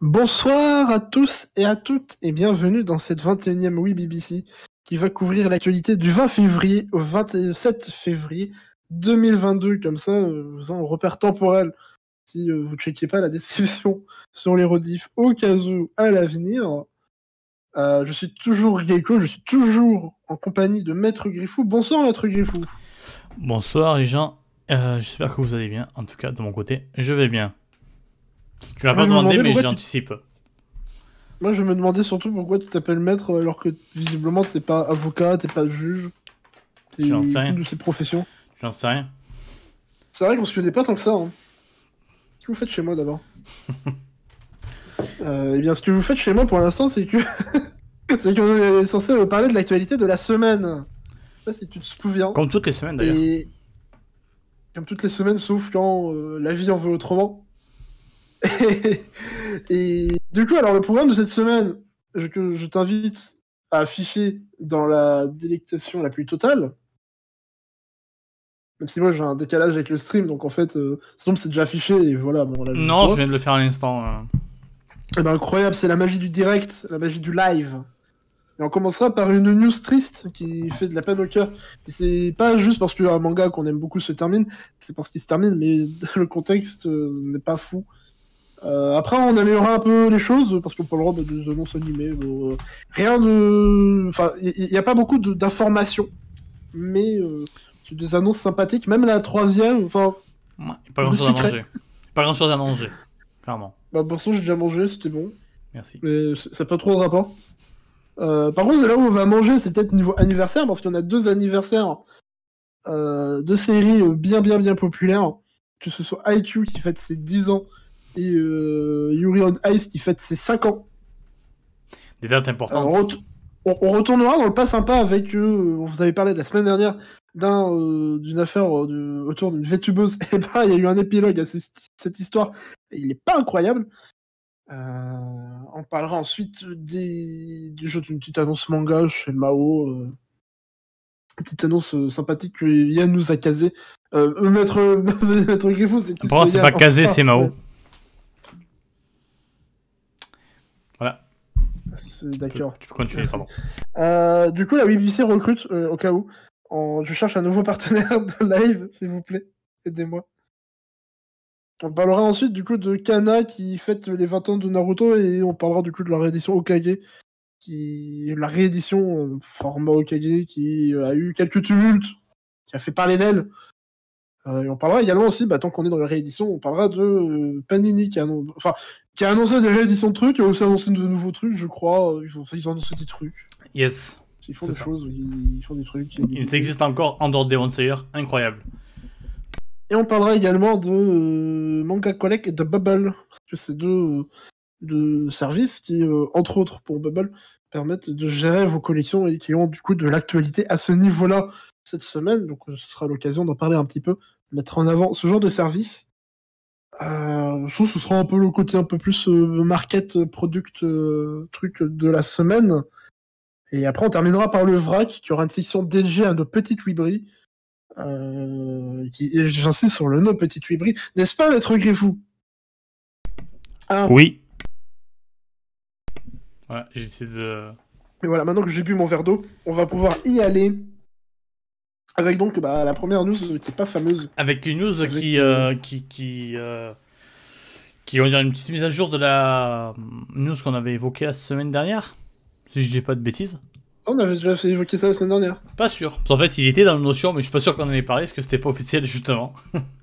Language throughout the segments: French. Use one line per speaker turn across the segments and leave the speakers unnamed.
Bonsoir à tous et à toutes et bienvenue dans cette 21e Oui BBC qui va couvrir l'actualité du 20 février au 27 février 2022. Comme ça, euh, vous en repère temporel si euh, vous ne checkez pas la description sur les rediffs au cas où à l'avenir. Euh, je suis toujours Gecko, je suis toujours en compagnie de Maître Griffou. Bonsoir Maître Griffou.
Bonsoir les gens, j'espère que vous allez bien. En tout cas, de mon côté, je vais bien. Tu
Moi,
pas demandé, mais j'anticipe.
Moi je me demandais surtout pourquoi tu t'appelles Maître alors que visiblement t'es pas avocat, t'es pas juge. T'es
J'en sais rien.
une de ces professions.
J'en sais rien.
C'est vrai qu'on se connaît pas tant que ça. Hein. Ce que vous faites chez moi d'abord euh, Eh bien, ce que vous faites chez moi pour l'instant, c'est que c'est qu'on est censé vous parler de l'actualité de la semaine. Je sais pas si tu te souviens.
Comme toutes les semaines d'ailleurs.
Et comme toutes les semaines, sauf quand euh, la vie en veut autrement. Et... du coup, alors le programme de cette semaine, je, que je t'invite à afficher dans la délectation la plus totale. Même si moi j'ai un décalage avec le stream, donc en fait, euh, sinon c'est déjà affiché et voilà. Bon, là,
Non, je viens de le faire à l'instant. euh.
Eh ben, incroyable, c'est la magie du direct, la magie du live. Et on commencera par une news triste qui fait de la peine au cœur. Et c'est pas juste parce qu'un manga qu'on aime beaucoup se termine, c'est parce qu'il se termine, mais le contexte euh, n'est pas fou. Euh, après, on améliorera un peu les choses parce qu'on parlera des annonces animées. bon, euh, rien de. Enfin, il n'y a pas beaucoup de- d'informations, mais euh, des annonces sympathiques. Même la troisième, enfin,
Ouais, pas grand chose à manger. Pas grand chose à manger. Clairement.
bah, pour ça, j'ai déjà mangé, c'était bon.
Merci.
mais c'est pas trop de rapport. Par contre, là où on va manger, c'est peut-être niveau anniversaire, parce qu'il y en a deux anniversaires de séries bien, bien, bien populaires. Que ce soit IQ qui fête ses 10 ans et euh, Yuri on Ice qui fête ses 5 ans.
Des dates importantes.
on, ret- on- on retournera dans le pas sympa avec eux. On vous avait parlé de la semaine dernière euh, d'une affaire euh, autour d'une VTubeuse. Et ben, il y a eu un épilogue à cette histoire. Il est pas incroyable. Euh, on parlera ensuite des, du jeu d'une petite annonce manga chez Mao. euh, une petite annonce euh, sympathique que Yann nous a casé. Euh, euh, maître, maître Griffou, c'est qui
c'est pas casé, c'est Mao.
ouais. C'est- D'accord.
Tu peux continuer, pardon.
Euh, du coup, la BBC recrute, euh, au cas où. En- Je cherche un nouveau partenaire de live, s'il vous plaît. Aidez-moi. On parlera ensuite du coup de Kana qui fête les 20 ans de Naruto et on parlera du coup de la réédition Okage. Qui... La réédition euh, format Okage qui a eu quelques tumultes, qui a fait parler d'elle. Euh, et on parlera également aussi, bah, tant qu'on est dans la réédition, on parlera de euh, Panini qui a, annon- enfin, qui a annoncé des rééditions de trucs et a aussi annoncé de nouveaux trucs, je crois. Ils ont, ils ont annoncé des trucs.
Yes.
Ils font des
ça.
choses, ils ils font des trucs. il y a des-
Il existe encore en dehors des One. Incroyable.
Et on parlera également de euh, Manga Collect et de Bubble, parce que c'est deux, euh, deux services qui, entre autres pour Bubble, permettent de gérer vos collections et qui ont du coup de l'actualité à ce niveau-là cette semaine. Donc euh, ce sera l'occasion d'en parler un petit peu, mettre en avant ce genre de service. Euh, je trouve que ce sera un peu le côté un peu plus euh, market, euh, product, euh, truc de la semaine. Et après, on terminera par le vrac, qui aura une section dédiée à nos petites wibris. Euh, j'insiste sur le nom petite wibris. N'est-ce pas, maître Griffou? Ah,
Oui. Voilà, j'essaie de.
Et voilà, maintenant que j'ai bu mon verre d'eau, on va pouvoir y aller. Avec donc bah, la première news euh, qui est pas fameuse.
Avec une news
Avec,
qui, euh, qui, qui, euh, qui, on dirait une petite mise à jour de la euh, news qu'on avait évoquée la semaine dernière. Si je dis pas de bêtises.
On avait déjà fait évoquer ça la semaine dernière.
Pas sûr. En fait, il était dans le notion, mais je suis pas sûr qu'on en ait parlé, parce que c'était pas officiel, justement.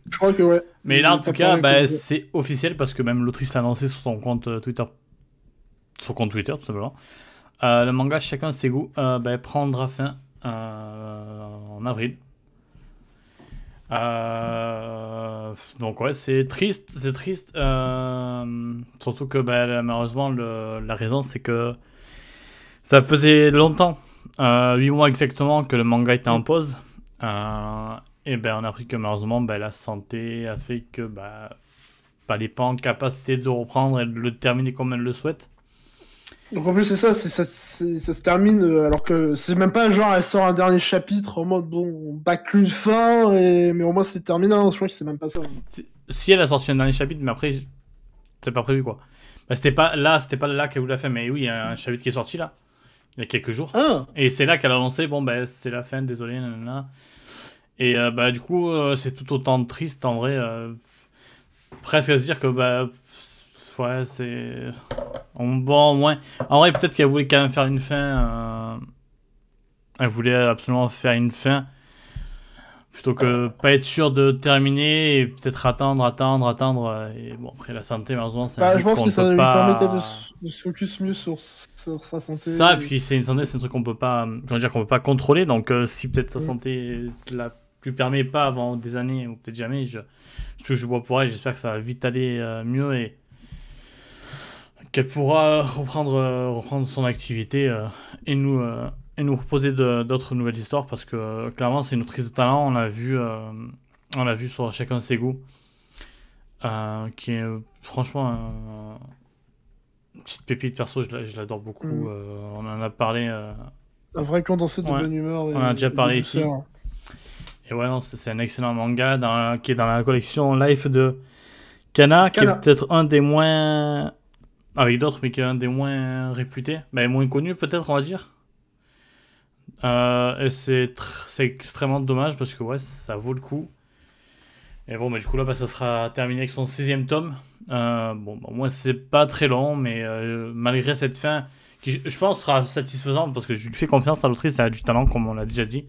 Je crois que ouais.
Mais là, en tout cas, bah, c'est officiel, parce que même l'autrice l'a annoncé sur son compte euh, Twitter. Sur son compte Twitter, tout simplement. Euh, le manga Chacun ses goûts euh, bah, prendra fin euh, en avril. Euh, donc ouais, c'est triste, c'est triste. euh, surtout que bah, malheureusement, la raison, c'est que ça faisait longtemps, euh, 8 mois exactement, que le manga était en pause. Euh, et ben on a appris que malheureusement, bah, la santé a fait que bah, bah, n'est pas en capacité de reprendre et de le terminer comme elle le souhaite.
Donc en plus, c'est ça, ça, se termine euh, alors que c'est même pas genre elle sort un dernier chapitre en mode bon, on bâcle une fin, et... mais au moins c'est terminé. hein. Je crois que c'est même pas ça.
Si- elle a sorti un dernier chapitre, mais après, c'est pas prévu quoi. Bah, c'était pas là, c'était pas là qu'elle voulait la fin, mais oui, il y a un chapitre qui est sorti là, il y a quelques jours.
Ah
Et c'est là qu'elle a annoncé, bon, ben, c'est la fin, désolé, nanana. Et euh, bah, du coup, euh, c'est tout autant triste en vrai. euh, presque à se dire que, bah, ouais, c'est. on- Bon, au moins. En vrai, peut-être qu'elle voulait quand même faire une fin. euh, Elle voulait absolument faire une fin. Plutôt que pas être sûr de terminer et peut-être attendre, attendre, attendre. euh, Et bon, après, la santé, malheureusement, c'est un
Bah, je pense que ça lui
pas-
permettait de, se- de se focus mieux sur, sur sa santé.
ça, et puis c'est une santé, c'est un truc qu'on peut pas, comment dire, qu'on peut pas contrôler. Donc, euh, si peut-être sa
Mm.
santé la lui permet pas avant des années ou peut-être jamais, je, je touche du bois pour elle. J'espère que ça va vite aller euh, mieux et qu'elle pourra reprendre, euh, reprendre son activité euh, et nous euh, et nous reposer de- d'autres nouvelles histoires parce que clairement c'est une autrice de talent. On l'a vu, on l'a vu sur chacun ses goûts, qui est franchement un- une petite pépite perso. Je la- je l'adore beaucoup.
Mm.
on en a parlé.
Un vrai condensé de
Ouais.
bonne humeur.
On en a déjà
de
parlé ici. Et ouais, c'est un excellent manga dans, qui est dans la collection Life de Kana, qui
Kana.
est peut-être un des moins. Avec d'autres, mais qui est un des moins réputés. Ben, moins connus, peut-être, on va dire. Euh, et c'est c'est extrêmement dommage parce que ouais, ça vaut le coup. Et bon, bah, du coup, là, bah, ça sera terminé avec son sixième tome. Euh, bon, moi, c'est pas très long, mais euh, malgré cette fin, qui je, pense sera satisfaisante parce que je lui fais confiance à l'autrice, elle a du talent, comme on l'a déjà dit.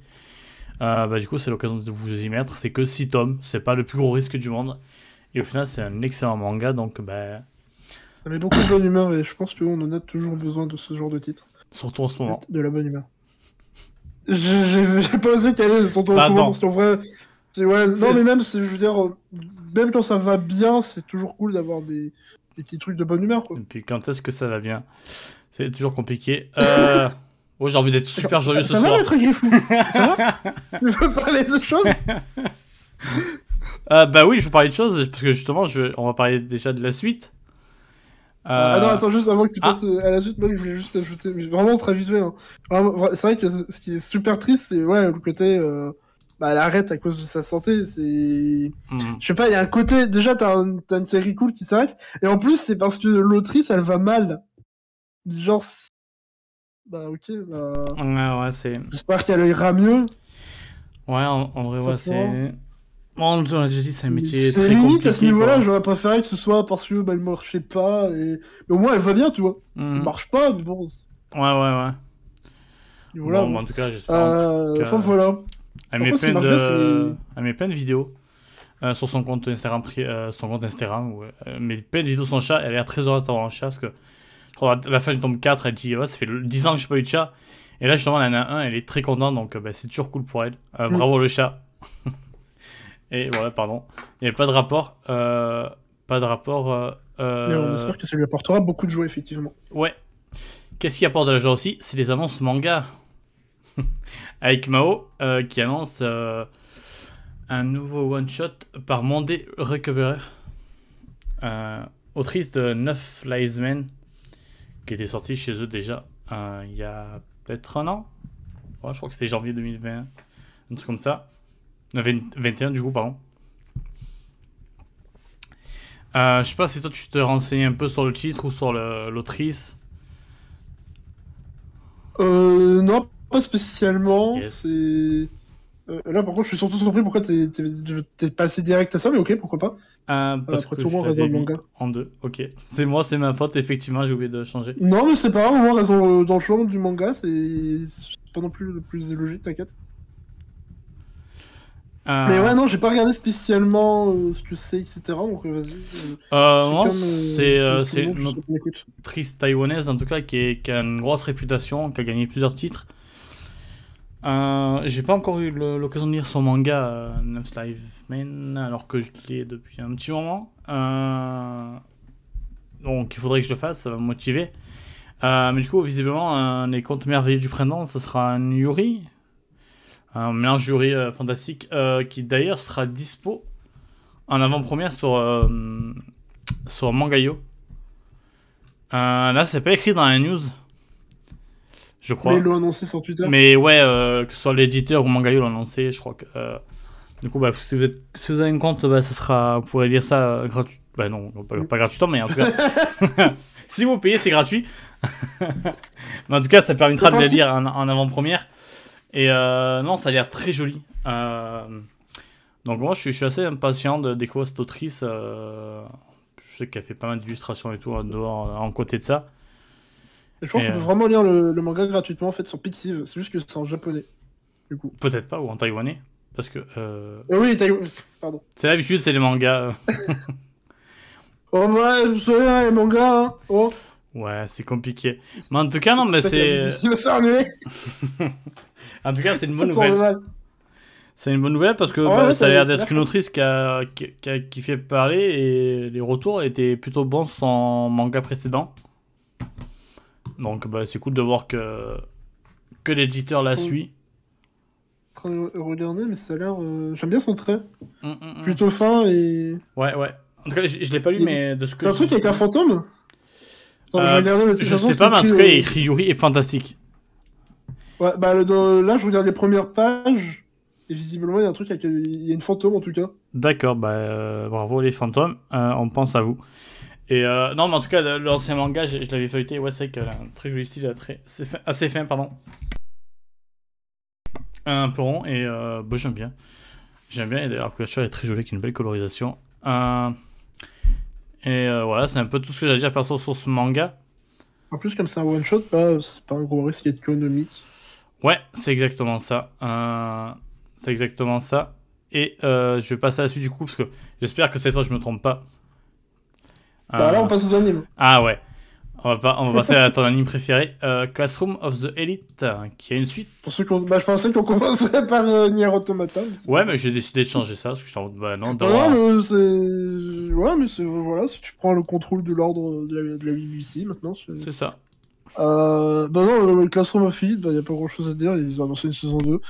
Bah, du coup, c'est l'occasion de vous y mettre. C'est que 6 tomes, c'est pas le plus gros risque du monde. Et au final, c'est un excellent manga, donc bah,
Ça met beaucoup de bonne humeur et je pense qu'on en a toujours besoin de ce genre de titre.
surtout en ce moment.
De la bonne humeur. J'ai pas osé caler son ton
Bah,
souvent
attends.
parce qu'en vrai. Ouais, non, mais même, je veux dire, euh, même quand ça va bien, c'est toujours cool d'avoir des, des petits trucs de bonne humeur. Quoi.
Et puis, quand est-ce que ça va bien? C'est toujours compliqué. Euh... oh, j'ai envie d'être super joyeux
ça,
ce
ça
soir.
va être griffou Ça va? Tu veux parler de choses?
Euh, bah oui, je veux parler de choses, parce que justement, je on va parler déjà de la suite.
Ah non,
Euh,
attends, juste avant que tu
ah.
passes euh, à la suite, moi je voulais juste ajouter, mais vraiment très vite fait. hein. C'est vrai que ce qui est super triste, c'est ouais, le côté. Euh, bah, elle arrête à cause de sa santé. C'est.
hmm.
Je sais pas, il y a un côté. Déjà, t'as un- t'as une série cool qui s'arrête. Et en plus, c'est parce que l'autrice, elle va mal. Genre. Bah, ok, bah.
Ouais, ouais, c'est.
J'espère qu'elle ira mieux.
Ouais, en, en vrai, ouais, c'est. Bon, on l'a déjà dit, c'est un métier très
limite
compliqué.
à ce niveau-là, j'aurais préféré que ce soit parce que bah, elle marchait pas. Et... Mais au moins, elle va bien, tu vois.
Mhm.
Ça marche pas, mais bon.
Ouais, ouais, ouais.
Voilà.
bon,
bon.
bah, en tout cas, j'espère.
Euh,
cas-
Enfin, voilà.
Elle met plein de, elle met plein de vidéos euh, sur son compte Instagram, euh, son compte Instagram, où elle met plein de vidéos de son chat. Elle a l'air très heureuse d'avoir un chat parce que je crois à la fin du tome 4, elle dit ouais, ça fait 10 ans que j'ai pas eu de chat. Et là, justement, elle en a un, elle est très contente, donc euh, bah, c'est toujours cool pour elle. Euh,
Mm.
Bravo le chat. Et voilà, pardon. Il n'y avait pas de rapport. euh, pas de rapport. euh, euh,
Mais on espère que ça lui apportera beaucoup de joie, effectivement.
Ouais. Qu'est-ce qui apporte de la joie aussi? C'est les annonces manga. Avec Mao euh, qui annonce un nouveau one-shot par Monday Recoverer. Autrice de 9 Lives Men qui était sorti chez eux déjà il y a peut-être un an. Ouais, je crois que c'était janvier 2021. Un truc comme ça. Euh, 20 21 du coup, pardon. Euh, je sais pas si toi tu te renseignes un peu sur le titre ou sur le- l'autrice.
Euh, non, pas spécialement.
Yes.
C'est. Euh, là, par contre, je suis surtout surpris pourquoi t'es passé direct à ça, mais ok, pourquoi pas.
Euh, parce
après
que
tout, moi,
l'avais
raison
mis
manga.
en deux. Ok. C'est moi, c'est ma faute. Effectivement, j'ai oublié de changer.
Non, mais c'est pas grave, au moins, raison euh, dans le choix du manga, c'est c'est pas non plus le plus logique, t'inquiète.
Euh,
Mais ouais, non, j'ai pas regardé spécialement euh, ce que c'est, etc. Donc euh, vas-y. euh,
c'est une autrice taïwanaise, en tout cas, qui, est- qui a une grosse réputation, qui a gagné plusieurs titres. J'ai pas encore eu l'occasion de lire son manga, Neuf Live Men, alors que je l'ai depuis un petit moment. Donc, il faudrait que je le fasse, ça va me motiver. Mais du coup, visiblement, un des contes merveilleux du printemps, ce sera un Yuri. Un mélange Yuri euh, fantastique euh, qui d'ailleurs sera dispo en avant-première sur, euh, sur Mangayo. Là, c'est pas écrit dans la news. Je crois.
Mais ils l'ont annoncé sur Twitter.
Mais ouais, que ce soit l'éditeur ou Mangayo l'ont annoncé, je crois que. du coup, bah, si, vous êtes, si vous avez un compte, bah, ça sera, vous pourrez lire ça euh, gratuit. Bah non, pas, pas gratuitement, mais en tout cas. si vous payez, c'est gratuit. Mais en tout cas, ça permettra de
possible.
lire en, en avant-première. Et euh, non, ça a l'air très joli. Euh, donc moi, je suis, je suis assez impatient de découvrir cette autrice. euh, je sais qu'elle fait pas mal d'illustrations et tout en dehors, en côté de ça.
Et je pense qu'on peut vraiment lire le, le manga gratuitement en fait sur Pixiv. C'est juste que c'est en japonais. Du coup.
Peut-être pas, ou en taïwanais. Parce que
oui, t'as... pardon.
c'est l'habitude, c'est les mangas.
Oh ouais, vous savez, hein, les mangas, hein. Oh.
Ouais, c'est compliqué. Mais en tout cas, non, mais c'est. En tout cas, c'est une bonne nouvelle. C'est une bonne nouvelle parce que
Ah
bah,
ouais,
ça a l'air d'être une autrice qui, a, qui, qui a- qui fait parler et les retours étaient plutôt bons sur son manga précédent. Donc bah, c'est cool de voir que, que l'éditeur la suit.
En train de regarder, mais ça a l'air. euh, J'aime bien son trait.
Hum, hum, hum.
Plutôt fin et.
Ouais, ouais. En tout cas, je, je l'ai pas lu, mais de ce que
C'est un truc avec un fantôme
Euh,
regardé
Je
titre,
sais pas, mais en tout cas,
euh,
Yuri est fantastique.
Ouais, bah le- dans- là, je regarde les premières pages. Et visiblement, il y a un truc avec. Il y a une fantôme en tout cas.
D'accord, bah euh, bravo les fantômes, euh, on pense à vous. Et euh, non, mais en tout cas, l'ancien manga, je, je l'avais feuilleté, ouais, c'est vrai qu'elle a un très joli style, très, c'est fin- assez fin, pardon. Un peu rond, et euh, bah, j'aime bien. J'aime bien, et d'ailleurs, la couverture est très jolie, avec une belle colorisation. Euh, et euh, voilà, c'est un peu tout ce que j'allais dire perso sur ce manga.
En plus, comme c'est un one shot, bah, c'est pas un gros risque économique.
Ouais, c'est exactement ça. Euh, c'est exactement ça. Et euh, je vais passer à la suite du coup, parce que j'espère que cette fois je me trompe pas.
Bah là, on passe aux animes.
Ah ouais. On va, pas, on va passer à ton anime préféré, euh, Classroom of the Elite, euh, qui a une suite.
Pour ceux qui ont... bah, je pensais qu'on commencerait par euh, Nier Automata.
Ouais, mais j'ai décidé de changer ça, parce que j'étais en bah non,
non, mais c'est. Ouais, mais c'est. Voilà, si tu prends le contrôle de l'ordre de la, de la BBC maintenant. c'est-
C'est ça.
Euh, bah non, le Classroom of Elite, bah, y a pas grand chose à dire, ils ont annoncé une saison 2.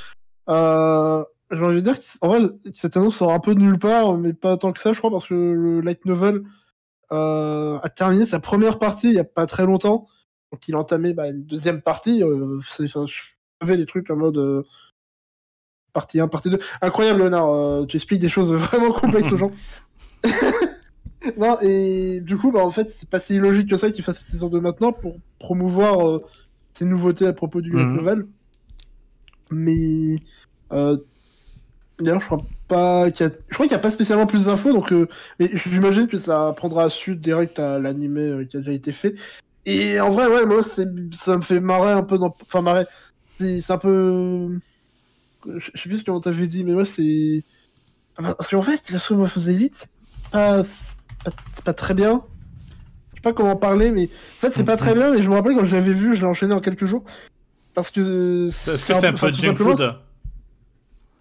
Euh, j'ai envie de dire que, en vrai, cette annonce sort un peu de nulle part, mais pas tant que ça, je crois, parce que le light novel euh, a terminé sa première partie il y a pas très longtemps. Donc il a entamé bah, une deuxième partie. Euh, c'est- enfin, je savais des trucs en mode euh, partie 1, partie 2. Incroyable, Léonard, euh, tu expliques des choses vraiment complexes aux gens. non, et du coup, bah, en fait, c'est pas si logique que ça qu'il fasse sa saison 2 maintenant pour promouvoir euh, ces nouveautés à propos du
Mhm.
novel. Mais euh, d'ailleurs, je crois pas qu'il y a... je crois qu'il n'y a pas spécialement plus d'infos, donc euh, mais j'imagine que ça prendra suite direct à l'animé euh, qui a déjà été fait. Et en vrai, ouais, moi, c'est ça me fait marrer un peu dans, enfin marrer. C'est c'est un peu, je sais plus comment t'avais dit, mais ouais, c'est Enfin, parce qu'en fait, la Swim of the Elite, c'est pas... c'est pas... pas très bien. Je sais pas comment parler, mais en fait, c'est pas très bien. Mais je me rappelle quand je l'avais vu, je l'ai enchaîné en quelques jours. Parce que. euh,
Est-ce que c'est un peu
tout
junk food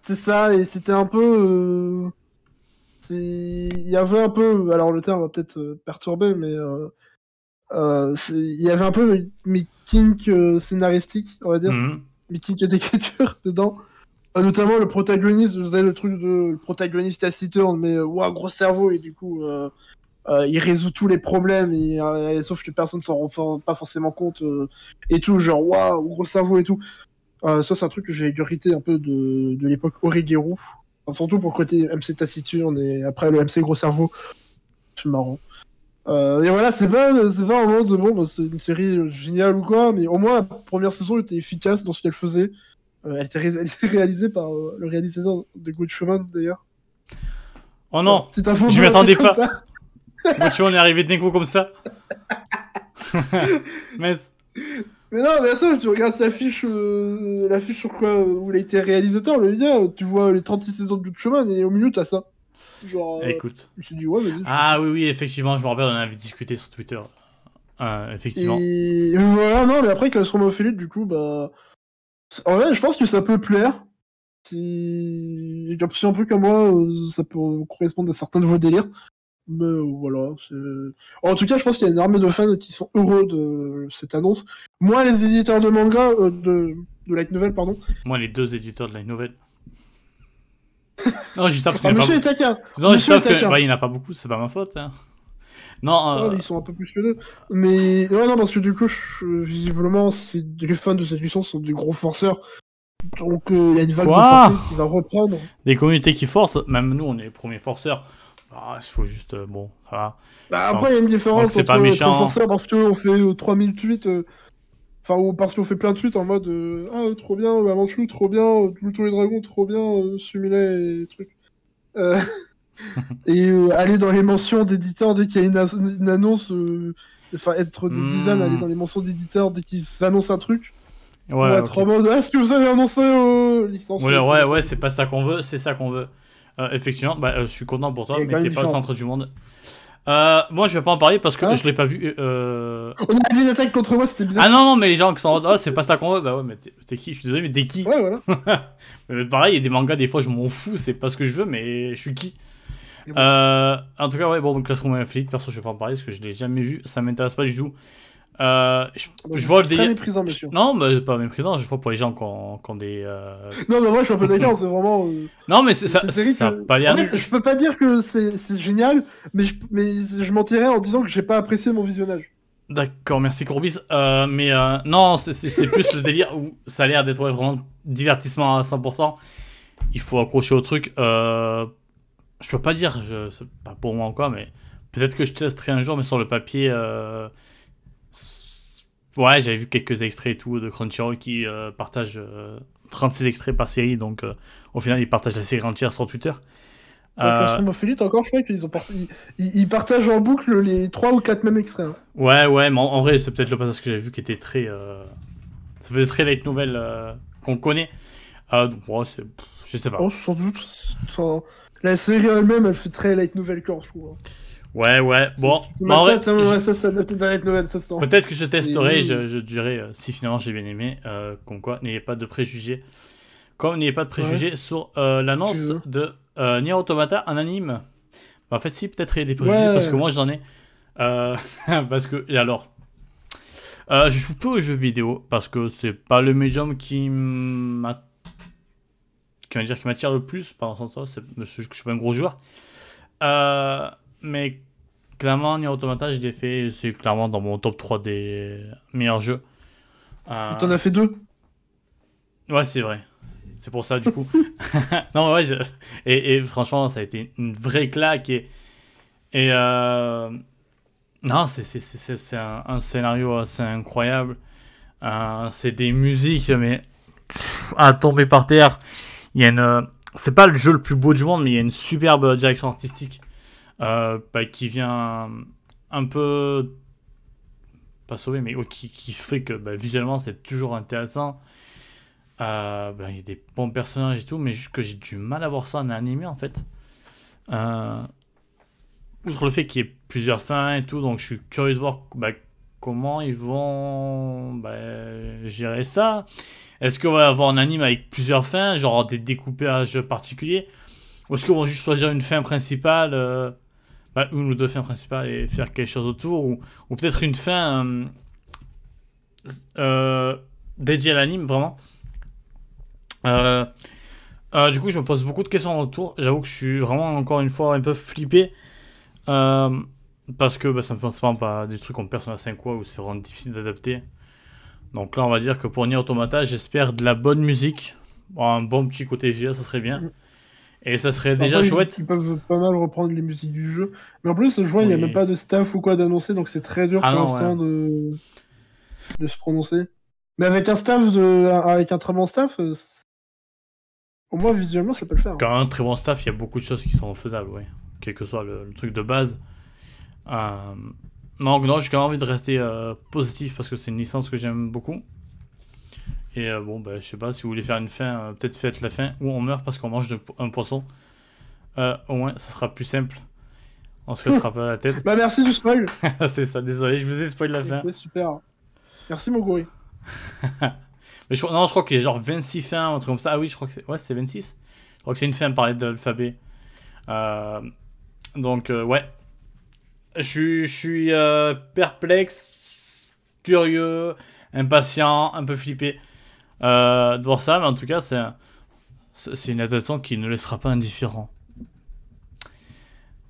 c'est ça, et c'était un peu. euh, Il y avait un peu. Alors, le terme va peut-être euh, perturber, mais. euh, Il y avait un peu mes kinks scénaristiques, on va dire.
Mhm.
mes kinks d'écriture dedans. Notamment le protagoniste, vous avez le truc de le protagoniste taciturne, mais ouah, gros cerveau, et du coup, euh, il résout tous les problèmes, et, euh, sauf que personne s'en rend pas forcément compte, euh, et tout, genre, waouh, gros cerveau et tout. Euh, ça, c'est un truc que j'ai hérité un peu de, de l'époque Origeru. Enfin, surtout pour le côté MC taciturne, et après le MC gros cerveau. C'est marrant. Euh, et voilà, c'est pas, c'est pas un moment de bon, bah, c'est une série géniale ou quoi, mais au moins la première saison était efficace dans ce qu'elle faisait. Euh, elle, était ré- elle était réalisée par euh, le réalisateur de Good Shaman d'ailleurs.
Oh non,
C'est info
je
c'est comme
pas. vois, on est arrivé d'un coup comme ça. mais
Mais non, mais attends, tu regardes sa fiche, euh, la fiche sur quoi euh, où il a été réalisateur, le gars, tu vois les 36 saisons de Good Shaman et au milieu t'as ça. Genre, euh,
écoute.
je me suis dit, ouais, vas-y.
Ah oui, oui, effectivement, je me rappelle, on en avait discuté sur Twitter. Euh, effectivement.
Et voilà, non, mais après, Classroom of Elite, du coup, bah. En vrai, je pense que ça peut plaire. Si. si un peu comme moi, ça peut correspondre à certains de vos délires. Mais voilà. c'est- En tout cas, je pense qu'il y a une armée de fans qui sont heureux de cette annonce. Moi, les éditeurs de manga, euh, de... de light novel, pardon.
Moi, les deux éditeurs de la nouvelle. non, je dis ça parce
Ah,
qu'il n'y en a
monsieur
pas. Non,
Monsieur
que- bah, il n'y en a pas beaucoup, c'est pas ma faute. hein. Non, euh,
ils sont un peu plus que deux. Mais ouais, non, parce que du coup, je- visiblement, les fans de cette licence sont des gros forceurs. Donc, euh, il y a une vague de forcés qui va reprendre.
des communautés qui forcent, même nous, on est les premiers forceurs. Ah, il faut juste. euh, bon, va.
Bah, après, il y a une différence
c'est
entre
pas méchant.
trop forceur parce qu'on fait euh, 3000 tweets. euh, Enfin, ou parce qu'on fait plein de tweets en mode euh, Ah, euh, trop bien, euh, Amanchou, trop bien, euh, Pluton et Dragon, trop bien, euh, Sumilet et trucs. Euh, et euh, aller dans les mentions d'éditeurs dès qu'il y a une, annonce. euh, Enfin, être des
Hmm.
designs, aller dans les mentions d'éditeurs dès qu'ils annoncent un truc.
Ouais,
être en mode Ah, Est-ce que vous avez annoncé euh, licence
Ouais, ouais, ouais, c'est pas ça qu'on veut, c'est ça qu'on veut. Euh, effectivement, bah, euh, je suis content pour toi, mais t'es pas le centre du monde. Euh, moi, je vais pas en parler parce que
Hein
je l'ai pas vu. euh,
On a dit une attaque contre moi, c'était bizarre.
Ah non, non, mais les gens qui sont en oh, c'est pas ça qu'on veut. Bah ouais, mais t'es qui? Je suis désolé, mais t'es qui?
Ouais, voilà.
Mais Pareil, il y a des mangas, des fois, je m'en fous, c'est pas ce que je veux, mais je suis qui? Euh, En tout cas, ouais, bon, classement Infinite, perso, je vais pas en parler parce que je l'ai jamais vu, ça m'intéresse pas du tout. Euh, je, je vois le
Très
délire.
méprisant, monsieur.
Non, mais pas méprisant, je vois pour les gens qui ont, qui ont des. euh,
Non, mais moi, je suis un peu d'accord, c'est vraiment. euh,
Non, mais c'est- ça, ça
que-
pas l'air
En fait, je peux pas dire que c'est génial, mais je, mais je mentirais en disant que j'ai pas apprécié mon visionnage.
D'accord, merci Courbis. Euh, mais non, c'est- plus le délire où ça a l'air d'être ouais, vraiment divertissement à 100%. Il faut accrocher au truc. Je peux pas dire, je- c'est pas pour moi encore, mais peut-être que je testerai un jour, mais sur le papier. Ouais, j'avais vu quelques extraits et tout de Crunchyroll qui euh, partagent euh, 36 extraits par série, donc euh, au final, ils partagent la série entière sur Twitter.
Donc,
Euh,
encore, je crois qu'ils ont part- ils, partagent en boucle les 3 ou 4 mêmes extraits. hein.
Ouais, ouais, mais en, en vrai, c'est peut-être le passage que j'avais vu qui était très. Ça faisait très light novel euh, qu'on connaît. Donc, ouais, c'est. pff, Je sais pas.
Oh, sans doute. Sans- La série elle-même, elle fait très light novel core, je trouve. hein.
Ouais, ouais, bon. En vrai,
ça, ça, ouais, ça, light novel, ça sent.
peut-être que je testerai,
Et-
je, je dirai euh, si finalement j'ai bien aimé. Euh, comme quoi, n'ayez pas de préjugés. Comme n'ayez pas de préjugés sur euh, l'annonce de euh, Nier Automata en anime. Bah, en fait, si, peut-être il y a des préjugés parce que moi j'en ai. Parce que. Et alors? Je joue peu aux jeux vidéo parce que c'est pas le médium qui m'a qui va dire qui m'attire le plus par sens je suis pas un gros joueur Euh, mais clairement Nier Automata je l'ai fait c'est clairement dans mon top 3 des meilleurs jeux. Euh,
T'en as fait deux?
ouais c'est vrai. C'est pour ça du coup. Non ouais je- et, et franchement ça a été une vraie claque et et euh, non c'est un, un scénario assez incroyable. Euh, c'est des musiques mais pff, à tomber par terre. Il y a une c'est pas le jeu le plus beau du monde mais il y a une superbe direction artistique euh, bah, qui vient un peu pas sauver mais qui, fait que bah, visuellement c'est toujours intéressant. Euh, bah, il y a des bons personnages et tout mais juste que j'ai du mal à voir ça en animé en fait. Euh, outre le fait qu'il y ait plusieurs fins et tout donc je suis curieux de voir comment ils vont gérer ça. Est-ce qu'on va avoir un anime avec plusieurs fins, genre des découpages particuliers Ou est-ce qu'on va juste choisir une fin principale, euh, bah, une ou deux fins principales et faire quelque chose autour Ou, ou peut-être une fin euh, euh, dédiée à l'anime, vraiment Euh, Du coup, je me pose beaucoup de questions autour. J'avoue que je suis vraiment, encore une fois, un peu flippé. Parce que bah, ça me pense pas à des trucs comme Persona 5 quoi, où c'est vraiment difficile d'adapter. Donc là, on va dire que pour Nier Automata, j'espère de la bonne musique. Un bon petit côté visuel, ça serait bien. Et ça serait déjà
Après,
chouette.
Ils, peuvent pas mal reprendre les musiques du jeu. Mais en plus, je vois, il n'y a
Oui.
même pas de staff ou quoi d'annoncer, donc c'est très dur
Ah
pour l'instant de... de se prononcer. Mais avec un staff, de... avec un très bon staff, euh, au moins visuellement, ça peut le faire.
Quand un très bon staff, il y a beaucoup de choses qui sont faisables, ouais. Quel que soit le, le truc de base. Euh, Non, non j'ai quand même envie de rester euh, positif parce que c'est une licence que j'aime beaucoup. Et euh, bon, bah, je sais pas, si vous voulez faire une fin, euh, peut-être faites la fin où on meurt parce qu'on mange de- un poisson. Euh, au moins, ça sera plus simple. On se cassera pas la tête.
Bah merci du spoil.
c'est ça, désolé, je vous ai spoilé la fin.
Super. Merci mon gorille.
Mais je, non, je crois qu'il y a genre 26 fins, un truc comme ça. Ah oui, je crois que c'est ouais, c'est 26. Je crois que c'est une fin par lettre de l'alphabet. Donc, ouais. Je suis, je suis perplexe, curieux, impatient, un peu flippé euh, de voir ça. Mais en tout cas, c'est un- c'est c'est une adaptation qui ne laissera pas indifférent.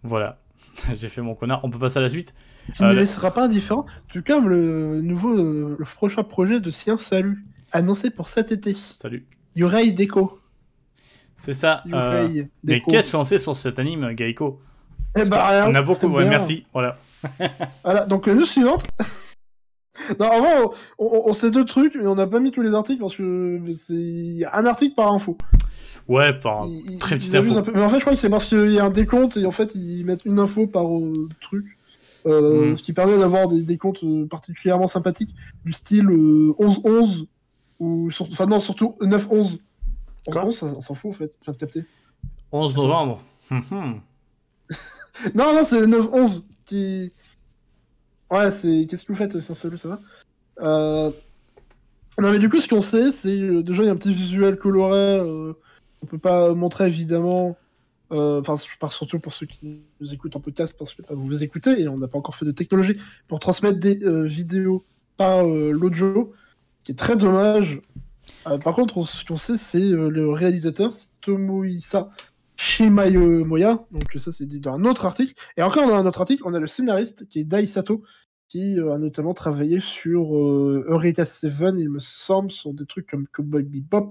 Voilà. J'ai fait mon connard. On peut passer à la suite.
Tu
Euh,
ne
le-
laisseras pas indifférent. Tout comme le nouveau, le prochain projet de Science Salut, annoncé pour cet été.
Salut.
Yurei Deco.
C'est ça. euh,
Yurei
mais
Deco.
qu'est-ce qu'on sait sur cet anime, Gaiko
Eh bah.
On a beaucoup, ouais, merci. Voilà.
Voilà, donc news suivante. non, en vrai, on, on- on sait deux trucs, mais on n'a pas mis tous les articles parce que c'est il y a un article par info.
Ouais, par
Il-
très petite info.
peu. Mais en fait, je crois que c'est parce qu'il y a un décompte et en fait, ils mettent une info par euh, truc. Euh,
Mm.
Ce qui permet d'avoir des décomptes euh, particulièrement sympathiques, du style euh, 11-11, ou sur- enfin non, surtout 9-11.
Quoi
11, ça, on s'en fout en fait, je viens de capter.
11 novembre. Hum, hum.
Non, non, c'est le 9-11 qui. Ouais, c'est. Qu'est-ce que vous faites, sans salut, ça va? Euh... Non, mais du coup, ce qu'on sait, c'est. euh, Déjà, il y a un petit visuel coloré. Euh... On peut pas montrer, évidemment. euh, Enfin, je parle surtout pour ceux qui nous écoutent en podcast, parce que euh, vous vous écoutez et on n'a pas encore fait de technologie pour transmettre des vidéos par l'audio, qui est très dommage. Par contre, on- ce qu'on sait, c'est le réalisateur, c'est Tomohisa Shimayomoya. Donc ça, c'est dit dans un autre article. Et encore dans un autre article, on a le scénariste qui est Dai Sato, qui euh, a notamment travaillé sur euh, Eureka Seven, il me semble, sur des trucs comme Cowboy Bebop,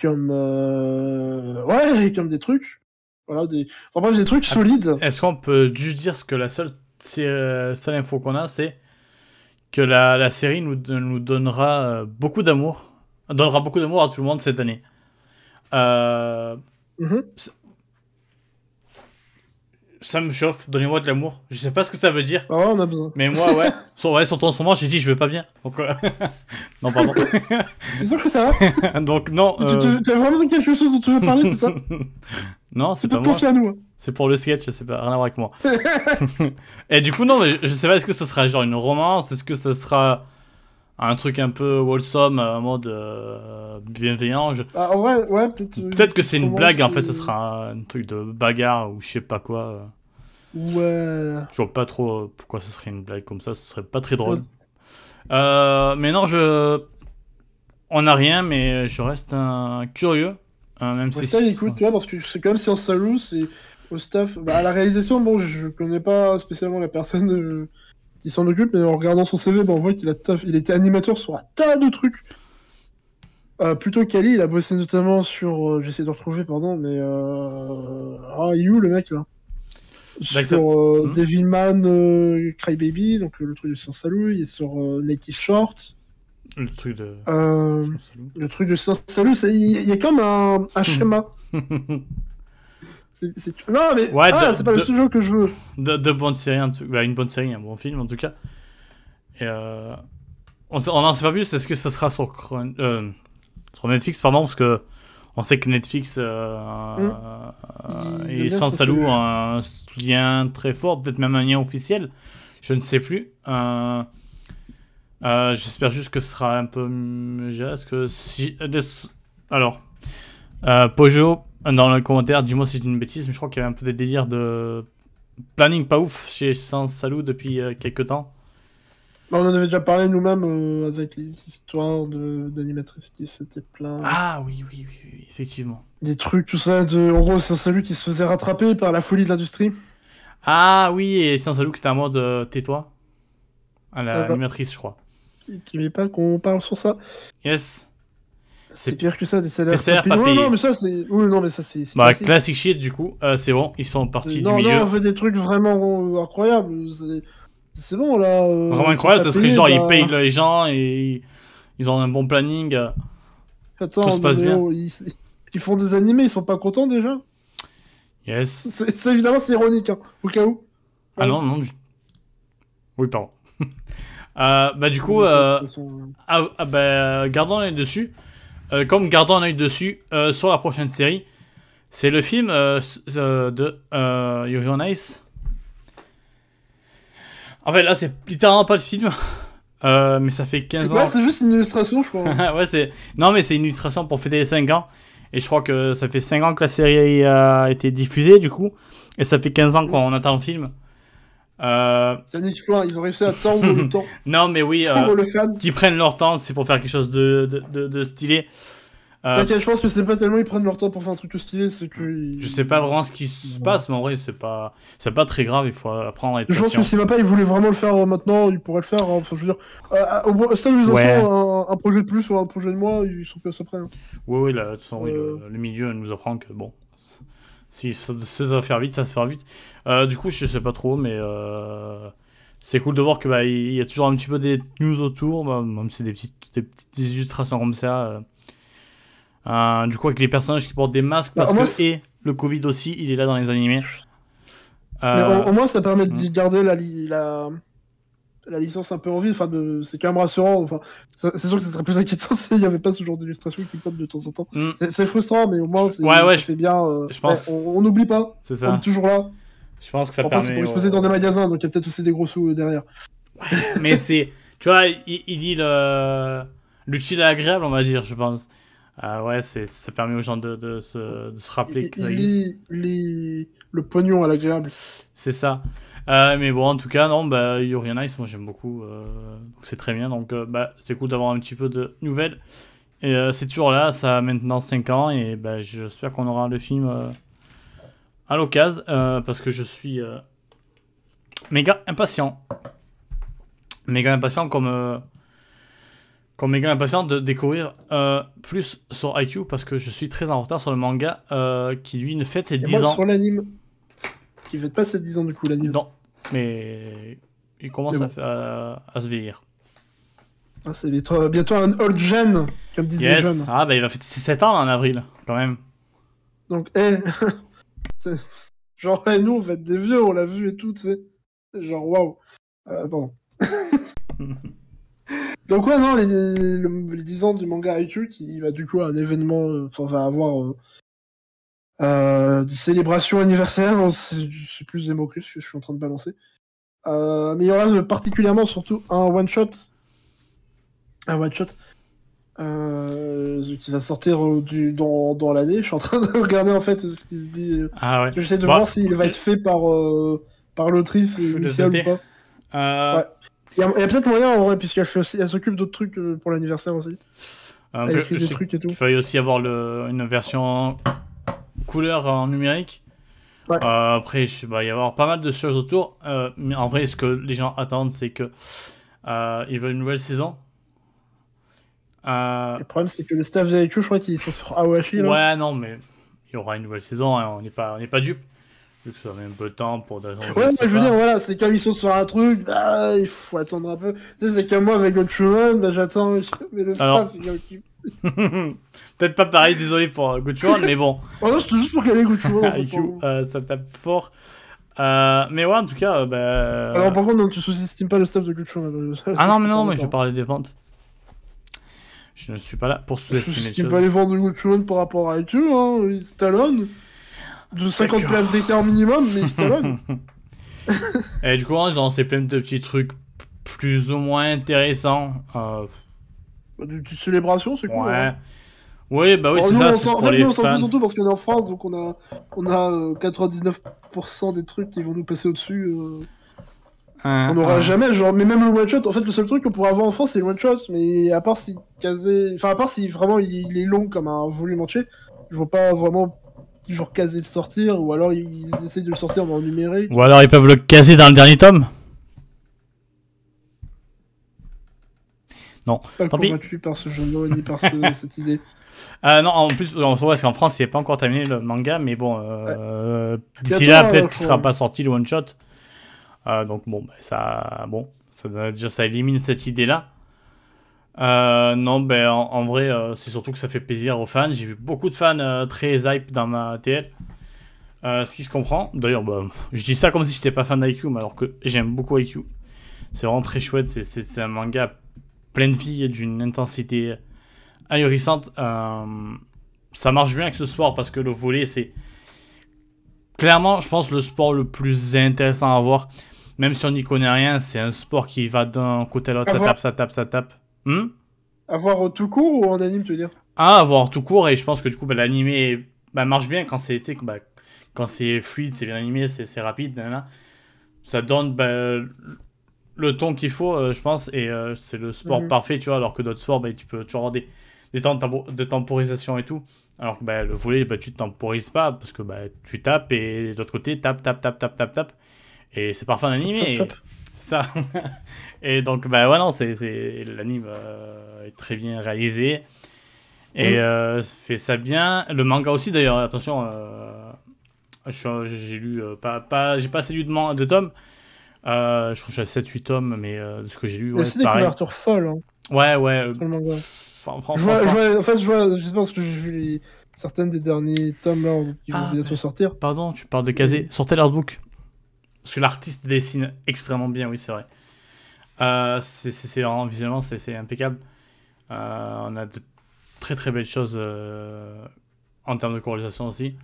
comme euh, ouais, comme des trucs. Voilà, des. Enfin bref, des trucs solides.
Est-ce qu'on peut juste dire ce que la seule, euh, seule info qu'on a, c'est que la, la série nous, nous donnera beaucoup d'amour, donnera beaucoup d'amour à tout le monde cette année. Euh,
Mhm.
ça me chauffe, donnez-moi de l'amour. Je sais pas ce que ça veut dire,
Ah ouais, on a besoin.
mais moi, ouais, sur, ouais, ton moment, j'ai dit je vais pas bien. Donc, euh, non, pardon.
C'est sûr que ça va
Donc, non.
Tu-
euh,
tu- T'as vraiment quelque chose dont tu veux parler, c'est ça
non, c'est pas moi.
nous. hein.
C'est pour le sketch, c'est pas rien à voir avec moi. Et du coup, non, mais je, je sais pas, est-ce que ça sera genre une romance? Est-ce que ça sera un truc un peu wholesome, en mode euh, bienveillant je-
Ah, ouais, peut-être. euh,
que c'est une blague, en fait, ça sera un truc de bagarre ou je sais pas quoi.
Ouais.
Je vois pas trop euh, pourquoi ce serait une blague comme ça, ce serait pas très drôle. Euh, mais non, je. On n'a rien, mais je reste un curieux. hein, même
Ouais,
si
ça, écoute, tu vois, parce que c'est quand même Science Salou, c'est au staff. Bah, à la réalisation, bon, je connais pas spécialement la personne euh, qui s'en occupe, mais en regardant son CV, bah, on voit qu'il a taf- il était animateur sur un tas de trucs. Euh, plutôt qu'Ali, il a bossé notamment sur. euh, J'essaie de retrouver, pardon, mais. Euh... Ah, il est où le mec là?
D'accord.
Sur euh,
Hmm.
Devilman euh, Crybaby, donc euh, le truc de Science Salou, il est sur Native Short.
Le truc de.
Le truc de Science Salou, il y a comme un, un schéma. C'est- Non, mais
Ouais,
ah,
de-
c'est pas
de-
le studio que je veux.
de, de bonnes séries, un truc- bah, une bonne série, un bon film en tout cas. Et euh, on n'en sait pas plus, est-ce que ça sera sur, Cron- euh, sur Netflix, pardon, parce que on sait que Netflix euh,
bien
sans Salou un lien très fort, peut-être même un lien officiel, je ne sais plus. Euh, J'espère juste que ce sera un peu mieux, que si... Alors, Pojo, dans le commentaire, dis-moi si c'est une bêtise, mais je crois qu'il y avait un peu des délires de planning pas ouf chez Sans Salou depuis euh, quelques temps.
Bah, on en avait déjà parlé nous-mêmes euh, avec les histoires d'animatrices qui s'étaient plaintes.
Ah oui, oui, oui, oui, effectivement.
Des trucs, tout ça. De... En gros, un salut qui se faisait rattraper par la folie de l'industrie.
Ah oui, et Sans Salou qui était en mode euh, tais-toi. À la
Ah bah.
je crois.
Qui veut pas qu'on parle sur ça.
Yes.
C'est pire que ça, des salaires,
Des salaires
payés.
pas payés.
non, mais ça, c'est. Oui, non, mais ça, c'est.
Bah,
classique.
classic shit, du coup, euh, c'est bon, ils sont partis
non,
du
non,
milieu.
on fait des trucs vraiment incroyables. C'est- bon, là. euh,
Vraiment incroyable, ce serait genre,
bah,
ils payent les gens et ils ont un bon planning.
Attends,
tout se passe
mais
bien.
oh, ils... ils font des animés, ils sont pas contents déjà
Yes.
C'est évidemment, c'est ironique, hein, au cas où.
Ah non, non. du- Oui, pardon. Euh, bah, du coup, euh, Ah, ah bah, gardons œil dessus. Euh, comme gardons un œil dessus euh, sur la prochaine série, c'est le film euh, de euh, Yuri on Ice. En fait, là, c'est littéralement pas le film, mais ça fait 15 ans.
Ouais, c'est juste une illustration, je crois.
ouais, c'est. Non, mais c'est une illustration pour fêter les 5 ans. Et je crois que ça fait 5 ans que la série a été diffusée, du coup. Et ça fait 15 ans qu'on attend le film. Euh,
C'est Flynn, ils ont réussi à tendre le temps
non, mais oui, euh, qui prennent leur temps, c'est pour faire quelque chose de, de, de, de stylé. Euh,
T'inquiète, je pense que c'est pas tellement ils prennent leur temps pour faire un truc stylé, c'est que. ils-
Je sais pas vraiment ce qui se passe, mais en vrai, c'est pas, c'est pas très grave. Il faut apprendre à être
Je pense que si Mappa il voulait vraiment le faire euh, maintenant, il pourrait le faire. hein. Enfin, je veux dire, euh, au au stade où ils en
Ouais.
sont, un, un projet de plus ou un projet de moins, ils sont plus après. hein.
Oui, oui, là, de toute façon, oui,
Euh.
le, le milieu nous apprend que bon, Si ça, ça doit faire vite, ça se fait vite. Euh, du coup, je sais pas trop, mais euh, c'est cool de voir que bah, il y a toujours un petit peu des news autour, bah, même si c'est des petites, des petites illustrations comme ça. euh. Du coup, avec les personnages qui portent des masques,
Bah,
parce
moins,
que et le Covid aussi, il est là dans les animés.
Mais au, au moins, ça permet de
hmm.
garder la, la, la licence un peu en vie. Enfin, de... c'est quand même rassurant. Enfin, c'est sûr que ce serait plus inquiétant s'il n'y avait pas ce genre d'illustration qui pop de temps en temps.
hmm,
C'est c'est frustrant, mais au moins, c'est-
Ouais, ouais,
ça fait bien. euh,
je pense
ouais, on on n'oublie pas.
c'est
On
ça.
est toujours là.
Je pense que ça
c'est
permet.
pour exposer dans des magasins, donc il y a peut-être aussi des gros sous euh, derrière.
mais c'est tu vois il, il dit le l'utile et l'agréable on va dire je pense Euh, ouais c'est ça permet aux gens de, de, se, de se rappeler
Il,
que ça
il
existe
le pognon à l'agréable.
c'est ça Euh, mais bon en tout cas non bah Yuri on Ice moi j'aime beaucoup euh, donc c'est très bien donc euh, bah c'est cool d'avoir un petit peu de nouvelles. Et c'est toujours là ça a maintenant 5 ans et bah j'espère qu'on aura le film à l'occasion parce que je suis méga impatient. Méga impatient comme comme méga impatient de découvrir plus sur IQ parce que je suis très en retard sur le manga qui lui ne fête ses
Et
10
moi,
ans.
sur l'anime, qui fait pas ses 10 ans du coup, l'anime.
non mais il commence
Mais
à, fa- à, à se vieillir
Ah, c'est bientôt, bientôt un old gen, comme disaient les
yes ah bah il va fêter ses 7 ans là, en avril quand même
Donc, eh, c'est- genre, eh, nous, on va être des vieux, on l'a vu et tout, tu sais. Genre, waouh. Euh, pardon. Donc, ouais, non, les, le- les 10 ans du manga IQ qui va du coup à un événement, euh, enfin, va avoir euh, euh, des célébrations anniversaires, hein, c'est plus des mots que je suis en train de balancer. Euh, mais il y aura particulièrement surtout un one-shot. Un one-shot. euh, qui va sortir du, dans, dans l'année. Je suis en train de regarder en fait ce qui se dit.
ah ouais
J'essaie de voir s'il va être fait par, par l'autrice initiale ou pas. Ouais. Il y a, il peut-être moyen en vrai, puisqu'elle fait aussi, elle s'occupe d'autres trucs pour l'anniversaire aussi.
un
Elle écrit des trucs et tout.
qu'il fallait aussi avoir le, une version couleur en numérique
Ouais.
Euh, après il va y avoir pas mal de choses autour euh, mais en vrai ce que les gens attendent c'est que euh, ils veulent une nouvelle saison Euh,
Le problème, c'est que le staff de je crois qu'ils sont sur Awashi. Là.
Ouais, non, mais il y aura une nouvelle saison, hein, on n'est pas, on n'est pas dupe. Vu que ça met un peu de temps pour
Ouais,
je
mais je veux
pas.
dire, voilà, c'est comme ils sont sur un truc, bah, il faut attendre un peu. Tu sais, c'est comme moi avec Gunchuman, bah, j'attends, mais le staff,
Alors.
il est occupé.
Peut-être pas pareil, désolé pour euh, Good One, mais bon,
Oh non, c'était juste pour qu'elle ait Gunchuman.
IQ, euh, ça tape fort. Euh, mais ouais, en tout cas, euh, bah,
Alors, par contre, non, tu sous-estimes pas le staff de Gunchuman.
Ah non, mais non, mais je parlais des ventes. Je ne suis pas là pour
Je
sous-estimer les
sous-estime pas les ventes de Gunchuman par rapport à IQ, hein. Ils talonnent. De 50
D'accord.
places d'écart minimum, mais ils talonnent.
Et du coup, ils ont lancé plein de petits trucs plus ou moins intéressants. Euh,
Des petites célébrations, c'est cool.
ouais.
hein.
Oui, bah oui, c'est ça,
on
c'est
s'en- en fait,
les
nous, on s'en fout surtout parce qu'on est en France, donc on a, on a euh, 99% des trucs qui vont nous passer au-dessus. euh, on n'aura jamais, genre, mais même le one shot, en fait, le seul truc qu'on pourrait avoir en France, c'est le one shot, mais à part si casé, enfin, à part si vraiment il, il est long comme un volume entier, je vois pas vraiment, genre, casé de sortir, ou alors ils, ils essayent de le sortir en numérique.
Ou alors ils peuvent le caser dans le dernier tome.
Pas
Tant pis.
convaincu par ce jeu ni par ce- cette idée.
Euh, non, en plus, on se voit qu'en France, il n'est pas encore terminé le manga, mais bon, euh, d'ici là,
euh,
peut-être qu'il
faut-
sera pas sorti le one shot. Euh, donc bon, bah, ça, bon, ça, déjà, ça élimine cette idée-là. Non, ben en, en vrai, c'est surtout que ça fait plaisir aux fans. J'ai vu beaucoup de fans très hype dans ma TL. Ce qui se comprend. D'ailleurs, bah, je dis ça comme si j'étais pas fan d'IQ, mais alors que j'aime beaucoup IQ. C'est vraiment très chouette. C'est un manga plein de vie et d'une intensité ahurissante. Euh, ça marche bien avec ce sport parce que le volet, c'est clairement, je pense, le sport le plus intéressant à voir. Même si on n'y connaît rien, c'est un sport qui va d'un côté à l'autre,
À
ça
voir.
tape, ça tape, ça tape. Hmm
Avoir euh, tout court ou en anime, tu veux dire?
Ah, à voir tout court, et je pense que du coup, bah, l'animé bah, marche bien quand c'est, bah, quand c'est fluide, c'est bien animé, c'est rapide, ça donne bah, le ton qu'il faut, euh, je pense, et euh, c'est le sport
Mhm.
parfait, tu vois, alors que d'autres sports, bah, tu peux toujours avoir des, des temps de, tempo- de temporisation et tout, alors que bah, le volet, bah, tu te temporises pas, parce que bah, tu tapes, et de l'autre côté, tape, tape, tape, tape, tape, tape, et c'est parfait en animé.
Top, top.
C'est ça. et donc, bah ouais, non, c'est, l'anime euh, est très bien réalisé. Et
Mm.
fait ça bien. Le manga aussi, d'ailleurs, attention, euh, J'ai lu euh, pas, pas j'ai pas assez lu de, de tomes. Euh, je crois que j'ai 7-8 tomes, mais euh, de ce que j'ai lu, ouais,
aussi des couvertures folles hein,
Ouais, ouais. euh,
sur le manga.
fran- fran-
Je vois, je vois- en fait, je vois, je sais pas parce que j'ai vu les, certaines des derniers tomes là qui vont
Ah,
bientôt
mais-
sortir.
Pardon, tu parles de Kazé. Sortez l'artbook. Parce que l'artiste dessine extrêmement bien, oui, c'est vrai. Euh, c'est c'est- c'est vraiment, visuellement, c'est c'est impeccable. Euh, on a de très très belles choses euh, en termes de colorisation aussi.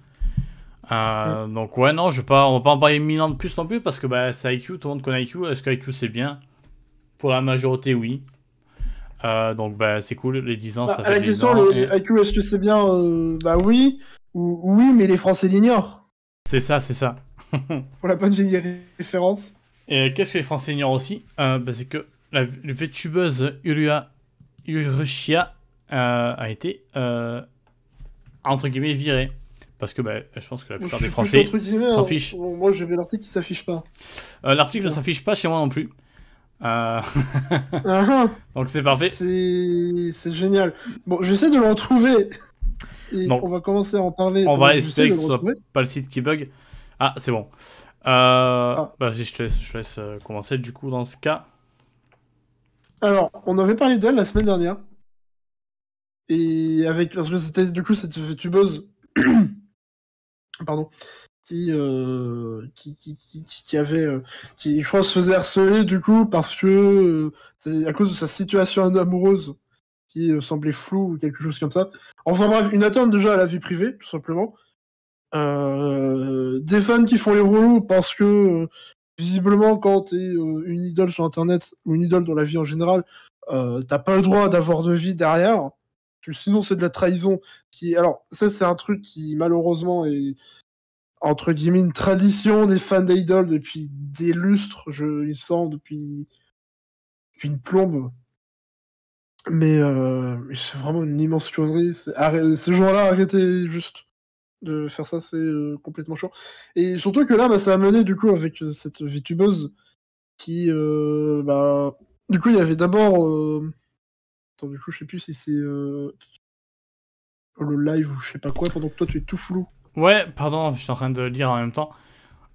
Euh, Donc ouais, non, je vais pas, on va pas en parler mille ans de plus non plus parce que bah, c'est IQ, tout le monde connaît IQ. Est-ce que IQ c'est bien? Pour la majorité, oui. Euh, donc bah, c'est cool, les 10 ans,
Bah,
ça fait
la
10
question,
ans.
le,
et-
le IQ, est-ce que c'est bien euh, Bah oui, ou oui, mais les Français l'ignorent.
C'est ça, c'est ça.
Pour la bonne vieille ré- référence.
Et qu'est-ce que les Français ignorent aussi? Bah, C'est que la VTubeuse Urua Urushia a été entre guillemets virée. Parce que bah, je pense que la plupart des Français. s'en
hein.
fichent.
Bon, Moi, j'ai vu l'article qui s'affiche pas.
Euh, L'article ne s'affiche pas chez moi non plus. Euh,
Ah,
donc c'est parfait.
c'est génial. Bon, j'essaie de le retrouver. Et
Donc,
on va commencer à en parler.
on va espérer
de
que ce soit pas le site qui bug. Ah, c'est bon. Euh,
Ah.
Vas-y, je te laisse, je te laisse euh, commencer du coup dans ce cas.
Alors, on avait parlé d'elle la semaine dernière. Et avec. Parce que c'était du coup cette VTubeuse. Pardon. Qui, euh, qui, qui, avait. euh, qui, je crois, se faisait harceler du coup parce que. euh, à cause de sa situation amoureuse qui semblait floue ou quelque chose comme ça. Enfin bref, une atteinte déjà à la vie privée, tout simplement. Des fans qui font les relous parce que. visiblement, quand t'es une idole sur internet ou une idole dans la vie en général, t'as pas le droit d'avoir de vie derrière. Sinon, c'est de la trahison. Alors, ça, c'est un truc qui malheureusement est entre guillemets une tradition des fans d'idoles depuis des lustres, je il semble, depuis, depuis une plombe. Mais euh, mais c'est vraiment une immense connerie. Ces gens-là, arrêtez juste de faire ça, c'est euh, complètement chaud. Et surtout que là, bah, ça a mené du coup avec euh, cette VTubeuse qui, bah, du coup, il y avait d'abord. Attends, du coup, je sais plus si c'est euh, le live ou je sais pas quoi, pendant que toi tu es tout flou.
Ouais, pardon, je suis en train de le lire en même temps.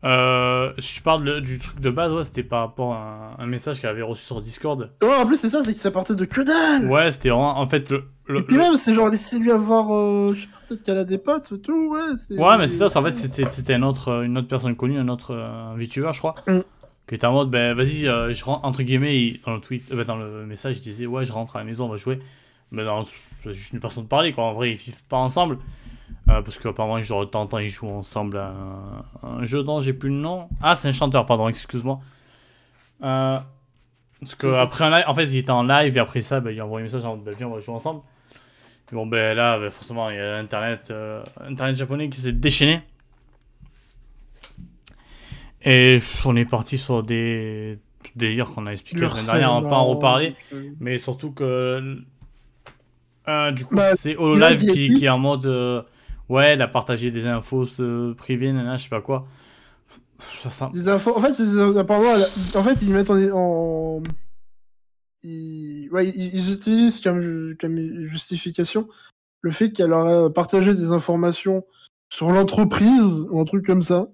Euh, je parle de- du truc de base, ouais, c'était par rapport à un, un message qu'elle avait reçu sur Discord.
Ouais, en plus, c'est ça, c'est que ça partait de que dalle!
Ouais, c'était vraiment, en fait, le, le-
Et puis
le-
même, c'est genre, laissez-lui avoir, euh, je sais pas, peut-être qu'elle a des potes tout, ouais.
Ouais, mais c'est ça, en fait, c'était c'était une autre, une autre personne connue, un autre euh, VTuber, je crois,
Mm.
Qui était en mode, ben vas-y, euh, je rentre, entre guillemets, il- dans le, tweet, euh, ben, dans le message, il disait, ouais, je rentre à la maison, on va jouer. Mais dans- c'est juste une façon de parler, quoi. En vrai, ils vivent pas ensemble. Euh, parce qu'apparemment, genre, de temps en temps, ils jouent ensemble à un, un jeu dont j'ai plus le nom. Ah, c'est un chanteur, pardon, excuse-moi. Parce que après un live, en fait, il était en live et après ça, ben, il a envoyé un message en mode, ben, viens, on va jouer ensemble. Et bon, ben là, ben, forcément, il y a Internet, Internet japonais qui s'est déchaîné. Et on est parti sur des délires qu'on a expliqué la semaine dernière, on va pas en reparler. Mais surtout que. euh, du coup,
Bah,
c'est Hololive qui, qui est en mode. euh, ouais, elle a partagé des infos euh, privées, nana, je sais pas quoi. Ça sent.
Des infos. En fait, des- en fait, ils mettent en. en... Ils... Ouais, ils, utilisent comme, comme justification le fait qu'elle aurait partagé des informations sur l'entreprise ou un truc comme ça.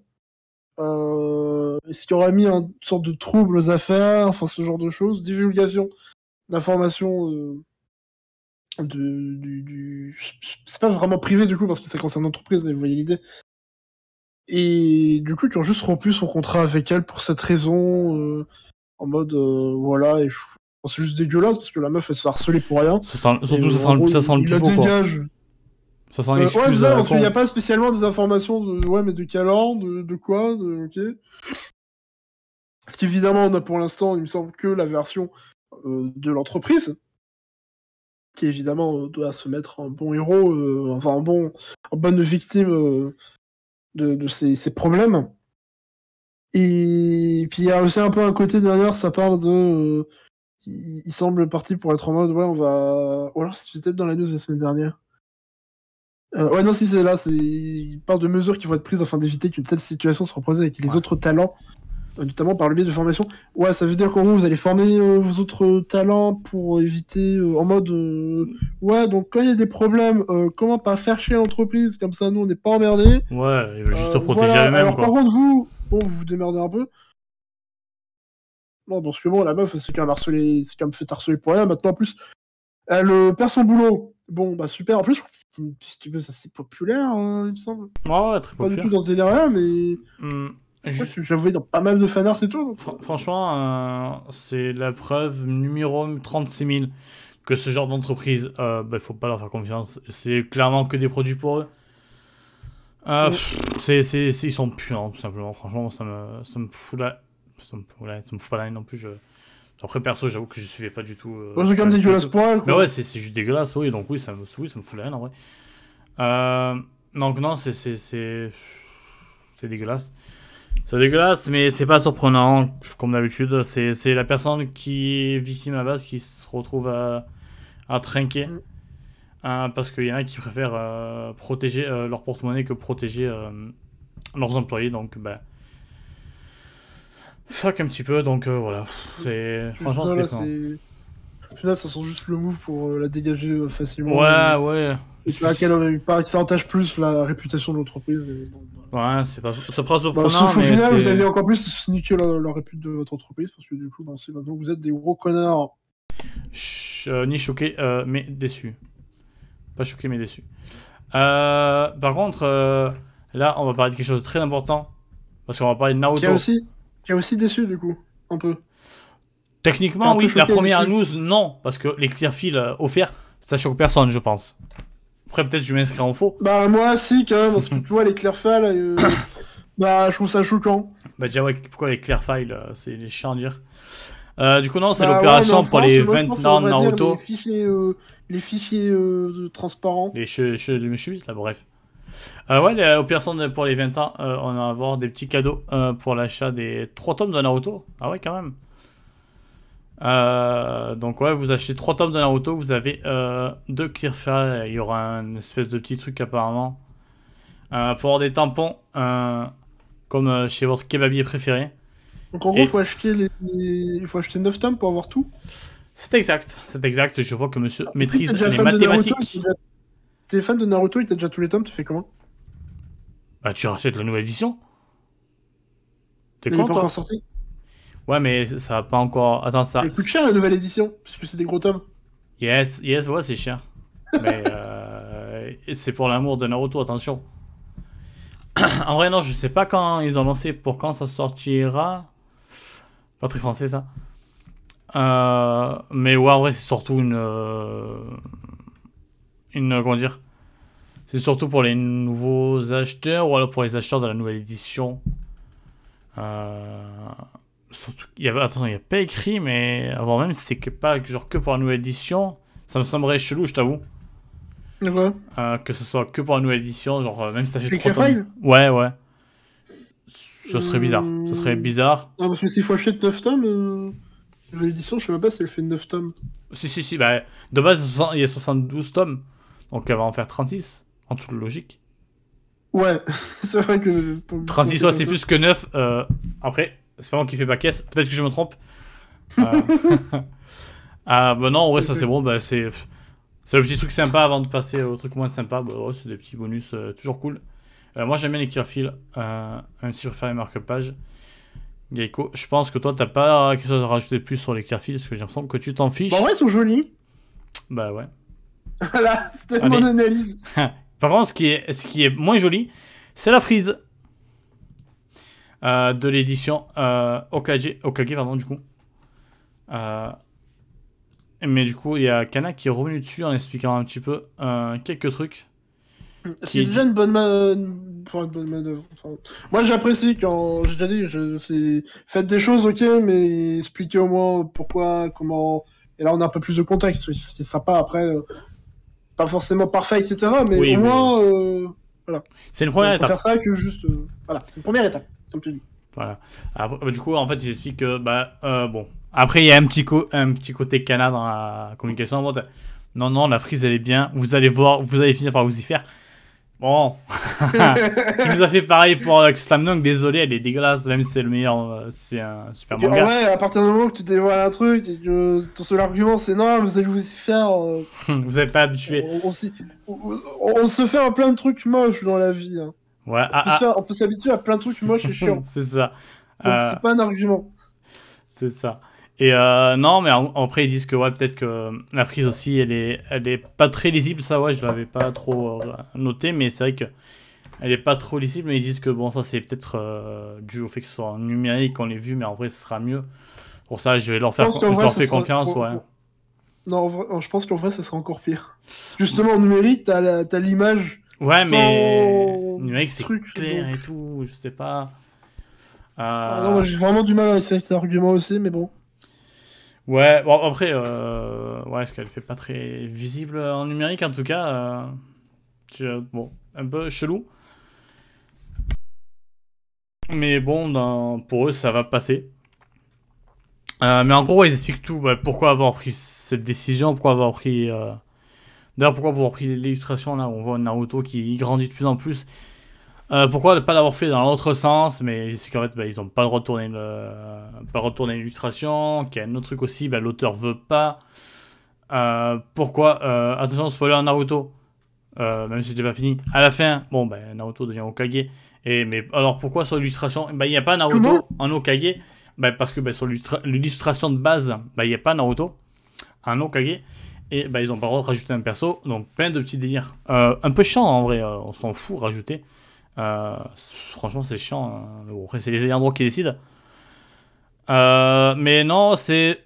Euh, ce qui aurait mis une sorte de trouble aux affaires, enfin ce genre de choses, divulgation d'informations euh, de, du, du- c'est pas vraiment privé du coup parce que ça concerne l'entreprise, mais vous voyez l'idée. Et du coup, ils ont juste rompu son contrat avec elle pour cette raison, euh, en mode euh, voilà, et je- bon, c'est juste dégueulasse parce que la meuf elle se fait harceler pour rien.
Ça sent, surtout, ça
en
sent,
gros,
ça sent le
il la
pipeau, quoi. Ça
Euh, ouais,
l'excuse.
c'est ça, parce qu'il n'y a pas spécialement des informations de ouais, mais de de, de quoi, de ok. Parce qu'évidemment, on a pour l'instant, il me semble, que la version euh, de l'entreprise, qui évidemment euh, doit se mettre en bon héros, euh, enfin en bon, en bonne victime de, de ses, ses problèmes. Et puis il y a aussi un peu un côté derrière, ça parle de. il, il semble parti pour être en mode ouais, on va. Ou alors c'était peut-être dans la news la semaine dernière. Euh, ouais, non, si c'est là, c'est... il parle de mesures qui vont être prises afin d'éviter qu'une telle situation se reproduise avec les
Ouais.
autres talents notamment par le biais de formation. Ouais, ça veut dire qu'en gros, vous allez former euh, vos autres talents pour éviter, euh, en mode, euh, ouais, donc quand il y a des problèmes, euh, comment pas faire chier l'entreprise, comme ça, nous, on n'est pas emmerdés.
Ouais, ils veulent juste
Euh,
te protéger
voilà.
eux-mêmes,
Alors,
quoi.
Par contre, vous, bon, vous vous démerdez un peu. Bon, parce que bon, la meuf, c'est quand même harcelé, c'est quand même fait harceler pour rien. Maintenant, en plus, elle euh, perd son boulot. Bon, bah super. En plus, si tu veux, ça c'est populaire, hein, il me semble.
Ouais, ouais, très
Pas du
populaire.
tout dans ce délire-là, mais
ju-
je vu dans pas mal de fanarts et tout.
Fr- franchement, euh, c'est la preuve numéro 36 000 que ce genre d'entreprise, euh, bah, il faut pas leur faire confiance. C'est clairement que des produits pour eux. Euh,
Ouais.
c'est, c'est, c'est- ils sont puants, tout simplement. Franchement, ça me, ça me fout la... Ça me, ouais, ça me fout pas la haine non plus. Je... Après, perso, j'avoue que je suivais pas du tout. euh,
Moi, c'est quand même
je-
dégueulasse pour elle,
Mais ouais, c'est, c'est juste dégueulasse, oui. Donc oui, ça me, oui, ça me fout la haine, en vrai. Euh, donc non, c'est, c'est, c'est, c'est dégueulasse. C'est dégueulasse, mais c'est pas surprenant, comme d'habitude. C'est, c'est la personne qui est victime à la base qui se retrouve à, à trinquer.
Mm.
Euh, parce qu'il y en a qui préfèrent euh, protéger euh, leur porte-monnaie que protéger euh, leurs employés. Donc, bah. Fuck un petit peu, donc euh, voilà. C'est, franchement, c'est
Au final, ça sent juste le move pour euh, la dégager euh, facilement.
Ouais, ouais.
Et c'est laquelle euh, il paraît que ça entache plus la réputation de l'entreprise. et bah.
Ouais, c'est pas, c'est pas
Bah,
surprenant,
sauf au final, vous avez encore plus niqué la, la répute de votre entreprise parce que du coup, bah, c'est maintenant que vous êtes des gros connards.
Ch- euh, ni choqué, euh, mais déçu. Pas choqué, mais déçu. Euh, par contre, là, on va parler de quelque chose de très important. Parce qu'on va parler de
Qui
Naruto.
aussi, qui a aussi déçu du coup, un peu.
Techniquement,
un peu
oui, la première news, non. Parce que les Clearfield euh, offerts, ça choque personne, je pense. Après, peut-être je vais m'inscrire en faux.
Bah moi, si quand même, parce que tu vois les Clearfall, euh, bah je trouve ça choquant.
Bah, déjà, ouais, pourquoi les Clearfiles, euh, c'est les chiants à dire. Euh, du coup, non, c'est
Bah,
l'opération pour
France,
les
moi, je
20
pense
ans Naruto.
Les fichiers, euh, les fichiers transparents.
Les cheveux, de cheveux, là, bref. Euh, ouais, l'opération de- pour les 20 ans, euh, on va avoir des petits cadeaux euh, pour l'achat des 3 tomes de Naruto. Ah ouais, quand même. Donc ouais, vous achetez 3 tomes de Naruto, vous avez euh, deux Clearfall, il y aura une espèce de petit truc apparemment. Pour avoir des tampons, comme chez votre kebabier préféré.
Donc en gros,
Et-
il faut acheter les... il faut acheter 9 tomes pour avoir tout.
C'est exact, c'est exact, je vois que monsieur maîtrise les
Naruto,
mathématiques.
T'es fan de Naruto et t'as déjà tous les tomes, tu fais comment?
Bah tu rachètes la nouvelle édition T'es
est pas encore sorti.
Ouais, mais ça va pas encore. Attends, ça.
Il coûte cher la nouvelle édition, puisque c'est des gros tomes.
Yes, yes, ouais, c'est cher. Mais euh, c'est pour l'amour de Naruto, attention. en vrai, non, je sais pas quand ils ont lancé, pour quand ça sortira. Pas très français, ça. Euh, mais ouais, en vrai, c'est surtout une. euh, Une. Comment dire C'est surtout pour les nouveaux acheteurs ou alors pour les acheteurs de la nouvelle édition. Euh, surtout, y a, attends, il y a pas écrit, mais avant même, c'est que pas genre que pour la nouvelle édition. Ça me semblerait chelou, je t'avoue.
Ouais.
Euh, que ce soit que pour la nouvelle édition, genre euh, même si trois
Clear
tomes. Ouais, ouais. Ce serait bizarre.
Hum.
Ce serait bizarre.
Non, parce que s'il faut acheter 9 tomes, euh... la nouvelle édition, je sais même pas si elle fait 9 tomes.
Si, si, si. Bah, de base, il y a 60 il y a 72 tomes. Donc elle va en faire 36. En toute logique.
Ouais, c'est vrai que.
36, ouais, c'est plus que 9. Euh, après, c'est pas moi qui fais pas caisse. Peut-être que je me trompe. Euh, ah, bah non, vrai, ça c'est bon. Bah, c'est. C'est le petit truc sympa avant de passer au truc moins sympa. Bah, ouais, c'est des petits bonus euh, toujours cool. Moi, j'aime bien les. Euh, même si je préfère les marque-pages. Geico, je pense que toi, t'as pas quelque chose à rajouter plus sur les Clearfield parce que j'ai l'impression que tu t'en fiches.
En vrai, ils sont jolis.
Bah ouais.
Voilà, c'était mon analyse.
Par contre, ce qui est, ce qui est moins joli, c'est la frise euh, de l'édition euh, Okage, Okage, pardon, du coup. Euh, mais du coup, il y a Kana qui est revenu dessus en expliquant un petit peu euh, quelques trucs.
C'est déjà une bonne, une manœuvre. Enfin, moi, j'apprécie quand. J'ai déjà dit, je... faites des choses, ok, mais expliquez au moins pourquoi, comment. Et là, on a un peu plus de contexte. C'est sympa après. Pas forcément parfait, etc. Mais
Oui,
au moins. Euh...
C'est une première étape.
faire ça que juste. euh, Voilà, c'est une première étape, comme tu dis.
Voilà. Après, bah, du coup, en fait, ils expliquent que, bah, euh, bon. Après, il y a un petit, co- un petit côté Kana dans la communication. Bon, non, non, la frise, elle est bien. Vous allez voir, vous allez finir par vous y faire. Bon, tu nous as fait pareil pour euh, Slam Dunk, désolé, elle est dégueulasse, même si c'est le meilleur, euh, c'est un super
Et en
manga.
vrai, à partir du moment que tu dévoiles un truc et que ton seul argument c'est non, vous allez vous y faire. euh,
Vous avez pas habitué.
on, on s'y- on- on- on se fait à plein de trucs moches dans la vie. hein.
Ouais,
On
ah,
peut
ah,
on peut s'habituer à plein de trucs moches et chiants.
c'est ça.
Donc
Euh,
c'est pas un argument.
C'est ça. Et euh, non, mais en- après ils disent que ouais, peut-être que la prise aussi, elle est, elle est pas très lisible. Ça, ouais, je l'avais pas trop euh, noté, mais c'est vrai que elle est pas trop lisible. Mais ils disent que bon, ça c'est peut-être euh, dû au fait que ce soit en numérique, qu'on l'ait vu, mais en vrai, ce sera mieux. Pour ça, je vais leur faire,
pense
je
qu'en vrai,
leur
ça
fais
sera-
confiance, ouais.
Non, vrai- je pense qu'en vrai, ça serait encore pire. Justement, en numérique, t'as l'image.
Ouais,
sans
mais numérique c'est clair
donc.
et tout, je sais pas. Euh,
Ah non, moi, j'ai vraiment du mal avec cet argument aussi, mais bon.
Ouais, bon, après, euh, ouais, est-ce qu'elle fait pas très visible en numérique en tout cas euh, Bon, un peu chelou. Mais bon, pour eux, ça va passer. Euh, mais en gros, ils expliquent tout. bah, pourquoi avoir pris cette décision, pourquoi avoir pris. euh, D'ailleurs, pourquoi avoir pris l'illustration là on voit Naruto qui grandit de plus en plus. Euh, pourquoi ne pas l'avoir fait dans l'autre sens Mais c'est qu'en fait, bah, ils ont pas le droit de tourner le, retourner l'illustration. Qu'il y a un autre truc aussi, bah, l'auteur veut pas. Euh, pourquoi euh, Attention, spoiler Naruto. Euh, même si j'ai pas fini. À la fin, bon, bah, Naruto devient Okage. Et, mais alors pourquoi sur l'illustration? Bah, Il n'y a pas Naruto en Okage. Bah, parce que bah, sur l'illustra- l'illustration de base, bah, il n'y a pas Naruto en Okage. Et bah, ils ont pas le droit de rajouter un perso. Donc plein de petits délires. Euh, un peu chiant en vrai, euh, on s'en fout rajouter. Euh, franchement, c'est chiant. hein. Après, c'est les ayants droit qui décident. Euh, mais non, c'est.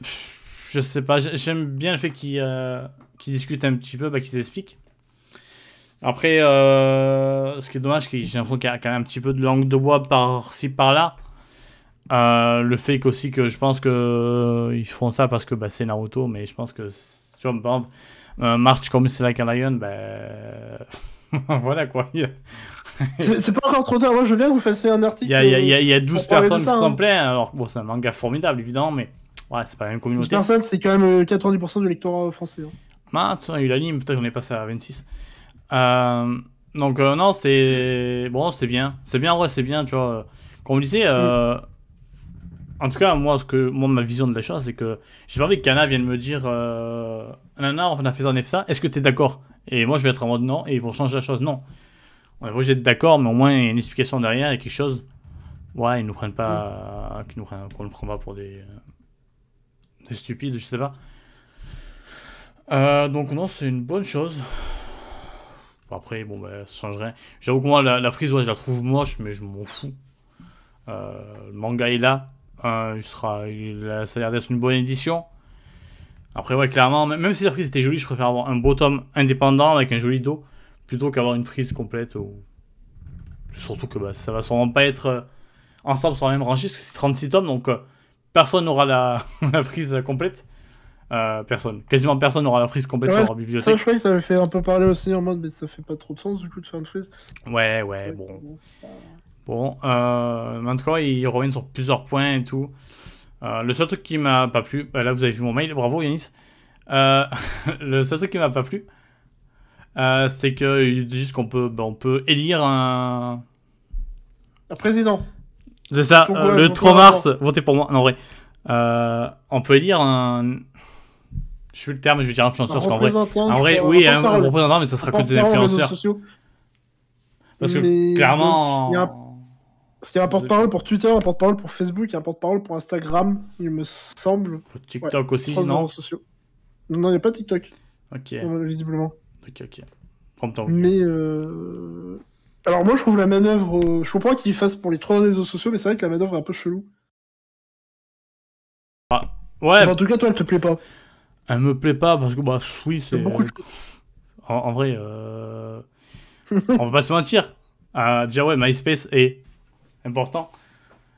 Je sais pas, j'ai- j'aime bien le fait qu'ils euh, qu'ils discutent un petit peu, bah, qu'ils expliquent. Après, ce qui est dommage, c'est j'ai l'impression qu'il y a quand même un petit peu de langue de bois par-ci par-là. Le fait qu'aussi que je pense que euh, font ça parce que bah, c'est Naruto, mais je pense que tu vois, par exemple, un match comme c'est like a Lion, ben voilà quoi.
C'est pas encore trop tard. Moi, je veux bien que vous fassiez un article.
il y a- y a- il y a 12
pour parler de
personnes qui s'en
hein.
plaignent, alors bon, c'est un manga formidable évidemment, mais ouais, c'est pas la même communauté.
personne, c'est quand même euh, 90% du lectorat français. hein.
Tiens, il y a eu l'anime, peut-être qu'on est passé à 26. Euh, donc, euh, non, c'est. Bon, c'est bien. C'est bien, en vrai, c'est bien, tu vois. Comme on disait, euh, en tout cas, moi, ce que, moi, ma vision de la chose, c'est que j'ai pas envie que Kana vienne me dire euh, Nana, on a fait ça, on a fait ça, est-ce que t'es d'accord? Et moi, je vais être en mode non, et ils vont changer la chose. Non. On est obligé d'être d'accord, mais au moins, il y a une explication derrière, et quelque chose. Ouais, ils nous prennent pas. nous prennent- qu'on ne prend pas pour des. des stupides, je sais pas. Euh, donc non, c'est une bonne chose. Après, bon, bah, ça change rien. J'avoue que moi, la, la frise, ouais, je la trouve moche, mais je m'en fous. Euh, le manga est là. Euh, il sera, il a- ça a l'air d'être une bonne édition. Après, ouais, clairement, même même si la frise était jolie, je préfère avoir un beau tome indépendant avec un joli dos plutôt qu'avoir une frise complète. Ou... Surtout que bah, ça va sûrement pas être euh, ensemble sur la même rangée, parce que c'est 36 tomes, donc euh, personne n'aura la, la frise complète. Euh, personne. Quasiment personne n'aura la frise complète
Ouais,
sur leur
Ça,
bibliothèque.
je crois que ça avait fait un peu parler aussi en mode, mais ça fait pas trop de sens du coup de faire une frise.
Ouais, ouais, bon. Bon, euh, en tout cas, ils reviennent sur plusieurs points et tout. Euh, le seul truc qui m'a pas plu, là vous avez vu mon mail, bravo Yanis. Euh, le seul truc qui m'a pas plu, euh, c'est que ils disent qu'on peut, bah, on peut élire un.
Un président.
C'est ça, euh, le
donc,
3
ouais,
mars, votez pour moi. Non, en vrai. Euh, on peut élire un. Je sais plus le terme, je vais dire influenceur,
Un
parce qu'en vrai. En vrai, oui, un représentant, mais ça sera que des influenceurs. Parce que
Mais
clairement.
il y a un- Parce qu'il y a un porte-parole pour Twitter, un porte-parole pour Facebook, un porte-parole pour Instagram, il me semble.
pour TikTok aussi, non
sociaux. Non, il n'y a pas TikTok,
Ok,
visiblement.
Ok, ok.
Mais euh... alors moi je trouve la manœuvre, euh, je comprends qu'ils fassent pour les trois réseaux sociaux, mais c'est vrai que la manœuvre est un peu chelou.
Ouais,
Enfin, en tout cas toi elle te plaît pas.
elle me plaît pas parce que, bah, oui,
C'est beaucoup de
En, en vrai, euh, on va pas se mentir. Euh, déjà, ouais, MySpace est important.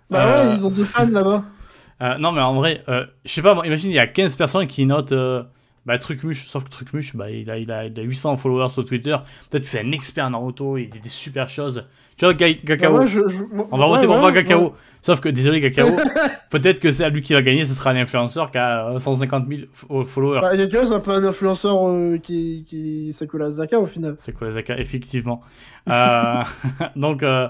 Bah
Euh,
ouais, ils ont des fans là-bas.
euh, non, mais en vrai, euh, je sais pas, moi, imagine, il y a 15 personnes qui notent euh, bah, Trucmuche, sauf que Trucmuche, bah, il, a, il, a, il a 800 followers sur Twitter. Peut-être que c'est un expert Naruto, il dit des super choses. Tu vois, Ga- Gakao,
Bah, ouais, je- je- moi-
on va
ouais,
voter pour
ouais,
Gakao. Sauf que, désolé Gakao, peut-être que c'est à lui qui va gagner, ce sera l'influenceur qui a euh, 150 000 fo- followers.
Bah, Gakao, c'est un peu un influenceur euh, qui, qui Sakura Zaka au final.
C'est Zaka Effectivement. Euh, donc, euh,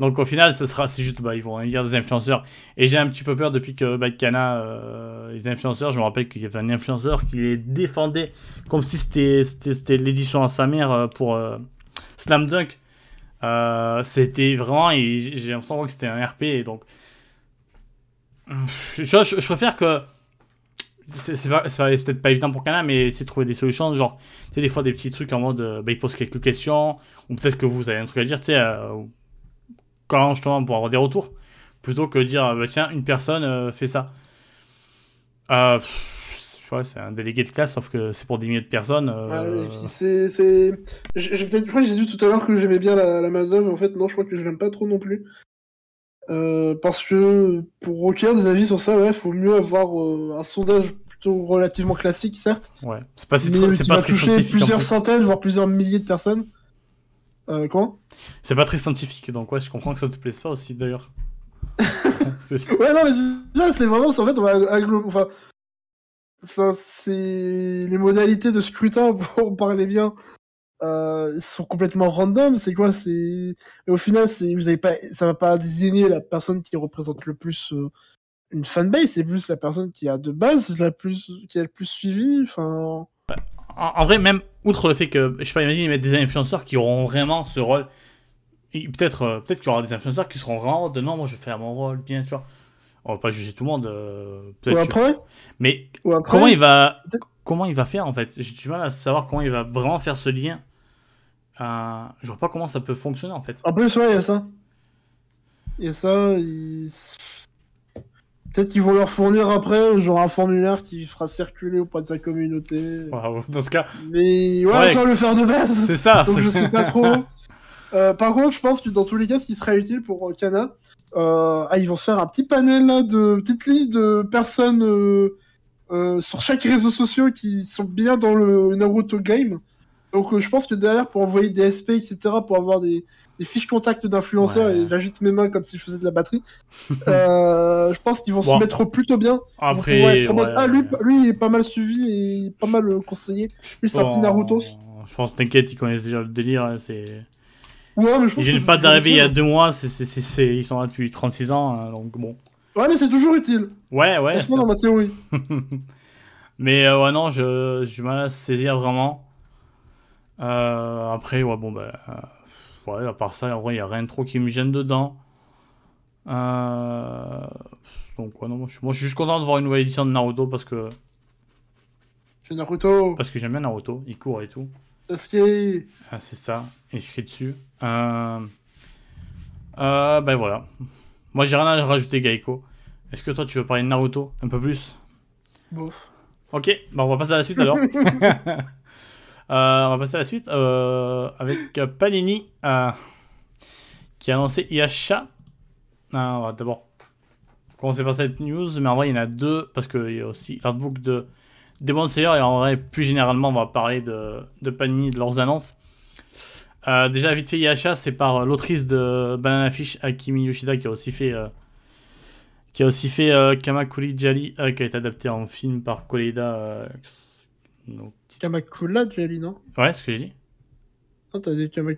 donc au final, ce sera, c'est juste, bah, ils vont élire des influenceurs. Et j'ai un petit peu peur depuis que bah, Kana, euh, les influenceurs, je me rappelle qu'il y avait un influenceur qui les défendait comme si c'était, l'édition à sa mère euh, pour euh, Slam Dunk. Euh, c'était vraiment, j'ai l'impression que c'était un RP. Et donc, je, préfère que. C'est, c'est, c'est c'est peut-être pas évident pour Kana, mais essayer de trouver des solutions. Genre, tu sais, des fois, des petits trucs en mode, bah, il pose quelques questions, ou peut-être que vous avez un truc à dire, tu sais, quand justement pour avoir des retours, plutôt que dire, bah, tiens, une personne euh, fait ça. Euh, ouais, c'est un délégué de classe, sauf que c'est pour des milliers de personnes. euh,
Ouais, et puis c'est. c'est- peut-être. Je crois que j'ai dit tout à l'heure que j'aimais bien la, la manœuvre, en fait, non, je crois que je l'aime pas trop non plus. Euh, parce que pour recueillir des avis sur ça, ouais, faut mieux avoir un sondage plutôt relativement classique, certes,
ouais, c'est pas, si
mais
tr-
qui
c'est pas
va toucher plusieurs
plus.
centaines, voire plusieurs milliers de personnes. Euh, comment?
C'est pas très scientifique, donc ouais, je comprends que ça te plaise pas aussi d'ailleurs.
Ouais, non, mais c'est- ça, c'est vraiment, en fait, on va agglom- enfin, ça, c'est les modalités de scrutin pour parler bien. Euh, sont complètement random. C'est quoi C'est au final, c'est vous avez pas, ça va pas désigner la personne qui représente le plus euh, une fanbase. C'est plus la personne qui a de base la plus, qui a le plus suivi. Enfin,
en, en vrai, même outre le fait que, je sais pas, imagine, ils mettent des influenceurs qui auront vraiment ce rôle. Et Peut-être euh, peut-être qu'il y aura des influenceurs qui seront vraiment de non, moi je vais faire mon rôle bien, tu vois. On va pas juger tout le monde. euh,
ou après,
Mais
ou après.
comment il va comment il va faire en fait? J'ai du mal à savoir comment il va vraiment faire ce lien. Euh, je vois pas comment ça peut fonctionner en fait.
En plus, ouais, il y a ça. Il y a ça. ils- Peut-être qu'ils vont leur fournir après, genre un formulaire qui fera circuler auprès de sa communauté.
Dans ce cas,
Mais ouais,
Ouais.
autant le faire de base.
c'est ça.
Donc je sais pas trop. Euh, par contre, je pense que dans tous les cas, ce qui serait utile pour euh, Kana, euh, ah, ils vont se faire un petit panel là de petite liste de personnes euh, sur chaque réseau social qui sont bien dans le Naruto game. Donc euh, je pense que derrière, pour envoyer des SP, etc., pour avoir des, des fiches contacts d'influenceurs,
Ouais.
et j'agite mes mains comme si je faisais de la batterie, euh, je pense qu'ils vont
Bon.
se mettre plutôt bien.
Après,
être mode, ah lui, il est pas mal suivi et pas mal euh, conseillé. Lui, c'est un petit Naruto.
Je pense, t'inquiète, ils connaissent déjà le délire. hein, C'est...
Ouais, mais je pense
Ils viennent pas d'arriver il y a deux mois, ils sont là depuis 36 ans, hein, donc bon.
Ouais, mais c'est toujours utile.
Ouais, ouais.
Dans ma théorie.
Mais euh, ouais, non, je, j'ai du mal à saisir vraiment. Euh, après, ouais, bon, bah. ouais, à part ça, en vrai, il n'y a rien de trop qui me gêne dedans. Euh, donc, ouais, non, moi je, moi, je suis juste content de voir une nouvelle édition de Naruto parce que,
C'est Naruto.
parce que j'aime bien Naruto, il court et tout.
Sasuke.
Ah, c'est ça, inscrit dessus. Euh, euh, ben voilà. Moi, j'ai rien à rajouter, Gaiko. Est-ce que toi, tu veux parler de Naruto un peu plus?
Bof.
Ok, bah on va passer à la suite alors. Euh, on va passer à la suite euh, avec Panini euh, qui a annoncé Yasha. Ah, on va d'abord commencer par cette news, mais en vrai il y en a deux parce qu'il y a aussi l'artbook de Demon Slayer et en vrai plus généralement on va parler de, Panini de leurs annonces. Déjà vite fait Yasha c'est par l'autrice de Banana Fish Akimi Yoshida qui a aussi fait qui a aussi fait Kamakuri Jali qui a été adapté en film par Koreeda euh, donc,
Kamakula, tu as dit, non?
Ouais, ce que j'ai dit.
Non, t'as dit Kama...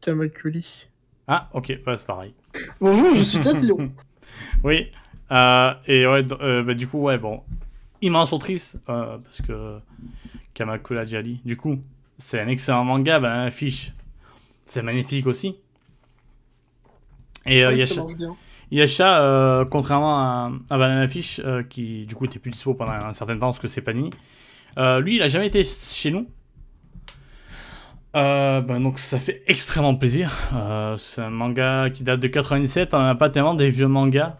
Kamakuli.
Ah, ok, bah, c'est pareil.
Bonjour, je suis Tatillon.
Oui. Euh, et ouais, euh, bah, du coup, ouais, bon. Immense autrice, euh, parce que Kamakura Jali, du coup, c'est un excellent manga, bah, l'affiche, c'est magnifique aussi. Et euh,
Ouais,
Yasha. Yasha, contrairement à, à Banana Fish, qui du coup était plus dispo pendant un certain temps parce que c'est Panini, euh, lui il a jamais été chez nous. Euh, ben donc ça fait extrêmement plaisir. Euh, c'est un manga qui date de 97, on n'a pas tellement des vieux mangas,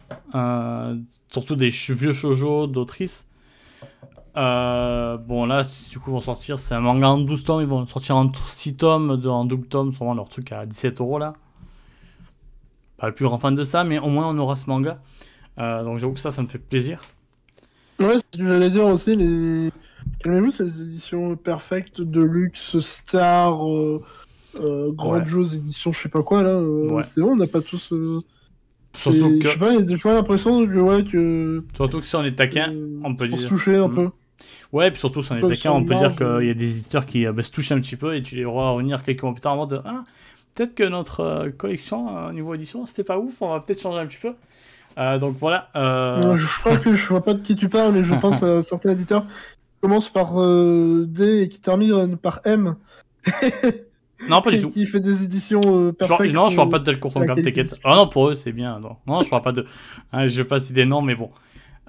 surtout des vieux shoujo d'autrices. Bon là, si, du coup, vont sortir, c'est un manga en 12 tomes, ils vont sortir en 6 tomes, en double tome, sûrement leur truc à 17 euros là. Pas le plus grand fan de ça, mais au moins on aura ce manga. Donc j'avoue que ça, ça me fait plaisir.
Ouais, j'allais dire aussi, les... calmez-vous, c'est les éditions Perfect, Deluxe, Star, euh, euh, Grandiose édition, je sais pas quoi là. euh,
Ouais.
C'est bon, on n'a pas tous. euh,
Surtout que,
Je sais pas, j'ai j'ai l'impression que, ouais, que.
surtout que si on est taquin,
euh,
on peut
pour
dire-
se toucher un
Mm.
peu.
Ouais, puis surtout, si on est taquin, on peut dire qu'il y a des éditeurs qui bah, se touchent un petit peu et tu les vois revenir quelques mois plus tard en mode Ah, peut-être que notre collection au niveau édition, c'était pas ouf, on va peut-être changer un petit peu. Euh, donc voilà. Euh,
Je crois que je vois pas de qui tu parles, mais je pense à certains éditeurs qui commencent par euh, D et qui terminent par M.
Non, pas du tout.
qui fait des éditions euh,
Je parle-
perfectes.
non, je parle
euh,
pas de Delcourt
la
Cam,
qualité
t'inquiète. Ah non, pour eux, c'est bien. Non, non je parle pas de. Hein, je vais pas citer des noms, mais bon.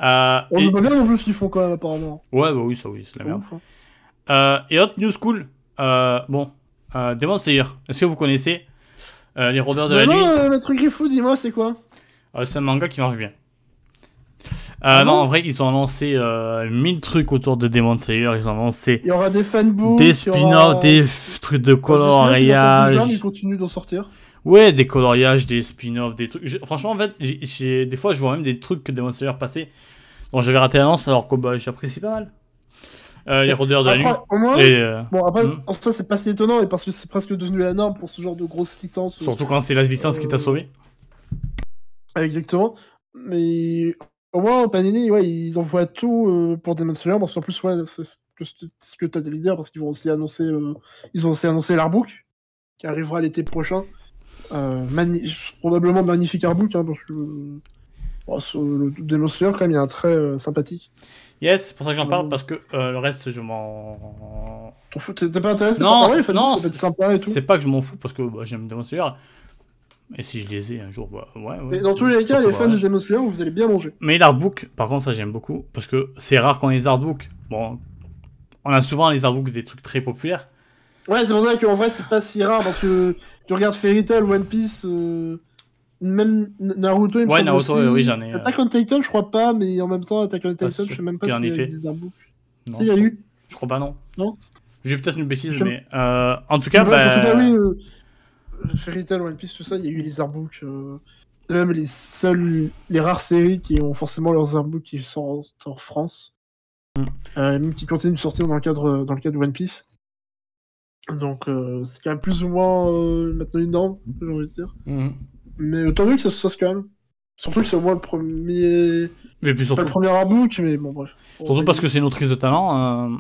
Euh,
On
et-
pas bien non plus ce qu'ils font quand même, apparemment.
Ouais, bah oui, ça oui, c'est la merde.
Ouf, hein.
Euh, et autre news cool. Euh, bon, euh, Demon Slayer. Est-ce que vous connaissez euh, les rôdeurs de la
Non,
nuit?
non, euh, le truc est fou, dis-moi, c'est quoi?
Euh, C'est un manga qui marche bien. Euh,
Ah
non, en vrai, ils ont annoncé euh, 1000 trucs autour de Demon Slayer. Ils ont annoncé
Il y aura des fanbooks.
des spin-offs,
aura-
des trucs de coloriage.
Ils continuent d'en sortir.
Ouais, des coloriages, des spin-offs, des trucs. Je- franchement, en fait, des fois, je vois même des trucs que Demon Slayer passait dont j'avais raté l'annonce alors que bah, j'apprécie pas mal. Euh, les rôdeurs de la nuit.
Après, au moins,
Et, euh,
bon, après,
Mm.
en soi, c'est pas si étonnant, et parce que c'est presque devenu la norme pour ce genre de grosses licences.
surtout quand c'est la licence qui t'a
Euh,
sauvé.
Exactement. Mais au moins, Panini, ouais, ils envoient tout euh, pour Demon Slayer. Bon, c'est en plus, ouais, c'est ce que, tu as dire, parce qu'ils vont aussi annoncer, euh, ils ont aussi annoncé l'artbook, qui arrivera l'été prochain. Euh, mani- probablement magnifique artbook, hein, parce que euh, bon, sur le Demon Slayer, quand même, il y a un trait sympathique.
Yes, c'est pour ça que j'en parle parce que le reste, je m'en.
T'en fous, t'es pas intéressé
Non, c'est- non,
sympa et tout.
c'est pas que je m'en fous parce que bah, j'aime Demon Slayer. Et si je les ai un jour, bah ouais. ouais
Mais dans tous les cas, les fans de. Demon Slayer, vous allez bien manger.
Mais l'artbook, par contre, ça j'aime beaucoup parce que c'est rare qu'on ait les artbooks. Bon, on a souvent les artbooks des trucs très populaires.
Ouais, c'est pour ça qu'en vrai, c'est pas si rare, parce que tu regardes Fairy Tail, One Piece, euh, même Naruto, il me
Ouais, Naruto,
aussi.
oui, j'en ai, euh.
Attack on Titan, je crois pas, mais en même temps, Attack on Titan, je sais même pas s'il y a eu des artbooks.
Non,
Si, il y a eu.
Je crois pas, non.
Non
J'ai peut-être une bêtise, mais euh, en tout cas,
Bref, en
bah,
tout cas, oui, euh, Fairy Tail, One Piece, tout ça, il y a eu les artbooks. euh, c'est même les seules, les rares séries qui ont forcément leurs artbooks qui sortent en France.
Mm.
Euh, même qui continuent de sortir dans le cadre, dans le cadre de One Piece. Donc, euh, c'est quand même plus ou moins euh, maintenant une norme, j'ai envie de dire.
Mhm.
Mais tant mieux que ça se fasse quand même. Surtout que c'est au moins le premier.
mais puis
Pas
surtout,
le premier artbook, mais bon, bref.
surtout parce que c'est une autrice de talent. euh,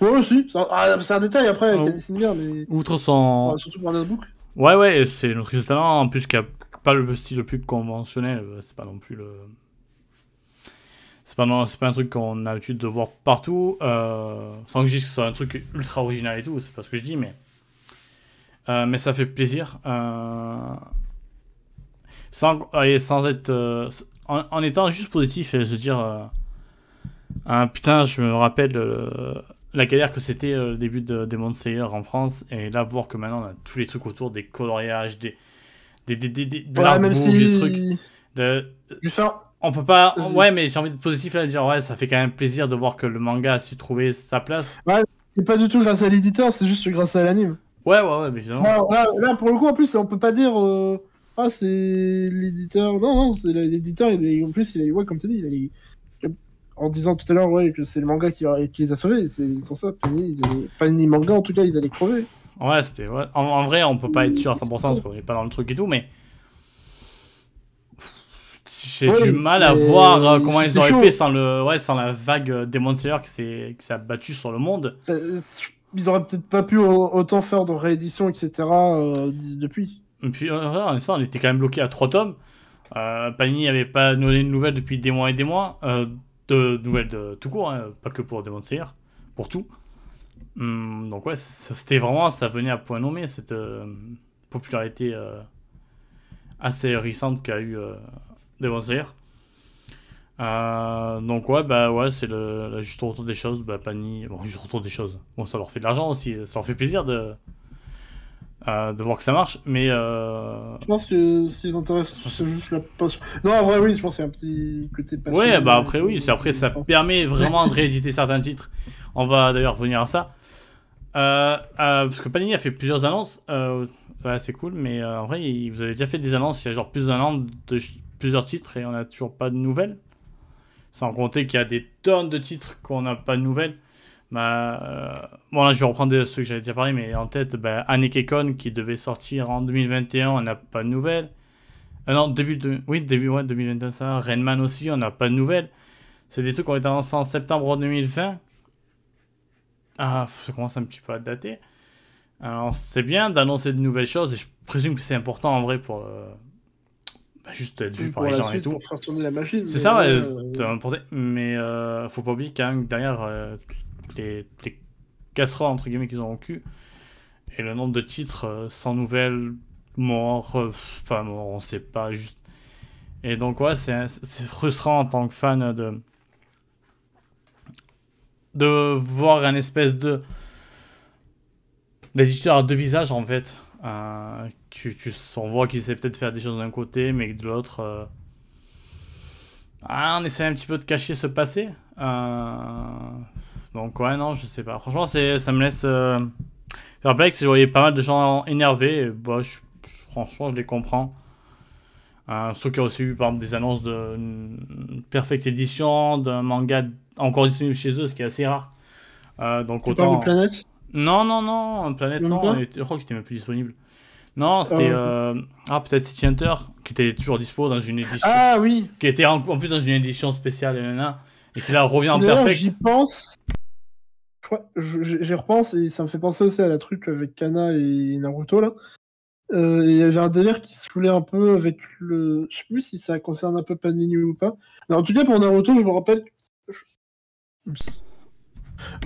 Ouais, aussi. C'est un, ah, un détail après,
Oh.
qu'elle dessine bien, mais.
outre son,
surtout pour un artbook.
Ouais, ouais, c'est de talent, en plus qui a pas le style le plus conventionnel, euh, c'est pas non plus le... C'est pas, non- pas un truc qu'on a l'habitude de voir partout, euh, sans que je dise que ce soit un truc ultra original et tout, c'est pas ce que je dis, mais... euh, mais ça fait plaisir. sans, allez, sans être... en, en étant juste positif et se dire... ah, putain, je me rappelle la galère que c'était euh, le début de Demon Slayer en France, et là, voir que maintenant on a tous les trucs autour, des coloriages, des. des, des, des, des de
Ouais, même si.
des trucs. De... On peut pas. Ouais, mais j'ai envie de positif là, de dire, ouais, ça fait quand même plaisir de voir que le manga a su trouver sa place.
C'est pas du tout grâce à l'éditeur, c'est juste grâce à l'anime.
Ouais, ouais, ouais, mais.
Là, là, là, pour le coup, en plus, on peut pas dire. euh, Ah, c'est l'éditeur. Non, non, c'est l'éditeur, il est... en plus, il est. Ouais, comme tu dis, il a les- En disant tout à l'heure, ouais, que c'est le manga qui, les a sauvés. C'est sans ça, Panini, ils allaient... Panini manga, en tout cas, ils allaient crever.
Ouais, c'était. Ouais. En, en vrai, on peut pas être sûr à 100% parce qu'on est pas dans le truc et tout, mais. J'ai
Ouais,
du mal à voir euh, comment ils auraient
chaud.
fait sans, le, ouais, sans la vague euh, Demon Slayer qui s'est qui s'est abattue sur le monde.
Euh, Ils auraient peut-être pas pu au- autant faire de réédition, etc. euh, depuis.
Et puis, euh, ça, on était quand même bloqué à 3 tomes. Euh, Panini n'avait pas donné de nouvelles depuis des mois et des mois. De nouvelles de tout court, hein, pas que pour Demon Slayer, pour tout. Hum, donc, ouais, c'était vraiment, ça venait à point nommé, cette euh, popularité euh, assez récente qu'a eu euh, Demon Slayer. Euh, donc, ouais, bah, ouais, c'est le, le juste retour des choses. Bah, Panini, bon, juste retour des choses. Bon, ça leur fait de l'argent aussi, ça leur fait plaisir de. Euh, de voir que ça marche, mais euh,
Je pense que ce qui les intéresse, c'est juste la passion. Non, en vrai, oui, je pense que c'est un petit côté passion.
Ouais, bah après, oui, c'est après, ça permet vraiment de rééditer certains titres. On va d'ailleurs revenir à ça. Euh, euh, parce que Panini a fait plusieurs annonces. Euh, ouais, c'est cool, mais en vrai, il- vous avez déjà fait des annonces il y a genre plus d'un an de plusieurs titres et on n'a toujours pas de nouvelles. Sans compter qu'il y a des tonnes de titres qu'on n'a pas de nouvelles. Bah, euh, bon, là, je vais reprendre ceux que j'avais déjà parlé, mais en tête, bah, Anekekon qui devait sortir en 2021, on n'a pas de nouvelles. Euh, non, début de. Oui, début ouais, 2021, ça. Renman aussi, on n'a pas de nouvelles. C'est des trucs qui ont été annoncés en septembre 2020. Ah, ça commence un petit peu à dater. Alors, c'est bien d'annoncer de nouvelles choses, et je présume que c'est important en vrai pour. euh, bah, juste être vu
Pour
par les gens et
suite,
tout.
Pour faire tourner la machine.
C'est ça, ouais,
euh.
Mais euh, faut pas oublier quand même que derrière les, les casseroles entre guillemets qu'ils ont au cul et le nombre de titres euh, sans nouvelles, morts, euh, pas morts, on sait pas juste. Et donc ouais, c'est frustrant en tant que fan de de voir un espèce de des histoires à deux visages en fait. Euh, tu, tu, on voit qu'ils essaient peut-être faire des choses d'un côté, mais de l'autre. ah, on essaie un petit peu de cacher ce passé. Donc, ouais, non, je sais pas. Franchement, c'est, ça me laisse euh, perplexe. Je voyais pas mal de gens énervés. Et, bah, je- franchement, je les comprends. Euh, sauf qu'il y a aussi eu, par exemple, des annonces de une Perfect Edition, d'un manga encore disponible chez eux, ce qui est assez rare. Euh, donc,
Tu
autant.
de planète
Non, non, non, Planète, non, était- je crois que c'était même plus disponible. Non, c'était.
Ah,
euh, Ah, peut-être City Hunter, qui était toujours dispo dans une édition.
Ah oui
Qui était en, en plus dans une édition spéciale, et, et qui là revient en perfect.
j'y pense. J'y repense et ça me fait penser aussi à la truc avec Kana et Naruto là. Euh, Il y avait un délire qui se foulait un peu avec le. Je sais plus si ça concerne un peu Panini ou pas. Mais en tout cas, pour Naruto, je me rappelle.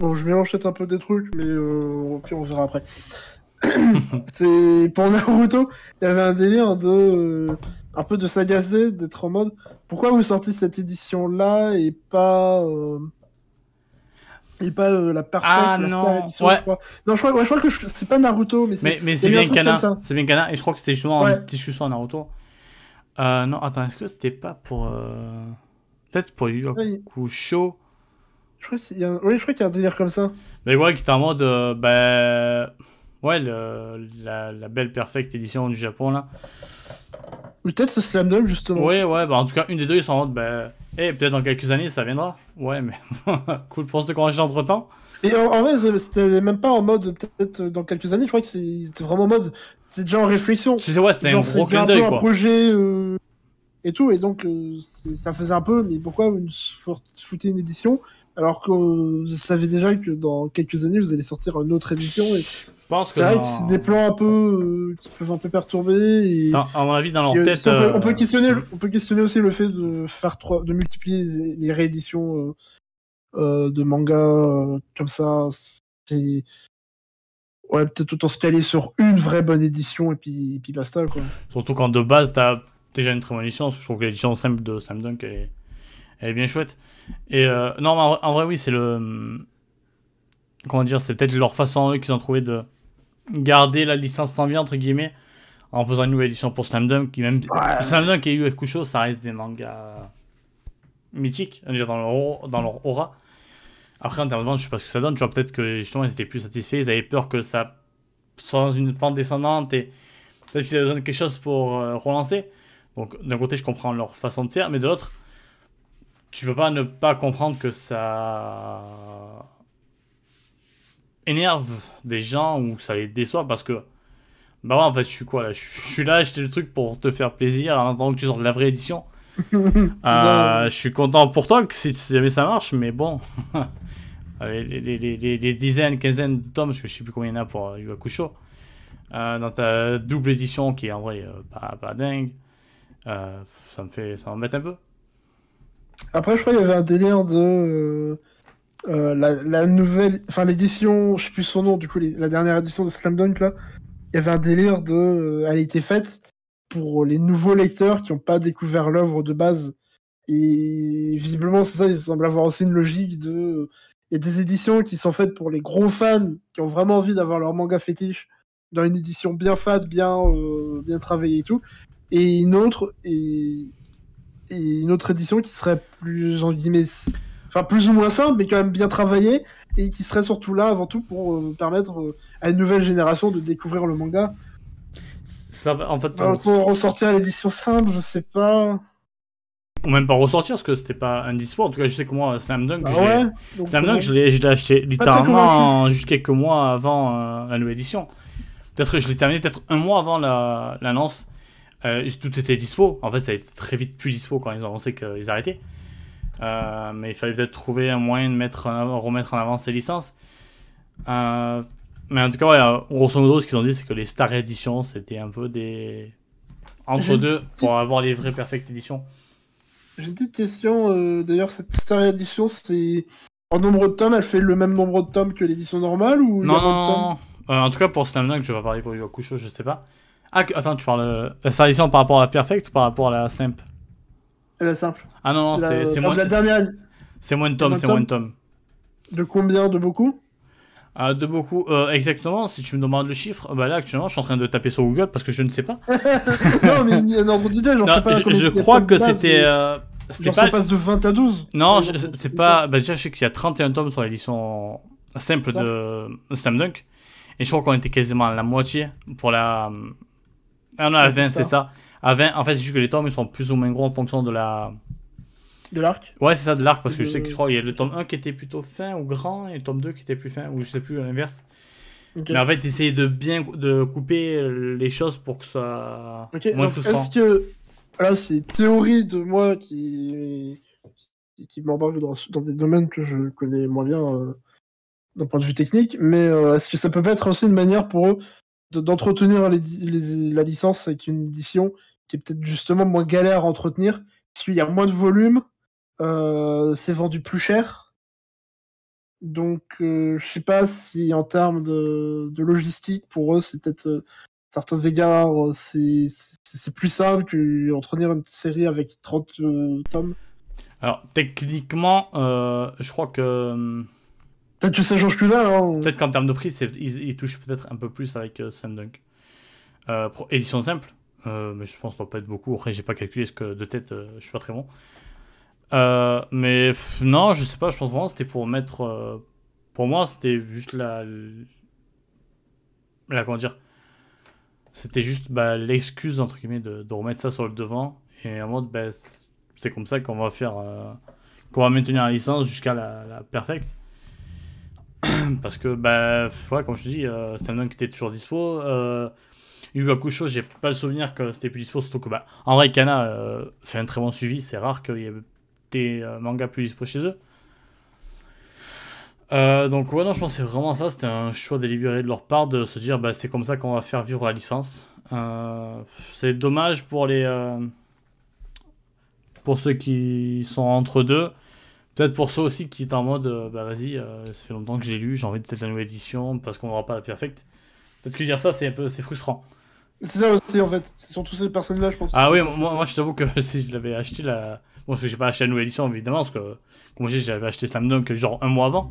Bon, je mélange peut-être un peu des trucs, mais euh, on verra après. C'est pour Naruto, il y avait un délire de euh, un peu de s'agacer, d'être en mode pourquoi vous sortez cette édition là et pas euh, et pas euh, la perfect
Ah,
la
non. Ouais.
je crois. Non, je crois, ouais, je crois que je- c'est pas Naruto mais c'est
Mais, mais c'est bien Kana. C'est bien Kana, et je crois que c'était justement
Ouais.
en discussion à Naruto. Euh, non, attends, est-ce que c'était pas pour. euh, Peut-être pour Yu Hakusho?
Je crois qu'il y a un... oui, je crois qu'il y a un délire comme ça.
Mais ouais, qui était en mode. euh, ben. Ouais, le- la, la belle perfect édition du Japon là.
Ou peut-être ce Slam Dunk justement.
Ouais, ouais, bah en tout cas, une des deux, ils sont en mode. Ben. Eh, peut-être dans quelques années, ça viendra. Ouais, mais. cool pour se corriger entre temps.
Et en, en vrai, c'était même pas en mode peut-être dans quelques années, je crois que c'est- c'était vraiment en mode c'est déjà en réflexion.
Ouais, c'était un gros
un
clin d'œil
un
quoi.
projet euh, et tout, et donc euh, ça faisait un peu, mais pourquoi vous foutez une édition alors que euh, vous savez déjà que dans quelques années vous allez sortir une autre édition et
pense que.
c'est vrai
dans-
que c'est des plans un peu euh, qui peuvent un peu perturber et
dans- à mon avis, dans leur
euh,
tête.
on, peut, on peut
euh,
questionner on peut questionner aussi le fait de faire trois de multiplier les, les rééditions euh, de mangas comme ça et ouais peut-être autant se caler sur une vraie bonne édition et puis, et puis basta quoi
Surtout quand de base, t'as déjà une très bonne édition. Je trouve que l'édition simple de Sam Dunk est, elle est bien chouette. Et euh, non, mais en, vrai- en vrai, oui, c'est le. Comment dire C'est peut-être leur façon, eux, qu'ils ont trouvé de garder la licence sans vie, entre guillemets, en faisant une nouvelle édition pour Slam Dunk. Qui même...
Ouais.
Slam Dunk et Yu Hakusho, ça reste des mangas mythiques, déjà dans leur, aura- dans leur aura. Après, en termes de vente, je sais pas ce que ça donne. Tu vois, peut-être que justement, ils étaient plus satisfaits. Ils avaient peur que ça soit dans une pente descendante et peut-être qu'ils avaient besoin de quelque chose pour euh, relancer. Donc, d'un côté, je comprends leur façon de faire, mais de l'autre, tu peux pas ne pas comprendre que ça énerve des gens ou ça les déçoit parce que, bah ouais, en fait, je suis quoi là? Je suis là, acheter le truc pour te faire plaisir en attendant que tu sortes la vraie édition. Euh, je suis content pour toi que si, jamais ça marche, mais bon. les, les, les, les, les dizaines, quinzaines de tomes, parce que je sais plus combien il y en a pour euh, Yu Hakusho, euh, dans ta double édition qui est en vrai euh, pas, pas dingue, euh, ça me fait ça m'embête un peu.
Après, je crois qu'il y avait un délire de euh, la, nouvelle, enfin l'édition, je sais plus son nom, du coup la dernière édition de Slam Dunk là, il y avait un délire de, euh, elle a été faite pour les nouveaux lecteurs qui n'ont pas découvert l'œuvre de base. Et visiblement, c'est ça, il semble avoir aussi une logique de, il y a des éditions qui sont faites pour les gros fans qui ont vraiment envie d'avoir leur manga fétiche dans une édition bien fat, bien, euh, bien travaillée et tout, et une autre et et une autre édition qui serait plus en guillemets enfin plus ou moins simple mais quand même bien travaillée et qui serait surtout là avant tout pour euh, permettre euh, à une nouvelle génération de découvrir le manga
Ça, en fait,
Alors, autant ressortir l'édition simple je sais pas
ou même pas ressortir parce que c'était pas un dispo. En tout cas, je sais que moi, Slam Dunk,
Ah
je l'ai-
ouais donc,
Slam
euh,
Dunk, je l'ai acheté littéralement juste quelques mois avant euh, la nouvelle édition. Peut-être que je l'ai terminé peut-être un mois avant la- l'annonce. Euh, tout était dispo. En fait, ça a été très vite plus dispo quand ils ont annoncé qu'ils arrêtaient. Euh, mais il fallait peut-être trouver un moyen de mettre en avant- remettre en avant ces licences. Euh, mais en tout cas, ouais, euh, grosso modo, ce qu'ils ont dit, c'est que les Star Edition, c'était un peu des. Entre deux, pour avoir les vraies Perfect Edition.
J'ai une petite question. euh, D'ailleurs, cette Star Edition, c'est. En nombre de tomes, elle fait le même nombre de tomes que l'édition normale ou
Non, non, non. En tout cas, pour Slam Dunk, je vais pas parler pour Hakusho, je sais pas. Ah, attends, tu parles. La Star Edition par rapport à la Perfect ou par rapport à la Slamp?
Elle est simple.
Ah non, non,
La-
c'est
enfin,
moins,
de la dernière.
c'est moins de tomes, c'est moins de
tomes. De combien De beaucoup?
Euh, de beaucoup. Euh, exactement, si tu me demandes le chiffre, bah là actuellement je suis en train de taper sur Google parce que je ne sais pas.
Non, mais il y a un ordre d'idée, genre,
Non,
je sais pas.
je, crois que c'était. euh, pas.
ça passe de 20 à 12
Non, c'est pas. Bah déjà, je sais qu'il y a 31 tomes sur l'édition simple
Simple.
de Slam Dunk. Et je crois qu'on était quasiment à la moitié pour la. Ah non, à
c'est
20, c'est
ça.
Ça. À 20, en fait, c'est juste que les tomes ils sont plus ou moins gros en fonction de la.
De l'arc
Ouais, c'est ça, de l'arc, parce que je sais que je crois qu'il y a le tome 1 qui était plutôt fin ou grand, et le tome 2 qui était plus fin, ou je sais plus, à l'inverse. Mais en fait, essayer de bien de couper les choses pour que ce soit
Ok,
moins frustrant.
est-ce que. Là, c'est une théorie de moi qui. qui, qui m'embarque dans, dans des domaines que je connais moins bien euh, d'un point de vue technique, mais euh, est-ce que ça peut pas être aussi une manière pour eux de- d'entretenir les, les- la licence avec une édition qui est peut-être justement moins galère à entretenir, parce qu'il y a moins de volume, euh, c'est vendu plus cher. Donc, euh, je sais pas si en termes de, de logistique, pour eux, c'est peut-être euh, certains égards, c'est plus simple qu'entretenir une série avec 30 euh, tomes.
Alors, techniquement, je crois que.
Peut-être que ça change que là, hein.
Peut-être qu'en termes de prix, ils, ils touchent peut-être un peu plus avec Sam Dunk. Édition simple, euh, mais je pense que ça doit pas être beaucoup. Après, j'ai pas calculé ce que de tête, euh, je suis pas très bon. Euh, mais non, je sais pas, je pense vraiment que c'était pour mettre. pour moi, c'était juste la. La, comment dire C'était juste bah, l'excuse, entre guillemets, de, remettre ça sur le devant. Et en mode, bah, c'est- comme ça qu'on va faire. qu'on va maintenir la licence jusqu'à la, la perfect. Parce que, bah, ouais, comme je te dis, euh, Slam Dunk était toujours dispo. Yu Yu Hakusho, j'ai pas le souvenir que c'était plus dispo, surtout que, bah, en vrai, Kana euh, fait un très bon suivi. C'est rare qu'il y ait des euh, mangas plus dispo chez eux. Euh, donc, ouais, non, je pense que c'est vraiment ça. C'était un choix délibéré de leur part de se dire, bah, c'est comme ça qu'on va faire vivre la licence. C'est dommage pour les. pour ceux qui sont entre deux. Peut-être pour ceux aussi qui est en mode, bah vas-y, euh, ça fait longtemps que j'ai lu, j'ai envie de la nouvelle édition parce qu'on n'aura pas la perfecte. Peut-être que dire ça, c'est un peu, c'est frustrant.
C'est ça aussi, en fait. C'est surtout ces personnes-là, je pense.
Ah oui, moi, je t'avoue que si je l'avais acheté la. Bon, parce que j'ai pas acheté la nouvelle édition évidemment, parce que, comme je dis, j'avais acheté Slam Dunk genre un mois avant.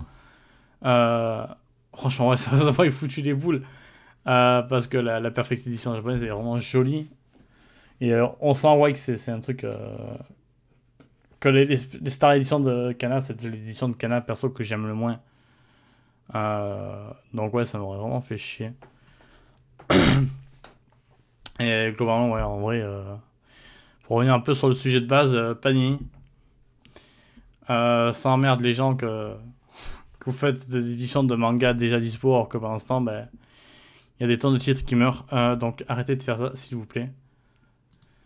Euh, Franchement, ouais, ça m'a foutu les boules. Euh, parce que la, la Perfect Edition japonaise est vraiment jolie. Et euh, on sent, ouais, que c'est un truc. que les, Star Edition de Kana, c'est l'édition de Kana perso que j'aime le moins. Donc, ouais, ça m'aurait vraiment fait chier. Et globalement, ouais, en vrai, euh, pour revenir un peu sur le sujet de base, euh, Panini, euh, ça emmerde les gens que, que vous faites des éditions de manga déjà dispo, alors que pour l'instant, ben, il y a des tonnes de titres qui meurent. Euh, donc arrêtez de faire ça, s'il vous plaît.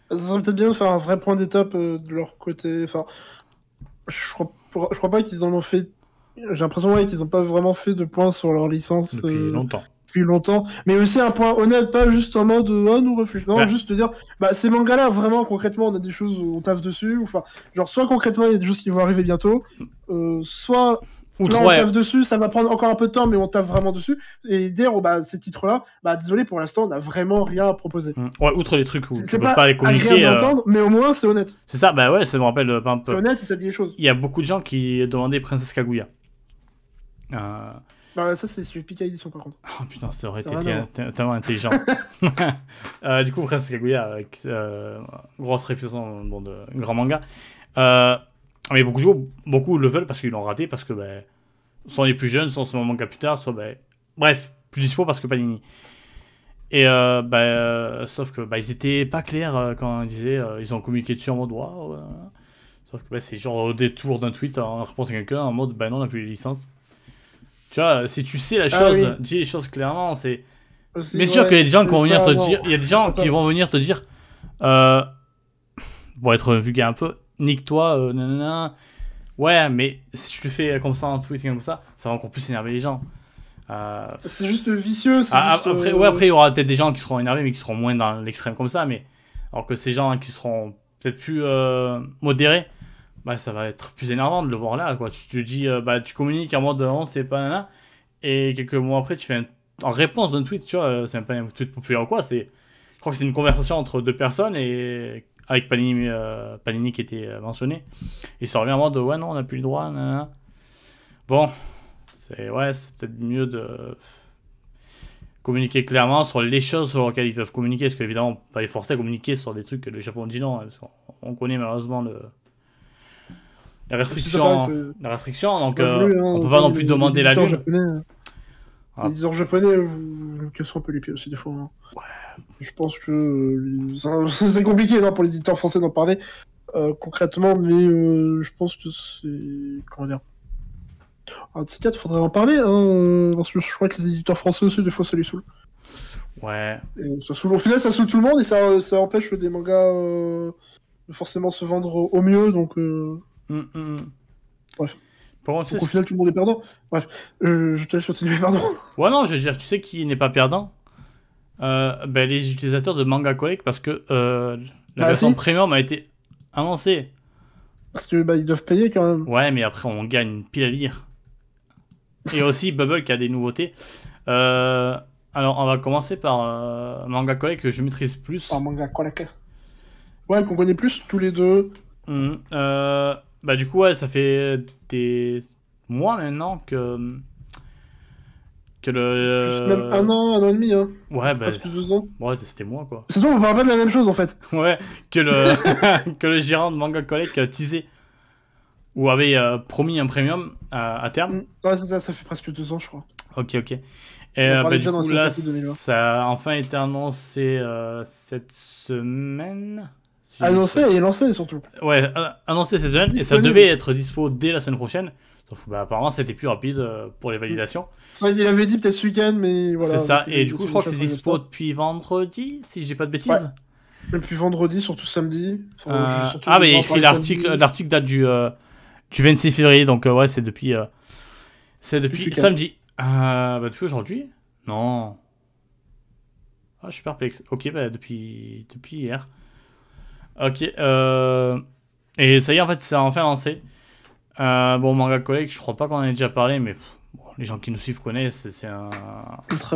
Ça serait peut-être bien de faire un vrai point d'étape euh, de leur côté. Enfin, je crois, je crois pas qu'ils en ont fait. J'ai l'impression ouais, qu'ils n'ont pas vraiment fait de point sur leur licence
Depuis
euh,
longtemps.
Depuis longtemps. Mais aussi un point honnête, pas juste en mode oh, nous réfléchissons. Non,
Ouais.
juste te dire, bah, ces mangas-là, vraiment concrètement, on a des choses on taffe dessus. ou Enfin, genre, soit concrètement, il y a des choses qui vont arriver bientôt, euh, soit là, on taffe dessus, ça va prendre encore un peu de temps, mais on taffe vraiment dessus. Et dire, oh, bah, ces titres-là, bah, désolé, pour l'instant, on n'a vraiment rien à proposer.
Mm. Ouais, outre les trucs où
C'est
tu peux
pas,
pas, les communiquer. euh,
mais au moins, c'est honnête.
c'est ça, bah ouais, ça me rappelle euh,
C'est honnête et ça dit les choses.
Il y a beaucoup de gens qui demandaient Princesse Kaguya. Euh,
Bah, ça, c'est sur Pika Edition, par contre.
Oh putain, ça aurait été
non.
tellement intelligent. Euh, du coup, Princesse Kaguya, avec euh, grosse réputation, bon, de grand manga. Euh, mais beaucoup, de gens- beaucoup le veulent parce qu'ils l'ont raté, parce que ben, soit les plus jeunes, soit ce manga plus tard, soit ben, bref, plus dispo parce que Panini. Et euh, bah, euh, sauf que bah, ils étaient pas clairs euh, quand ils disaient, euh, ils ont communiqué dessus en mode waouh. euh. Sauf que bah, c'est genre au détour d'un tweet en réponse à quelqu'un en mode bah non, on n'a plus les licences. Tu vois, si tu sais la
Ah
chose,
oui.
dis les choses clairement, c'est. Bien sûr qu'il y a des gens qui vont venir te dire. Il y a des gens qui vont venir te dire. Euh, pour être vulgaire un peu, nique-toi, euh, nanana. Ouais, mais si tu le fais comme ça en tweet comme ça, ça va encore plus énerver les gens. Euh,
C'est juste vicieux.
ah,
juste,
après,
euh,
ouais, après, il y aura peut-être des gens qui seront énervés, mais qui seront moins dans l'extrême comme ça. Mais alors que ces gens qui seront peut-être plus euh, modérés, bah, ça va être plus énervant de le voir là. Quoi. Tu te dis, euh, bah, tu communiques en mode non, c'est pas nana. Et quelques mois après, tu fais un- en réponse d'un tweet, tu vois, euh, c'est pas un tweet populaire ou quoi. C'est, je crois que c'est une conversation entre deux personnes et avec Panini, euh, Panini qui était mentionné. Et ça revient en mode ouais, non, on n'a plus le droit. nanana. Bon, c'est ouais, c'est peut-être mieux de communiquer clairement sur les choses sur lesquelles ils peuvent communiquer, parce qu'évidemment, on peut pas les forcer à communiquer sur des trucs que le Japon dit non, hein, parce qu'on on connaît malheureusement le... les restrictions,
que-
les restrictions donc
Pas
euh,
voulu, hein,
on peut pas non plus
les-
demander
les
la lune.
japonais,
Ah.
Les éditeurs japonais, vous, nous cassez un peu les pieds aussi des fois. hein. Je pense que euh, c'est- compliqué non, pour les éditeurs français d'en parler euh, concrètement, mais euh, je pense que c'est comment dire. Ah, de ces quatre, faudrait en parler, hein, parce que je crois que les éditeurs français aussi, des fois, ça les saoule.
Ouais,
Et ça saoule. Au final, ça saoule tout le monde et ça, ça empêche des mangas euh, de forcément se vendre au mieux, donc, euh,
Hum, hum, hum.
Bref. Donc au final, tout le monde est perdant. Bref, euh, je te laisse continuer, pardon.
Ouais, non, je veux dire, tu sais qui n'est pas perdant? Euh, ben, Les utilisateurs de Manga Collect, parce que euh, la
Bah,
version
si.
premium a été annoncée.
Parce que bah, ils doivent payer quand même.
Ouais, mais après, on gagne une pile à lire. Et aussi Bubble qui a des nouveautés. Alors, on va commencer par Manga Collect que je maîtrise plus.
Par manga Kolaka. Ouais, qu'on connaît plus tous les deux.
Euh, bah, du coup, ouais, ça fait des mois maintenant que. Que le.
Juste même un an, un an et demi, hein.
Ouais, bah.
Presque deux ans.
Ouais, c'était moi, quoi.
C'est sûr, on parle pas de la même chose en fait.
Ouais, que le, que le gérant de Manga Collect a teasé. Ou avait euh, promis un premium à, à terme.
Mm. Ouais, c'est ça, ça fait presque deux ans, je crois.
Ok, ok. Et euh, bah, du coup, là,
CFP 2020.
ça a enfin été annoncé euh, cette semaine. Si
Annoncé et lancé surtout.
Ouais, annoncé cette semaine. Et ça devait être dispo dès la semaine prochaine. Sauf que bah, apparemment, c'était plus rapide euh, pour les validations.
C'est vrai qu'il avait dit peut-être ce week-end, mais voilà.
c'est ça. Et du coup, je crois que c'est dispo depuis vendredi, si je dis pas de bêtises.
Ouais. Depuis vendredi, surtout samedi. Enfin,
Euh,
surtout,
ah, mais il l'article, l'article date du, euh, du 26 février, donc euh, ouais, c'est depuis, c'est depuis samedi. Bah, depuis aujourd'hui? Non. Ah, je suis perplexe. Ok, bah, depuis, depuis hier. Ok, euh, et ça y est, en fait, c'est enfin lancé. Euh, bon, Manga Collect, je crois pas qu'on en ait déjà parlé, mais pff, bon, les gens qui nous suivent connaissent, c'est, un,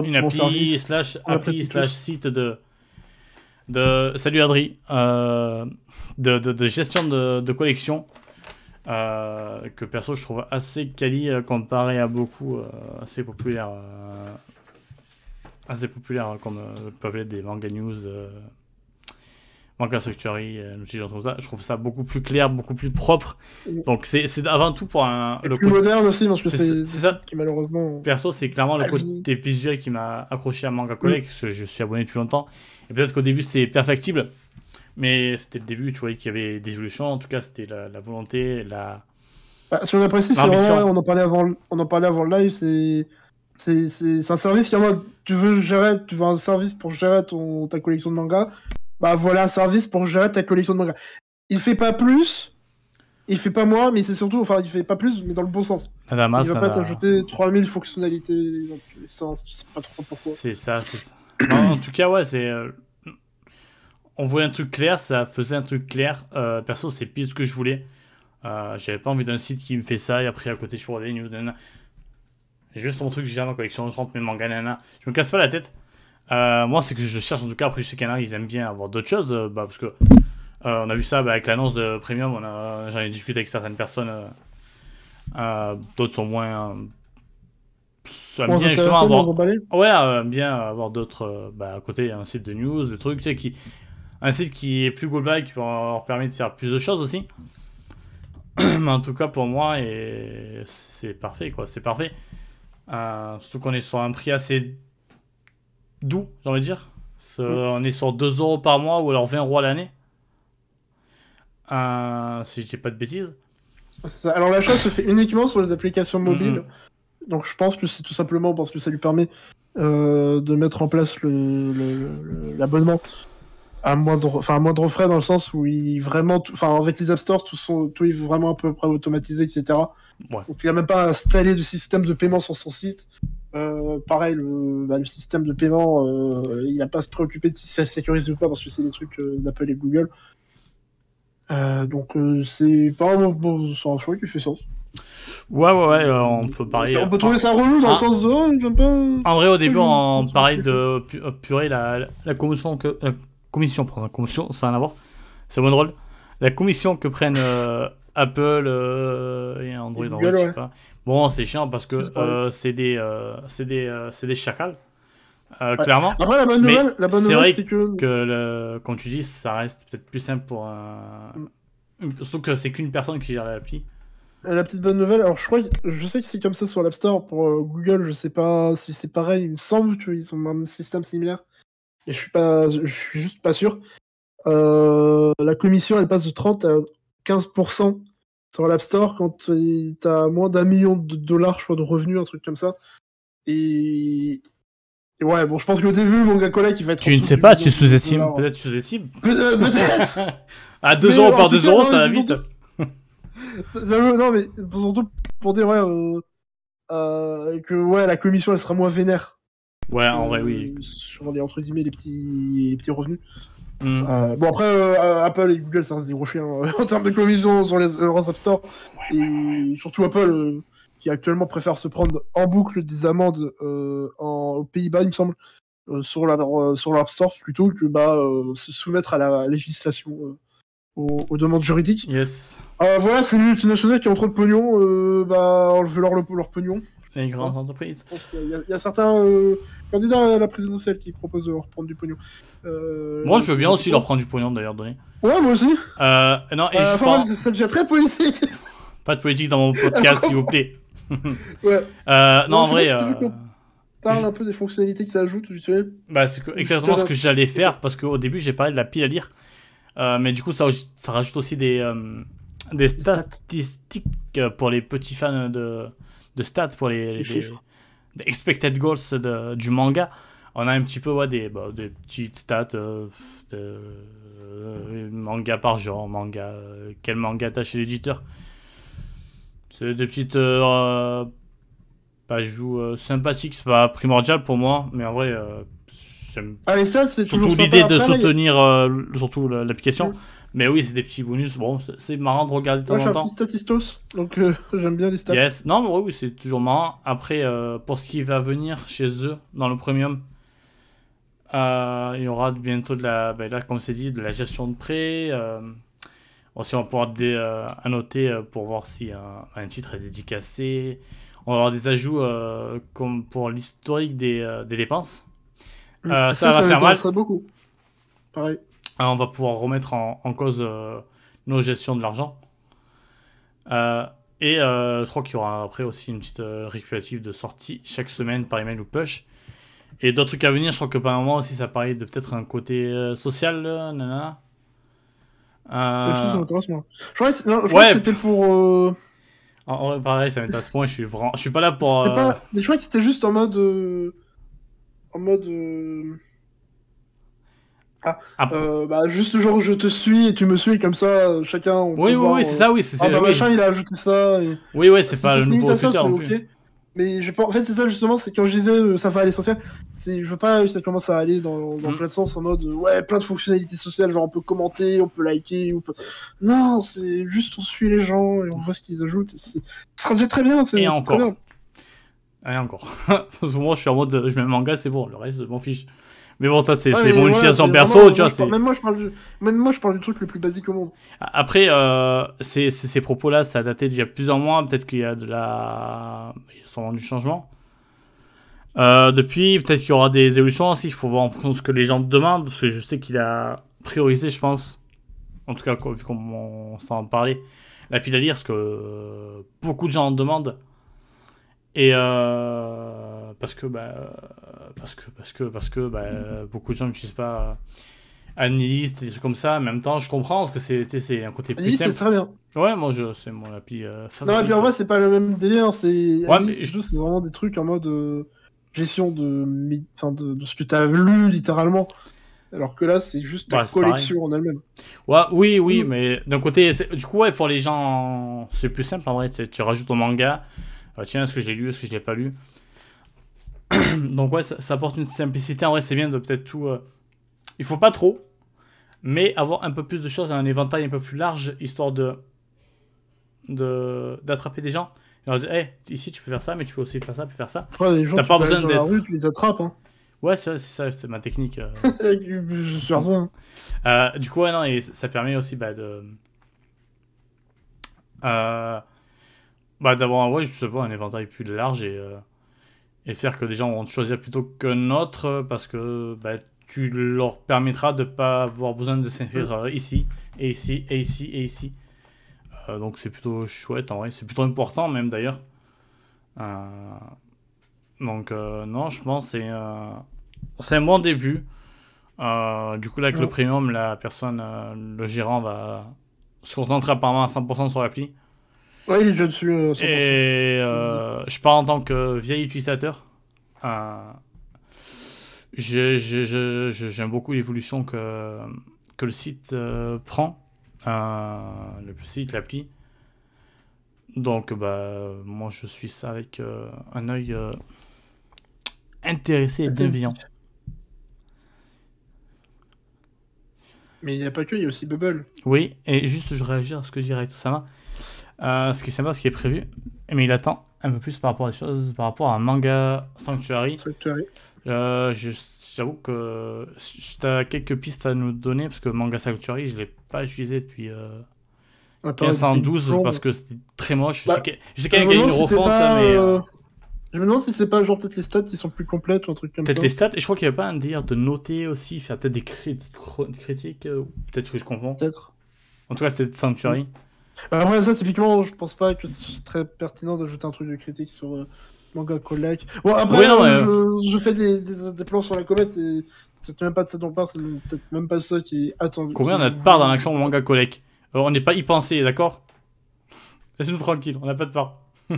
une appli slash appli slash site de de salut Adri euh, de, de, de gestion de, de collection euh, que perso je trouve assez quali euh, comparé à beaucoup assez populaire assez populaire comme peuvent être des manga news manga structury euh, comme ça je trouve ça beaucoup plus clair beaucoup plus propre donc c'est avant tout pour un
Et
le
plus
côté-
moderne aussi, parce que
C'est- ça.
qui malheureusement.
Perso, c'est clairement le côté visuel qui m'a accroché à Manga Collect, parce que je suis abonné depuis longtemps. Et peut-être qu'au début c'était perfectible, mais c'était le début, tu voyais qu'il y avait des évolutions. En tout cas, c'était la, la volonté, la.
Bah, si on apprécie, c'est on en parlait avant, on en parlait avant le live, c'est, c'est, un service qui est en mode, tu veux gérer, tu veux un service pour gérer ton, ta collection de manga, bah voilà un service pour gérer ta collection de manga. Il fait pas plus, il fait pas moins, mais c'est surtout, enfin, il fait pas plus, mais dans le bon sens.
Nadama,
il va
ça
pas t'ajouter 3000 fonctionnalités dans tous les sens, tu sais pas trop pourquoi.
C'est ça, c'est ça. Non, en tout cas, ouais, c'est. euh, On voulait un truc clair, ça faisait un truc clair. Euh, perso, c'est pile ce que je voulais. Euh, J'avais pas envie d'un site qui me fait ça et après à côté je pourrais des news. nanana. Juste mon truc, j'ai ma collection, je rentre mes mangas, nanana. Je me casse pas la tête. Euh, moi, c'est que je cherche en tout cas. Après, je sais qu'il y en a, ils aiment bien avoir d'autres choses. euh, bah, parce que euh, on a vu ça bah, avec l'annonce de Premium. on a- J'en ai discuté avec certaines personnes. euh, D'autres sont moins. aiment bien justement avoir. Ouais, bien avoir d'autres bah, à côté un site de news, de trucs, tu sais, qui un site qui est plus global, qui leur permet de faire plus de choses aussi. Mais en tout cas pour moi, et c'est parfait quoi, c'est parfait. Surtout qu'on est sur un prix assez doux, j'ai envie de dire? On est sur 2 euros par mois ou alors 20 euros à l'année. euh, si je dis pas de bêtises.
Ça- Alors l'achat se fait uniquement sur les applications mobiles.
Mhm.
Donc je pense que c'est tout simplement parce que ça lui permet euh, de mettre en place l'abonnement à moindre, enfin à moindre frais dans le sens où il vraiment, enfin avec les App Store, tout, sont, tout est vraiment à peu près automatisé, etc.
Ouais.
Donc il a même pas installé de système de paiement sur son site. Euh, pareil, le, bah, le système de paiement, euh, il n'a pas à se préoccuper de si ça sécurise ou pas parce que c'est des trucs euh, d'Apple et Google. Euh, donc c'est pas un, bon, un choix qui fait sens.
Ouais, ouais, ouais, on peut parler.
on peut trouver ça relou dans
Ah.
le sens de oh, pas.
En vrai, au début, on parlait de pu- purée, la, la- la commission que. La commission, pardon, la commission, ça n'a rien à voir. C'est moins drôle. La commission que prennent Apple euh, et Android,
Et
je sais pas. Bon, c'est chiant parce que
C'est
euh, des, euh, c'est des, euh, c'est des chacals.
Ouais.
Clairement.
Après la bonne nouvelle, la bonne
c'est vrai
nouvelle c'est que
que, le, comme tu dis, ça reste peut-être plus simple pour un. Surtout que c'est qu'une personne qui gère l'appli.
la petite bonne nouvelle, alors je crois, je sais que c'est comme ça sur l'App Store pour Google, je sais pas si c'est pareil, il me semble qu'ils ont un système similaire. Et je suis pas, je suis juste pas sûr. Euh, la commission elle passe de 30 à 15% sur l'App Store quand tu as moins d'un million de dollars, je crois, de revenus, un truc comme ça. Et, et ouais, bon, je pense qu'au début, mon gars collègue, il va être.
Tu ne sais pas, tu sous-estimes. Peut-être tu sous-estimes.
Peut- Peut-être
À 2
Mais
euros par
tout
2
cas,
euros, ça va vite.
Non, mais surtout pour dire, ouais, euh, euh, que ouais, la commission elle sera moins vénère.
Ouais, en
euh,
vrai, oui.
Sur les, entre guillemets, les petits, les petits revenus.
Hmm.
Euh, bon, après, euh, Apple et Google, ça reste des gros chiens euh, en termes de commission sur les leurs App Store. et surtout Apple, euh, qui actuellement préfère se prendre en boucle des amendes euh, en, aux Pays-Bas, il me semble, euh, sur, la, euh, sur leur App Store, plutôt que bah, euh, se soumettre à la législation, euh, aux, aux demandes juridiques.
Yes.
Euh, voilà, c'est les multinationales qui ont trop de pognon, euh, bah, enlever leur, leur pognon.
Les grandes entreprises.
Y, a- il y a certains candidats à la présidentielle qui proposent de reprendre du pognon. Euh,
Moi, je veux bien aussi leur prendre du pognon, d'ailleurs, donné.
Ouais, moi aussi.
Euh, non, et
Euh,
je
enfin,
pense...
c'est déjà très politique.
Pas de politique dans mon podcast, s'il vous plaît.
ouais.
Non, en
sais
vrai...
Parle un peu des fonctionnalités qui s'ajoutent, vite fait.
Bah, c'est que- exactement ce que j'allais faire parce qu'au début j'ai parlé de la pile à lire. Euh, mais du coup, ça, ça rajoute aussi des, euh, statistiques pour les petits fans de, de stats, pour les, les-
chiffres.
Expected goals de- du manga. On a un petit peu ouais, des, bah, des petites stats euh, de euh, manga par genre, manga, euh, quel manga t'as chez l'éditeur. C'est des petites pages sympathiques, c'est pas primordial pour moi, mais en vrai, j'aime
Allez, ça, c'est toujours
surtout l'idée de soutenir surtout l'application.
Mm.
Mais oui, c'est des petits bonus. Bon, c'est- marrant de regarder de
Moi,
temps
je
en
suis un
temps.
petit statistos, donc euh, j'aime bien les stats.
Yes. Non, mais oui, c'est toujours marrant. Après, euh, pour ce qui va venir chez eux dans le premium, euh, il y aura bientôt de la, ben là, comme c'est dit, de la gestion de prêt. aussi, on va pouvoir annoter pour voir si un, titre est dédicacé. On va avoir des ajouts comme pour l'historique des, des dépenses.
Mm.
Euh, ça va faire mal.
m'intéresserait beaucoup. Pareil.
Ah, on va pouvoir remettre en, en cause euh, nos gestions de l'argent. Euh, et euh, je crois qu'il y aura après aussi une petite récupérative de sortie chaque semaine par email ou push. Et d'autres trucs à venir, je crois que par un moment aussi ça parlait de peut-être un côté social, nanana. Euh,
moi. Je crois que, c'est- non, je crois
ouais.
que c'était pour. euh,
en- vrai, pareil, ça m'intéresse point, je suis vraiment, je suis pas là pour. Euh,
pas... Mais je crois que c'était juste en mode. En mode. Euh,
après-
euh, bah, juste genre je te suis et tu me suis, comme ça, chacun. On
Oui, oui,
voir,
oui, c'est ça, oui, c'est
Ah bah
oui.
machin, il a ajouté ça. Et...
Oui, oui, c'est pas le nouveau Twitter non plus.
ok. Mais je en fait, c'est ça justement, c'est quand je disais euh, ça va à l'essentiel, je veux pas ça commence à aller dans, dans
Mm.
plein de sens en mode ouais, plein de fonctionnalités sociales, genre on peut commenter, on peut liker, on peut. Non, c'est juste on suit les gens et on voit ce qu'ils ajoutent. Ça sera déjà très bien, c'est très bien.
Et encore. Moi, je suis en mode, je mets un manga, c'est bon, le reste, je m'en fiche. Mais bon, ça, c'est
mais
mon utilisation perso,
vraiment-
tu
moi,
vois. c'est-
Même moi, je parle du... même moi, je parle du truc le plus basique au monde.
Après, euh, ces, ces, ces propos-là, ça a daté d'il y a plusieurs mois. Peut-être qu'il y a de la. Il y a sûrement du changement. Euh, depuis, peut-être qu'il y aura des évolutions aussi. Il faut voir en fonction de ce que les gens demandent. Parce que je sais qu'il a priorisé, je pense. En tout cas, vu qu'on on s'en parlait, la pile à lire, parce que beaucoup de gens en demandent. Et euh, parce que, bah, euh, parce que, parce que, parce que, bah, beaucoup de gens n'utilisent pas Analyst, des trucs comme ça. En même temps, je comprends parce que c'est tu c'est un côté plus
Alice, c'est
simple.
très bien.
Ouais, moi, je, c'est mon appli euh,
Non, et puis en vrai, c'est pas le même délire. C'est
Ouais,
je trouve, c'est vraiment des trucs en mode euh, gestion de, enfin, de, de ce que t'as lu littéralement. Alors que là, c'est juste
Ouais, c'est
collection en elle-même.
Ouais, oui, oui,
Mm.
mais d'un côté, du coup, ouais, pour les gens, c'est plus simple en vrai. Tu, tu rajoutes ton manga. Euh, tiens, est-ce que je l'ai lu, est-ce que je l'ai pas lu Donc, ouais, ça, ça apporte une simplicité. En vrai, c'est bien de peut-être tout. euh, Il faut pas trop, mais avoir un peu plus de choses, un éventail un peu plus large, histoire de de- d'attraper des gens. Et leur dire, hey, ici, tu peux faire ça, mais tu peux aussi faire ça, puis faire ça.
Après, les gens
T'as pas besoin d'être-
rue, tu les attrapes. Hein.
Ouais, c'est ça, c'est ma technique. euh.
je suis ça. hein.
Euh, du coup, ouais, non, et ça permet aussi bah, de. Euh, bah, d'avoir ouais, je sais pas, un éventail plus large et, euh, et faire que des gens vont te choisir plutôt qu'un autre parce que bah, tu leur permettras de pas avoir besoin de s'inscrire euh, ici, et ici, et ici, et ici. Euh, donc, c'est plutôt chouette en vrai, c'est plutôt important même d'ailleurs. Euh, donc, euh, non, je pense que c'est euh, c'est un bon début. Euh, du coup, là, avec le premium, la personne, euh, le gérant va se concentrer apparemment à 100% sur l'appli.
Ouais, il est déjà dessus. euh, 100%.
Et euh, je parle en tant que vieil utilisateur. Euh, j'ai- j'ai- j'ai- j'ai- J'aime beaucoup l'évolution que, que le site euh, prend. Euh, le site, l'appli. Donc, bah, moi, je suis ça avec euh, un œil euh, intéressé et bienveillant.
Mais il n'y a pas que, il y a aussi Bubble.
Oui, et juste je réagis à ce que dirait tout ça. Euh, ce qui est sympa, ce qui est prévu, mais il attend un peu plus par rapport à des choses, par rapport à Manga Sanctuary.
Arrives.
Euh, je- J'avoue que tu as quelques pistes à nous donner parce que Manga Sanctuary, je l'ai pas utilisé depuis euh,
Attends,
1512
il-
parce que c'était très moche.
Bah,
je sais qu'il y a une refonte,
pas,
mais euh,
euh, Je me demande si c'est pas genre peut-être les stats qui sont plus complètes ou un truc comme
peut-être
ça.
les stats. Et je crois qu'il n'y avait pas un délire de noter aussi, faire peut-être des critiques, peut-être que je confonds.
Peut-être.
En tout cas, c'était Sanctuary.
Après ça, typiquement, je pense pas que c'est très pertinent d'ajouter un truc de critique sur euh, Manga Collect. Bon, après,
Oui, non,
euh,
mais,
je, je fais des, des, des plans sur la comète, c'est peut-être même pas de ça dont on parle, c'est peut-être même pas ça qui est attendu.
Combien on a de part dans l'action Manga Collect Euh, On n'est pas y pensé, d'accord? Laissez-nous tranquille, on n'a pas de part.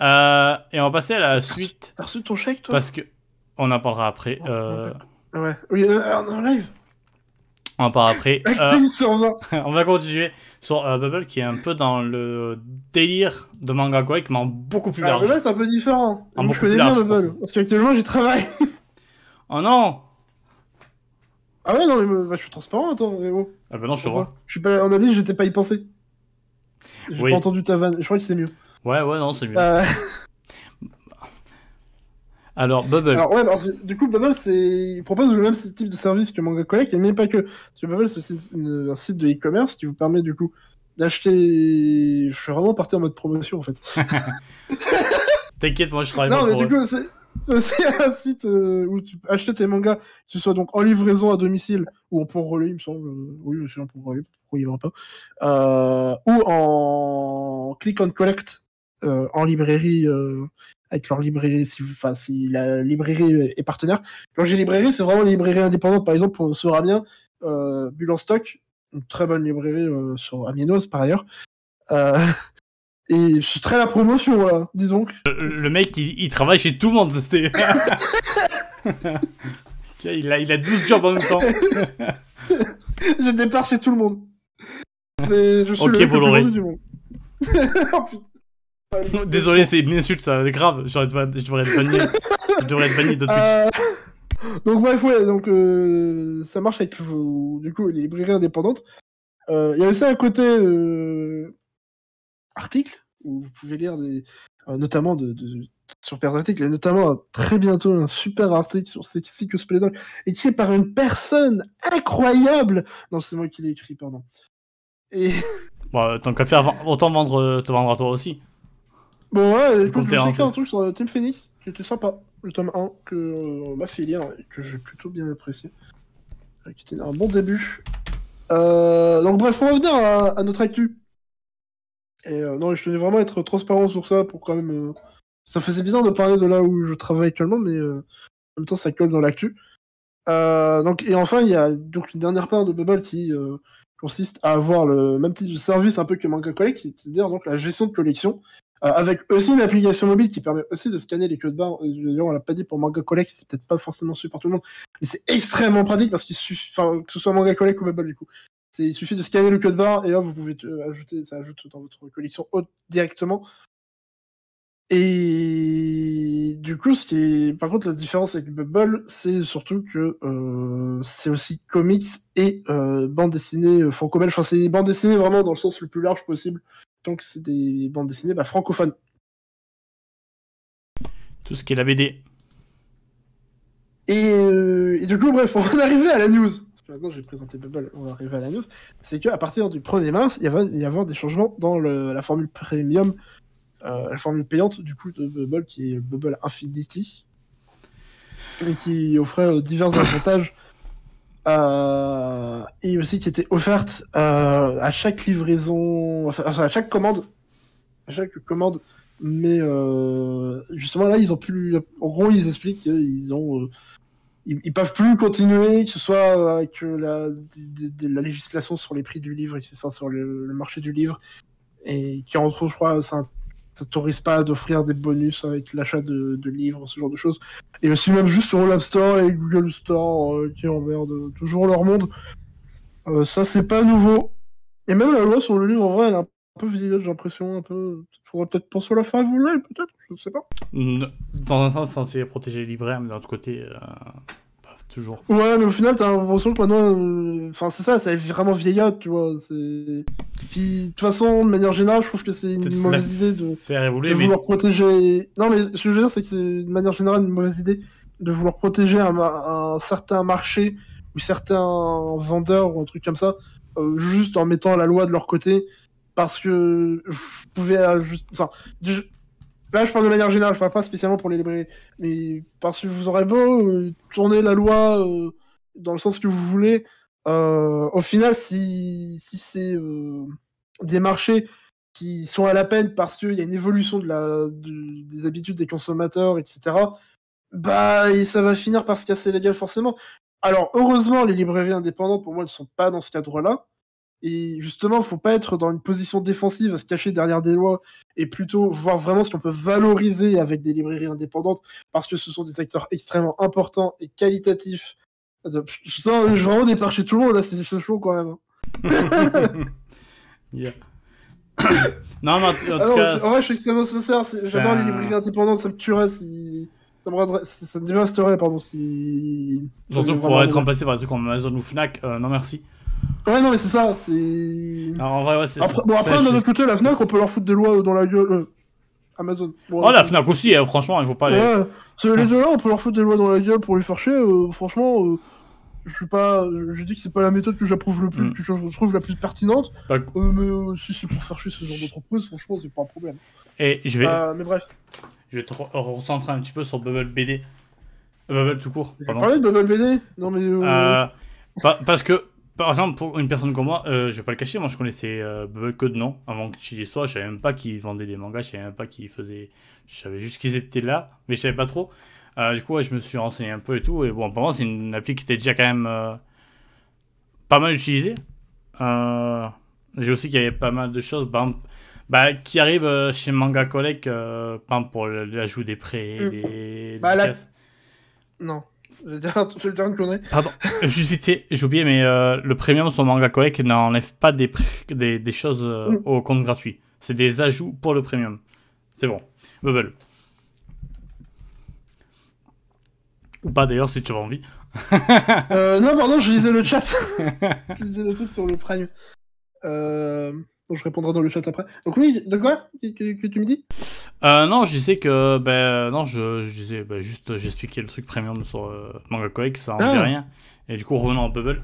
Euh, et on va passer à la suite
T'as reçu ton chèque, toi?
Parce que on en parlera après. euh,
Ah ouais. Oui, euh, en live?
On en parlera après. Euh,
Acting sur 20
on va continuer sur euh, Bubble qui est un peu dans le délire de Manga Collect, mais en beaucoup plus
Alors,
large.
Bubble, c'est un peu différent.
Beaucoup
je connais bien Bubble, parce qu'actuellement, j'y travaille.
Oh non
Ah ouais, non, mais bah, je suis transparent, attends, Rémo.
Ah bah non, je te vois.
Je suis pas... On a dit que j'étais pas y pensé. J'ai
Oui.
pas entendu ta vanne, je crois que c'est mieux.
Ouais, ouais, non, c'est mieux.
Euh,
Alors, Bubble.
Alors ouais, alors, du coup Bubble c'est il propose le même type de service que Manga Collect, mais pas que. Parce que Bubble c'est un site de e-commerce qui vous permet du coup d'acheter. Je suis vraiment parti en mode promotion en fait.
T'inquiète, moi je travaille
non
pas
mais
pour
du
eux.
coup c'est un site euh, où tu peux acheter tes mangas, que ce soit donc en livraison à domicile ou en pour relais, il me semble. euh, Oui, c'est en pour relais, pourquoi il y va pas. Euh, ou en click and collect euh, en librairie. Avec leur librairie, si, vous- enfin, si la librairie est partenaire. Quand j'ai librairie, c'est vraiment une librairie indépendante. Par exemple, pour sera bien, euh, Bulle en stock, une très bonne librairie euh, sur Amiens par ailleurs. Euh, et c'est très la promotion, voilà, dis donc.
Le, le mec, il, il travaille chez tout le monde. c'est- il, a, il a 12 jobs en même temps.
Je départ chez tout le monde. Je suis
Ok,
le plus du monde. Oh.
Désolé, c'est une insulte, ça. C'est grave. Je devrais être banni. Je devrais être banni de Twitch.
Euh, Donc bref, ouais, donc euh, ça marche avec vos- du coup les librairies indépendantes. Euh, Il y a aussi un côté euh, article où vous pouvez lire des, notamment de, de super articles, et notamment très bientôt un super article sur Sexy Cosplaydoll écrit par une personne incroyable. Non, c'est moi qui l'ai écrit, pardon. Et
Bon, tant qu'à faire, autant vendre, te vendre à toi aussi.
Bon, ouais, écoute, je sais
un
truc sur Team Phoenix qui était sympa, le tome 1 que euh, on m'a fait lire et que j'ai plutôt bien apprécié. Euh, Qui était un bon début. Euh, donc bref, on va venir à, à notre actu. Et euh, non, je tenais vraiment à être transparent sur ça pour quand même. Ça faisait bizarre de parler de là où je travaille actuellement, mais euh, en même temps ça colle dans l'actu. Donc, et enfin, il y a donc une dernière part de Bubble qui consiste à avoir le même type de service un peu que Manga Collect, c'est-à-dire donc la gestion de collection, avec aussi une application mobile qui permet aussi de scanner les queues de barre. D'ailleurs, on l'a pas dit pour Manga Collect, c'est peut-être pas forcément su par tout le monde, mais c'est extrêmement pratique parce qu'il suffit, enfin, que ce soit Manga Collect ou Bubble du coup. Il suffit de scanner le queue de barre et hop, vous pouvez ajouter, ça ajoute dans votre collection haute directement. Et du coup, ce qui est, par contre, la différence avec Bubble, c'est surtout que euh, c'est aussi comics et euh, bande dessinée euh, franco-belge. Enfin, c'est bande dessinée vraiment dans le sens le plus large possible. Donc, c'est des bandes dessinées bah, francophones.
Tout ce qui est la BD.
Et, euh, et du coup, bref, on va arriver à la news. Parce que maintenant, j'ai présenté Bubble, on va arriver à la news. C'est qu'à partir du 1er mars, il va y avoir des changements dans le, la formule premium euh, la formule payante du coup de Bubble qui est Bubble Infinity et qui offrait euh, divers avantages euh, et aussi qui était offerte à chaque livraison, enfin à chaque commande, à chaque commande. Mais justement là, ils ont plus. En gros, ils expliquent qu'ils ont ils, peuvent plus continuer, que ce soit avec la, la législation sur les prix du livre, et ça sur le, le, marché du livre, et qui entre je crois, c'est un t'autorise pas d'offrir des bonus avec l'achat de, livres, ce genre de choses. Et aussi même juste sur l'App Store et Google Store euh, qui emmerdent toujours leur monde. Euh, ça c'est pas nouveau. Et même la loi sur le livre en vrai elle est un peu vieillotte, j'ai l'impression, un peu. Faudrait peut-être penser à la faire évoluer, peut-être, je sais pas.
Dans un sens, c'est censé protéger les libraires, mais d'un autre côté, euh, toujours.
Ouais, mais au final, t'as l'impression que maintenant. Euh, enfin, c'est ça, c'est vraiment vieillotte, tu vois. C'est. Puis, de toute façon, de manière générale, je trouve que c'est une mauvaise idée de.
Faire évoluer,
de vouloir protéger. Non, mais ce que je veux dire, c'est que c'est de manière générale une mauvaise idée de vouloir protéger un, certain marché ou certains vendeurs ou un truc comme ça, euh, juste en mettant la loi de leur côté. Parce que vous pouvez. Enfin, Là, je parle de manière générale, je parle pas spécialement pour les librairies. Mais parce que vous aurez beau euh, tourner la loi euh, dans le sens que vous voulez, euh, au final, si, si c'est des marchés qui sont à la peine parce qu'il y a une évolution de la, des habitudes des consommateurs, etc., bah, et ça va finir par se casser la gueule forcément. Alors, heureusement, les librairies indépendantes, pour moi, ne sont pas dans ce cadre-là. Et justement, il faut pas être dans une position défensive à se cacher derrière des lois et plutôt voir vraiment ce qu'on peut valoriser avec des librairies indépendantes parce que ce sont des acteurs extrêmement importants et qualitatifs. Je sens vraiment départ chez tout le monde là, c'est chaud quand même. Hein.
non, mais en, tout ah cas.
En vrai, je suis extrêmement sincère. J'adore les librairies indépendantes, ça me tuerait si. Ça me, ça me pardon, si.
Surtout pour être remplacé par des trucs comme Amazon ou Fnac, euh, non merci.
Ouais, non, mais c'est ça, c'est.
Alors, en vrai, ouais, c'est.
Après, bon, après, d'un autre côté, la Fnac, on peut leur foutre des lois dans la gueule. Euh, Amazon.
oh, la Fnac aussi, hein, franchement, il faut pas les.
Ouais, les deux là, on peut leur foutre des lois dans la gueule pour les faire chier. Euh, franchement, euh, je suis pas. Je dis que c'est pas la méthode que j'approuve le plus, mm. que je trouve la plus pertinente. Bah, mais si c'est pour faire chier ce genre d'entreprise, franchement, c'est pas un problème.
Et je vais.
mais bref.
Je vais te recentrer un petit peu sur Bubble BD. Bubble tout court.
Tu parler de Bubble BD Non, mais.
parce que par exemple, pour une personne comme moi, euh, je vais pas le cacher, moi je connaissais euh, Bubble Code non avant que tu y sois, je savais même pas qu'ils vendaient des mangas, je savais même pas qu'ils faisaient. Je savais juste qu'ils étaient là, mais je savais pas trop. Euh, du coup, je me suis renseigné un peu et tout, et bon, pour moi, c'est une appli qui était déjà quand même euh, pas mal utilisée. J'ai aussi qu'il y avait pas mal de choses, bah, qui arrivent chez Manga Collect, par pour l'ajout des prêts, mm. des,
bah, Non. Vais dire une connerie.
Pardon, juste vite fait, j'ai oublié, mais euh, le premium sur Manga Collect n'enlève pas des, des, des choses euh, mm. au compte gratuit. C'est des ajouts pour le premium. C'est bon. Bubble. Ou pas d'ailleurs, si tu as envie.
euh, non, pardon, je lisais le chat. je lisais le truc sur le Prime. Euh je répondrai dans le chat après. Donc oui, de quoi que, tu me dis?
Euh, Non, je disais que ben non, je, je disais ben, juste j'expliquais le truc premium sur euh, Manga Collect, ça en dit ah. rien. Et du coup, revenons à Bubble.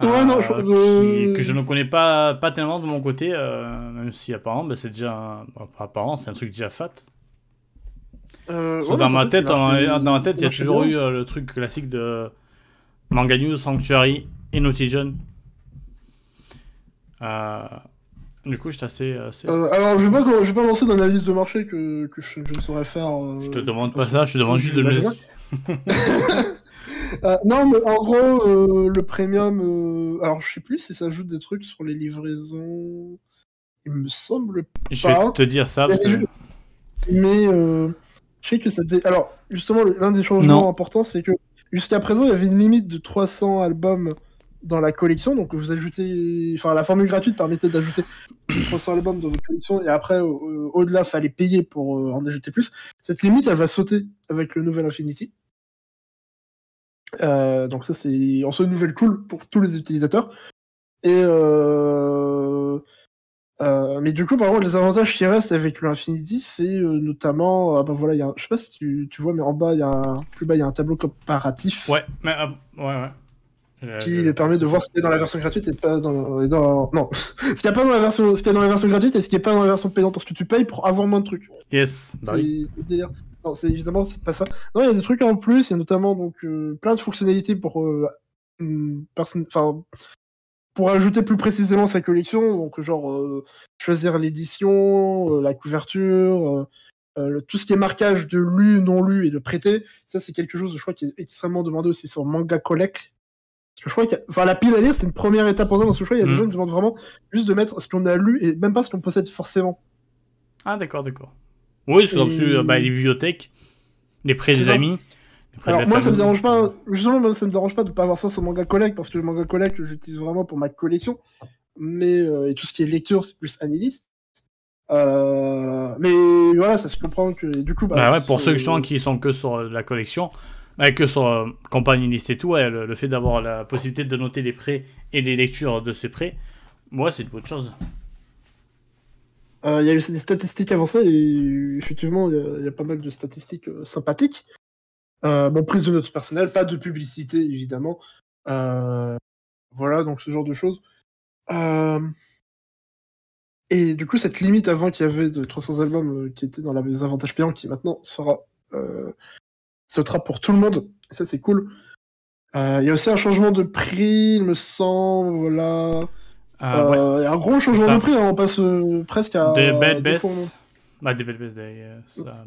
Ouais, non, je...
Euh, que je ne connais pas, pas tellement de mon côté, euh, même si apparemment ben, c'est déjà apparemment c'est un truc déjà fat. dans, ma tête, dans, ma tête, il y a toujours eu le truc classique de Manga News, Sanctuary et Naughty Euh, du coup, j'étais assez. assez...
Euh, alors, je vais, pas, je vais pas lancer dans la liste de marché que, que je, je, ne saurais faire. Euh,
je te demande pas ça, je te demande juste de me.
Euh, non, mais en gros, euh, le premium. euh, Alors, je sais plus si ça ajoute des trucs sur les livraisons. Il me semble
Je vais
pas.
te dire ça. Parce que...
Mais euh, je sais que ça. dé- Alors, justement, le- l'un des changements
Non.
importants, c'est que jusqu'à présent, il y avait une limite de 300 albums dans la collection. Donc, vous ajoutez. Enfin, la formule gratuite permettait d'ajouter 300 albums dans votre collection. Et après, au- au-delà, fallait payer pour euh, en ajouter plus. Cette limite, elle va sauter avec le nouvel Infinity. Euh, donc, ça, c'est en soi une nouvelle cool pour tous les utilisateurs. Et. Euh... Euh, mais du coup, par contre, les avantages qui restent avec le Infinity, c'est euh, notamment, ah bah voilà, je sais pas si tu, tu vois, mais en bas, il y a plus bas, il y a un tableau comparatif
Ouais, euh, ouais, ouais. Je-
qui lui permet de voir ce qu'il y a dans la version gratuite et pas dans, non, ce qu'il y a pas dans la version, ce qu'il y a dans la version gratuite et ce qui est pas dans la version payante parce que tu payes pour avoir moins de trucs.
Yes. Bah.
Non, c'est évidemment c'est pas ça. Non, il y a des trucs en plus. Il y a notamment donc euh, plein de fonctionnalités pour euh, personne, enfin pour ajouter plus précisément sa collection. Donc genre euh, choisir l'édition, euh, la couverture, euh, euh, le- tout ce qui est marquage de lu, non lu et de prêté. Ça c'est quelque chose, je crois, qui est extrêmement demandé aussi sur Manga Collect. Parce que je crois que, enfin, la pile à lire, c'est une première étape pour ça, parce que je crois qu'il y a des
Mhm.
gens qui demandent vraiment juste de mettre ce qu'on a lu et même pas ce qu'on possède forcément.
Ah, d'accord, d'accord. Oui, je suis
Et-
bah, les bibliothèques, les prêts des
ça.
amis, les prêts de
Alors moi ça me dérange pas, justement ça me dérange pas de pas avoir ça sur Manga Collect parce que le Manga Collect j'utilise vraiment pour ma collection, mais euh, et tout ce qui est lecture c'est plus Annalist. Euh, mais voilà ça se comprend que et du coup bah,
Bah ouais, pour ceux justement qui sont que sur la collection, bah, que compagnie liste et tout, le, fait d'avoir la possibilité de noter les prêts et les lectures de ces prêts, moi c'est une bonne chose.
Euh, Il y a eu des statistiques avancées et effectivement il y, a- pas mal de statistiques euh, sympathiques. Euh, bon prise de notes personnelles, pas de publicité évidemment. Voilà donc ce genre de choses. Et du coup, cette limite avant qu'il y avait de 300 albums qui étaient dans les avantages payants, qui maintenant sera sautera pour tout le monde. Et ça, c'est cool. Euh, Il y a aussi un changement de prix, il me semble. Voilà.
Ah.
Euh, Il y a un gros changement de prix. hein, on passe euh, presque à.
Des belles baisses. Des belles baisses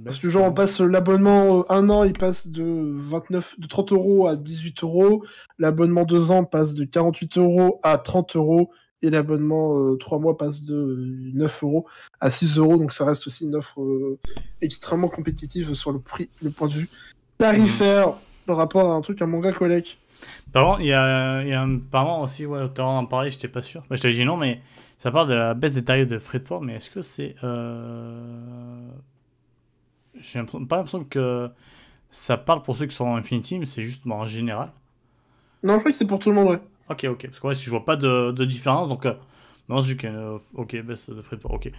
Parce que genre on passe l'abonnement un an, il passe de 29, de 30 euros à 18 euros. L'abonnement deux ans passe de 48 euros à 30 euros. Et l'abonnement euh, trois mois passe de euh, 9 euros à 6 euros. Donc ça reste aussi une offre euh, extrêmement compétitive sur le prix, le point de vue tarifaire par rapport à un truc, un manga collect.
Par contre, il y a, y a un apparemment aussi, ouais, tu en parler, j'étais pas sûr. Bah, je t'avais dit non, mais ça parle de la baisse des tarifs de frais de port, mais est-ce que c'est. Euh... J'ai l'impression- pas l'impression que ça parle pour ceux qui sont en Infinity, mais c'est juste en général.
Non, je crois que c'est pour tout le monde, ouais.
Ok, ok. Parce que ouais, si je vois pas de, de différence, donc. Euh, non, c'est juste qu'il y a une. euh, Ok, baisse de frais de port, ok.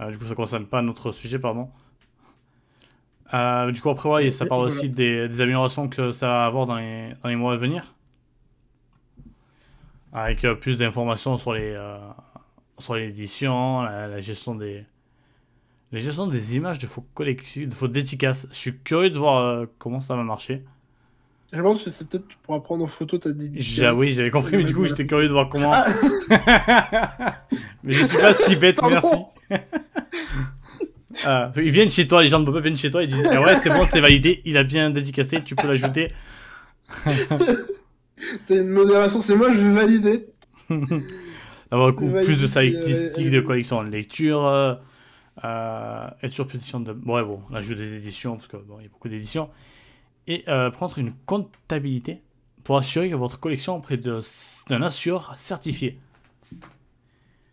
Euh, du coup, ça concerne pas notre sujet, pardon. Euh, du coup, après, ouais, ça parle aussi des, des améliorations que ça va avoir dans les, dans les mois à venir. Avec euh, plus d'informations sur les euh, sur l'édition, la, la gestion des la gestion des images de faux collections, de faux dédicaces. Je suis curieux de voir euh, comment ça va marcher.
Je pense que c'est peut-être tu pourras prendre en photo ta dédicace.
J'ai- oui, j'avais compris, mais du coup, j'étais curieux de voir comment.
Ah.
mais je suis pas si bête,
Pardon.
merci. Ah, ils viennent chez toi, les gens de Bob viennent chez toi, ils disent ah ouais, c'est bon, c'est validé, il a bien dédicacé, tu peux l'ajouter.
C'est une modération, c'est moi, je vais valider.
Avoir beaucoup
Validé,
plus de
euh,
statistiques de collection de lecture, euh, euh, être sur position de. Ouais, bon, l'ajout des éditions, parce que bon, y a beaucoup d'éditions. Et euh, prendre une comptabilité pour assurer que votre collection auprès d'un assureur certifié.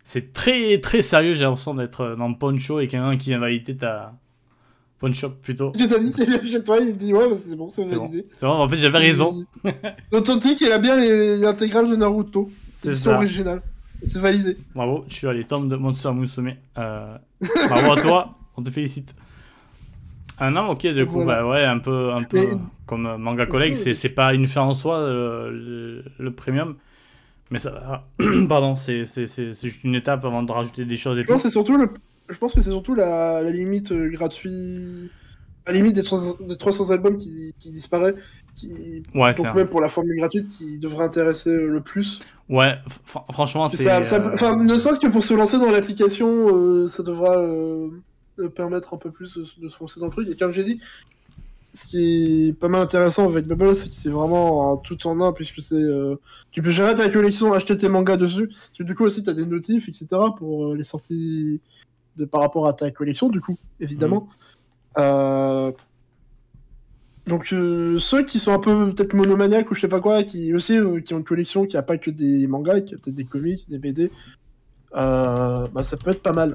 C'est très très sérieux, j'ai l'impression d'être dans Poncho et quelqu'un qui vient valider ta. Poncho plutôt.
Je t'ai dit, c'est bien chez toi, il dit ouais, bah, c'est bon, c'est
C'est bon.
validé.
C'est vrai, en fait, j'avais raison.
L'authentique, il a bien les- l'intégrale de Naruto.
C'est
original. C'est validé.
Bravo, tu suis allé tomes de Monster Musume. Euh, bravo à toi, on te félicite. Ah non, ok, du coup,
Voilà.
bah ouais, un peu, un peu
Mais-
comme euh, Manga Collect, c'est, pas une fin en soi, euh, le, le premium. Mais ça va. Pardon, c'est, juste une étape avant de rajouter des choses et
Je
tout.
pense, surtout le... je pense que c'est surtout la, la limite euh, gratuite. La limite des 300, des 300 albums qui, qui disparaît. Qui...
Ouais,
Donc,
un-
même pour la formule gratuite, qui devrait intéresser euh, le plus.
ouais fr- franchement, c'est.
Ça-
euh,
enfin, ne serait-ce que pour se lancer dans l'application, euh, ça devra euh, permettre un peu plus de, de se lancer dans le truc. Et comme j'ai dit, ce qui est pas mal intéressant avec Bubble, c'est que c'est vraiment un tout en un, puisque c'est. euh, tu peux gérer ta collection, acheter tes mangas dessus. Parce que du coup aussi, t'as des notifs, etc. pour euh, les sorties de, par rapport à ta collection, du coup, évidemment. Euh, Donc, ceux qui sont un peu peut-être monomaniaques ou je sais pas quoi, qui aussi qui ont une collection qui a pas que des mangas, qui a peut-être des comics, des BD, bah, ça peut être pas mal.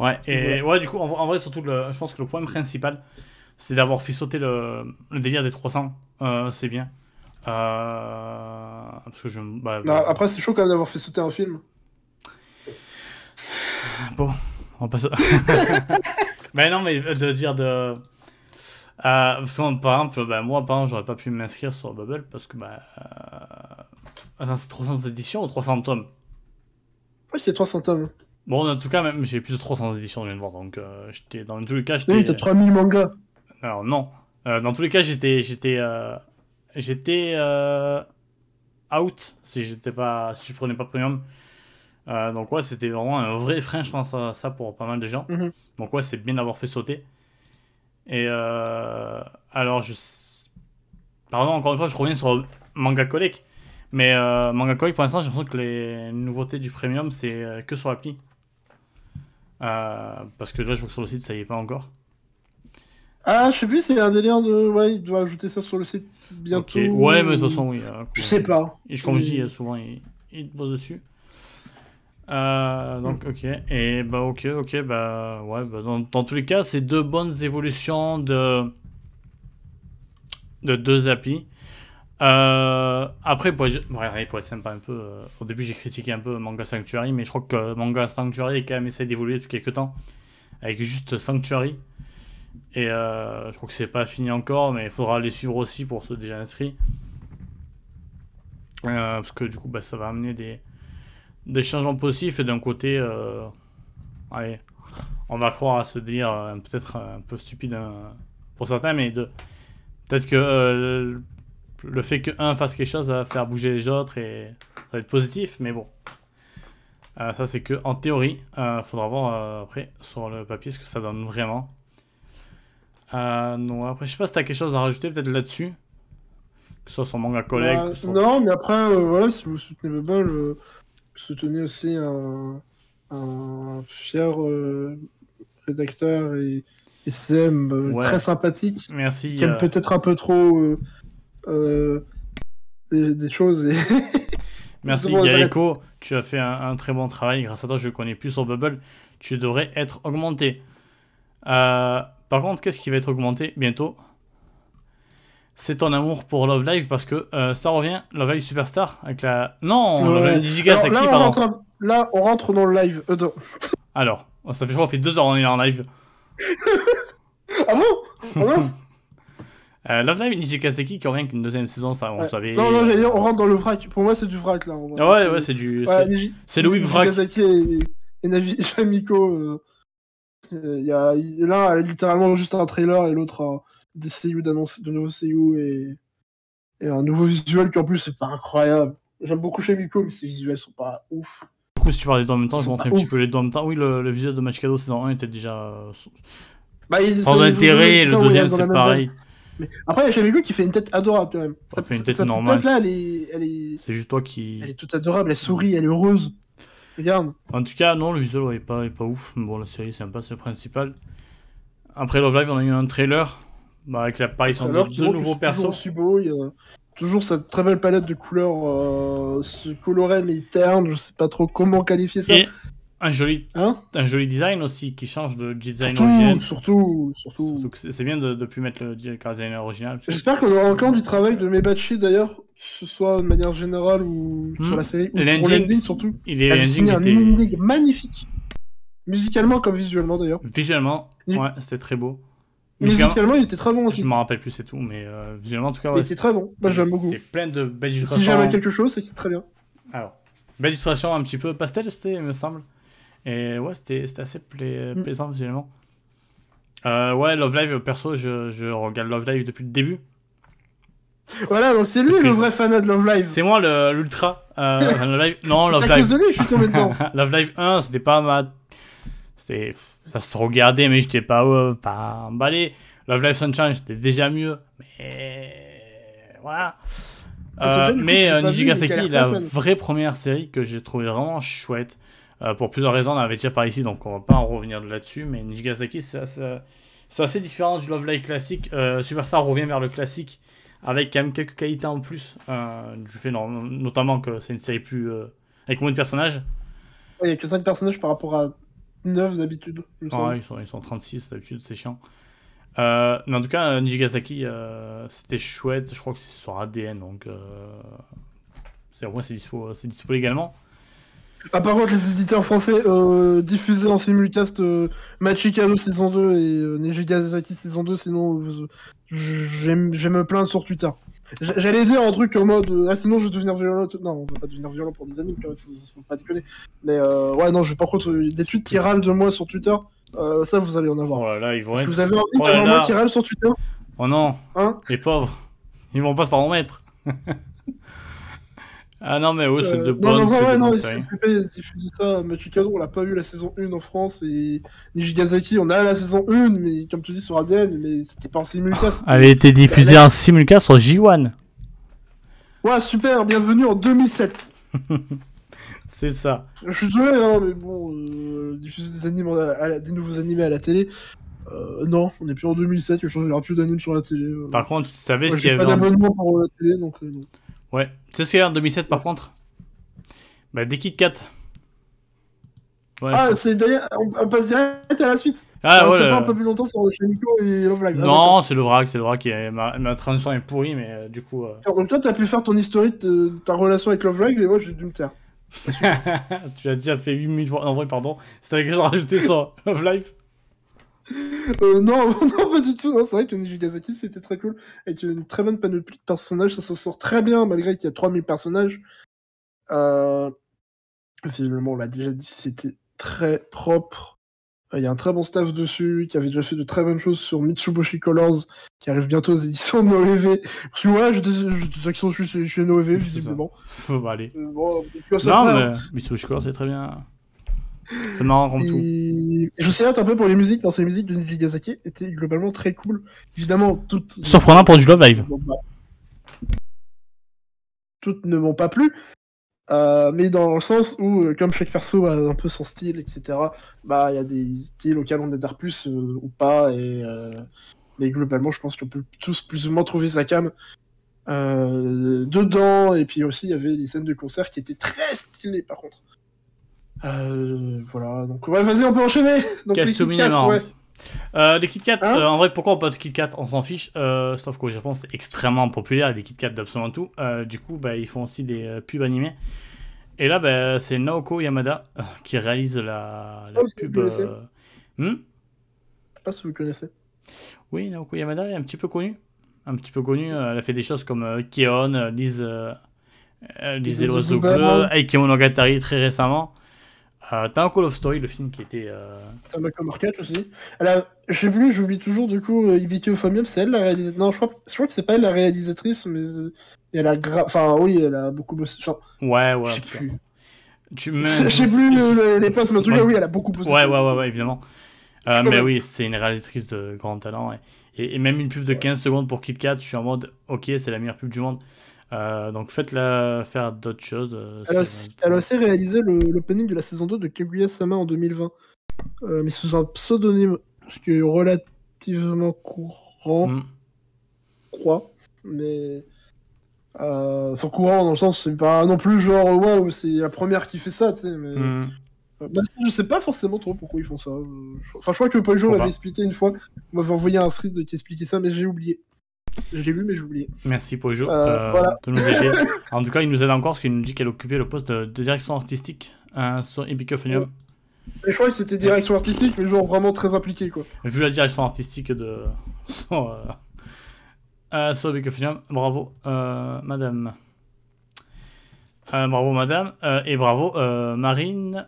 Ouais, et ouais, du coup, en, en vrai, surtout, le, je pense que le point principal, c'est d'avoir fait sauter le, le délire des 300. Euh, c'est bien. Euh, parce que je. Bah,
Ah, après, c'est chaud quand même d'avoir fait sauter un film.
Bon, on passe. mais non, mais de dire de. Euh, parce que, par exemple, bah, moi, par exemple, j'aurais pas pu m'inscrire sur Bubble parce que. Bah, euh... Attends, c'est 300 éditions ou 300 tomes?
Oui, c'est 300 tomes.
Bon, en tout cas, même j'ai plus de 300 éditions, je viens de voir. Donc, euh, j'étais dans tous les cas, j'étais.
Oui, t'as 3000 mangas.
Alors non. Euh, dans tous les cas, j'étais j'étais euh, j'étais euh, out si j'étais pas si je prenais pas premium. Donc ouais, c'était vraiment un vrai frein, je pense à ça pour pas mal de gens.
Mhm.
Donc ouais, c'est bien d'avoir fait sauter. Et alors je pardon encore une fois, je reviens sur Manga Collect. Mais Manga Collect pour l'instant, j'ai l'impression que les nouveautés du premium c'est que sur l'appli. Parce que là, je vois que sur le site, ça y est pas encore.
Ah, je sais plus, c'est un délire de. Ouais, il doit ajouter ça sur le site bientôt.
Ouais, mais de toute façon, oui. euh,
Je sais pas.
Et je- comme je dis, souvent, il, il te pose dessus. Euh, donc, ok. Et bah, ok, ok. Bah, ouais, bah, dans, dans tous les cas, c'est deux bonnes évolutions de, de deux applis. Euh, après, pour être, ouais, pour être sympa un peu, euh, au début j'ai critiqué un peu Manga Sanctuary, mais je crois que Manga Sanctuary a quand même essayé d'évoluer depuis quelques temps, avec juste Sanctuary. Et euh, je crois que c'est pas fini encore, mais il faudra les suivre aussi pour ceux déjà inscrits. Euh, parce que du coup, bah, ça va amener des, des changements positifs et d'un côté, euh, allez, on va croire à se dire peut-être un peu stupide hein, pour certains, mais de peut-être que le, le fait que un fasse quelque chose va faire bouger les autres et ça va être positif, mais bon. Ça, c'est que en théorie, il faudra voir après sur le papier ce que ça donne vraiment. Euh, non, après, je sais pas si t'as quelque chose à rajouter peut-être là-dessus. Que ce soit sur Manga Collect.
Bah,
soit-
Non, mais après, euh, voilà, si vous soutenez Bubble, euh, soutenez aussi un, un fier rédacteur et, et CM
Ouais.
très sympathique,
Merci.
qui aime peut-être un peu trop des, des choses. Et...
Merci Gaeko, tu as fait un, un très bon travail. Grâce à toi, je connais plus sur Bubble. Tu devrais être augmenté. Euh, par contre, qu'est-ce qui va être augmenté bientôt? C'est ton amour pour Love Live parce que euh, ça revient. Love Live Superstar avec la. Non, Love
Ouais.
Live Digigasaki,
Alors, là, on
pardon?
rentre, là, on rentre dans le live. Euh, dans-
Alors, ça fait, je crois, ça fait deux heures qu'on est en live.
Ah bon? Ah
Euh, Love Live Nijigaseki qui revient avec une deuxième saison, ça, on
Ouais.
savait.
Non, non, j'allais dire, on rentre dans le vrac. Pour moi, c'est du vrac, là.
Ah ouais, ouais, c'est du.
Ouais,
c'est-
Niji-
le whip vrac.
Nagasaki et, et Navi Famiko. euh, il y a, L'un a littéralement juste un trailer et l'autre a des seiyuu d'annonce, de nouveaux seiyuu et, et un nouveau visuel qui en plus c'est pas incroyable. J'aime beaucoup Famiko, mais ses visuels sont pas ouf.
Du coup, si tu parles des deux en même temps,
Ils
je vais montrer un petit peu les deux en même temps. Oui, le, le visuel de Machikado saison 1 était déjà euh,
Bah,
sans intérêt, le deuxième c'est pareil.
Mais Après, il y a Famiko qui fait une tête adorable quand même.
Ça fait une tête normale.
tête là, elle est, elle est,
C'est juste toi qui.
elle est toute adorable, elle sourit, elle est heureuse. Regarde.
En tout cas, non, le visuel ouais, est, pas, est pas ouf. Mais Bon, la série, c'est sympa, c'est le principal. Après Love Live, on a eu un trailer bah, avec l'apparition de deux nouveaux
beau, il y a toujours cette très belle palette de couleurs euh, ce coloré mais terne, je sais pas trop comment qualifier ça.
Et un joli,
Hein
un joli design aussi qui change de design original.
surtout, surtout, surtout.
Surtout c'est bien de plus mettre le design original.
J'espère qu'on aura encore du travail de Mebachi d'ailleurs, ce soit de manière générale ou
Hmm.
sur la série, ou pour
l'ending,
surtout.
Il est
signé un ending magnifique. Musicalement comme visuellement d'ailleurs.
Visuellement,
Il-
ouais, c'était très beau. Musicalement,
Musicalement, il était très bon
je
aussi.
m'en rappelle plus, c'est tout, mais euh, visuellement, en tout cas,
Il
ouais,
était très bon. Moi, j'aime beaucoup.
C'était plein de belles
Si
illustrations.
j'aime quelque chose, c'est que c'est très bien.
Alors, belle illustration un petit peu pastel, c'était, il me semble. Et ouais, c'était c'était assez pla-
Mm.
plaisant visuellement. Euh, ouais, Love Live, perso, je, je regarde Love Live depuis le début.
Voilà, donc c'est lui le vrai fanat de Love Live.
C'est moi l'ultra. Euh, Love Live. Non, Love Live.
que je suis tombé dedans.
Love Live 1, c'était pas ma. C'était. Ça se regardait, mais j'étais pas, euh, pas emballé. Love Live Sunshine, c'était déjà mieux, mais voilà.
Ah,
Euh, mais euh,
l'air
la vraie première série que j'ai trouvé vraiment chouette. Euh, pour plusieurs raisons, on avait déjà parlé ici, donc on va pas en revenir là-dessus. Mais Nijigasaki, c'est assez, assez différent du Love Live classique. Superstar revient vers le classique avec quand même quelques qualités en plus. Euh, du fait non- notamment que c'est une série plus. euh, avec moins de personnages.
Ouais, Il y a que 5 personnages par rapport à 9 d'habitude.
Ah, ils, sont, ils sont 36 d'habitude, c'est chiant. Euh, mais en tout cas, Nijigasaki, euh, c'était chouette. Je crois que c'est sur ADN, donc. Euh, c'est, au moins, c'est dispo, c'est dispo légalement.
Ah, par contre, les éditeurs français euh, diffusaient en simulcast euh, Machikado saison 2 et euh, Nijigasaki saison 2, sinon je vais me plaindre sur Twitter. J'allais dire un truc en mode euh, Ah, sinon je vais devenir violent. Non, on va pas devenir violent pour des animes, quand même, faut, faut pas déconner. Mais euh, ouais, non, je, par contre, euh, des tweets qui râlent de moi sur Twitter, euh, ça vous allez en avoir.
Oh là là, ils vont être.
vous avez envie
Oh
d'avoir moi qui râle sur Twitter?
Oh non,
Hein?
Les pauvres. Ils vont pas s'en remettre. ah non, mais oui, c'est
Euh,
de
non,
bonnes,
non, ouais, non, diffuser ça. Machikado, on l'a pas eu la saison 1 en France et Nijigasaki, on a la saison 1, mais comme tu dis sur ADN, mais c'était pas en simulcast.
Elle a été diffusée en simulcast sur J1.
Ouais, super, bienvenue en 2007.
C'est ça.
Je suis désolé, hein, mais bon, euh, diffuser des, animes à- à des nouveaux animés à la télé, euh, non, on est plus en 2007, il n'y aura plus d'animes sur la télé. euh.
Par contre, tu savais
Moi,
ce qu'il y
pas
avait en...
d'abonnement pour la télé, donc euh, non.
Ouais. Tu sais ce qu'il y a en 2007 par contre? Bah, des Kit Kat. Ouais.
Ah, c'est d'ailleurs, on, on passe direct à la suite.
Ah, ouais,
reste
là.
pas un peu plus longtemps sur Nico et Love Live. Ah,
Non, c'est le vrac, c'est le vrac. qui est- Ma, ma transition est pourrie, mais euh, du coup. euh,
d'accord. Donc toi, t'as pu faire ton historique de, ta relation avec Love Live, et moi, j'ai dû me taire.
tu as déjà fait 8000 fois. En vrai, pardon. C'est avec que j'ai rajouté ça. Love Life.
Euh, non, non, pas du tout. Non, c'est vrai que Nijigasaki, c'était très cool. Avec une très bonne panoplie de personnages, ça s'en sort très bien, malgré qu'il y a 3000 personnages. Euh... Finalement, on l'a déjà dit, c'était très propre. Euh, Il y a un très bon staff dessus, qui avait déjà fait de très bonnes choses sur Mitsubishi Colors, qui arrive bientôt aux éditions de Noévé. Tu vois, je, je, je, je, suis chez Noévé, visiblement.
Faut aller.
Euh, bon,
Non, mais
hein.
Mitsubishi Color, c'est très bien. C'est marrant comme tout.
Et je sais un peu pour les musiques, parce que les musiques de Nijigasaki étaient globalement très cool. Évidemment, toutes.
Surprenant pour du Love Live.
Toutes ne m'ont pas plu. Euh, mais dans le sens où, euh, comme chaque perso a un peu son style, etc., bah, il y a des styles auxquels on adhère plus euh, ou pas, et, euh, mais globalement, je pense qu'on peut tous plus ou moins trouver sa cam euh, dedans, et puis aussi, il y avait les scènes de concert qui étaient très stylées, par contre. Euh, voilà, donc, ouais, vas-y, on peut enchaîner! Donc, les Kit ouais.
Euh, les Kit Kat,
Hein
euh, en vrai, pourquoi pas de Kit Kat On s'en fiche. Sauf qu'au Japon, c'est extrêmement populaire, il y a des Kit Kat d'absolument tout. Du coup, bah, ils font aussi des pubs animés. Et là, bah, c'est Naoko Yamada qui réalise la, la
Oh,
pub. euh, hmm?
Je sais pas si vous connaissez.
oui, Naoko Yamada est un petit peu connue. Un petit peu connue. Elle a fait des choses comme Keon, Lise, Lise et l'oiseau bleu, Aikyo Monogatari très récemment. Euh, T'as un Call of Story, le film qui était. euh,
Tamako Market aussi. Elle a... Je sais plus, j'oublie toujours du coup euh, Ibiki Ophomium, c'est elle la réalisatrice. Non, je crois, je crois que c'est pas elle la réalisatrice, mais euh, elle a. Enfin, oui, elle a beaucoup bossé. Enfin,
Ouais,
je
ouais.
sais
putain.
plus.
Tu
Je sais plus le- le- les postes, mais en tout cas, oui, elle a beaucoup bossé.
Ouais, ouais, ouais, ouais, évidemment. Euh, mais oui, c'est une réalisatrice de grand talent. Et, et- et même une pub de 15 secondes pour KitKat, je suis en mode, ok, c'est la meilleure pub du monde. Euh, donc faites-la faire d'autres choses. euh,
Elle a, aussi, elle a aussi réalisé l'opening de la saison 2 de Kaguya-sama en 2020. Euh, mais sous un pseudonyme, ce qui est relativement courant, je crois. Mais. Euh, enfin, courant dans le sens, c'est pas non plus genre, waouh, c'est la première qui fait ça, tu sais, mais. Euh, bah, je sais pas forcément trop pourquoi ils font ça. Enfin, je crois que
Pourquoi
m'avait
pas.
expliqué une fois. On m'avait envoyé un thread qui expliquait ça, mais j'ai oublié. J'ai lu, mais j'ai oublié.
Merci Pojo
Euh,
euh,
voilà.
de nous aider. en tout cas, il nous aide encore parce qu'il nous dit qu'elle occupait le poste de, de direction artistique hein, sur Epicophonium.
Mais je crois que c'était direction artistique, mais genre vraiment très impliqué, quoi.
Vu la direction artistique de sur, euh, euh, sur Epicophonium, bravo euh, madame. Euh, bravo madame euh, et bravo euh, Marine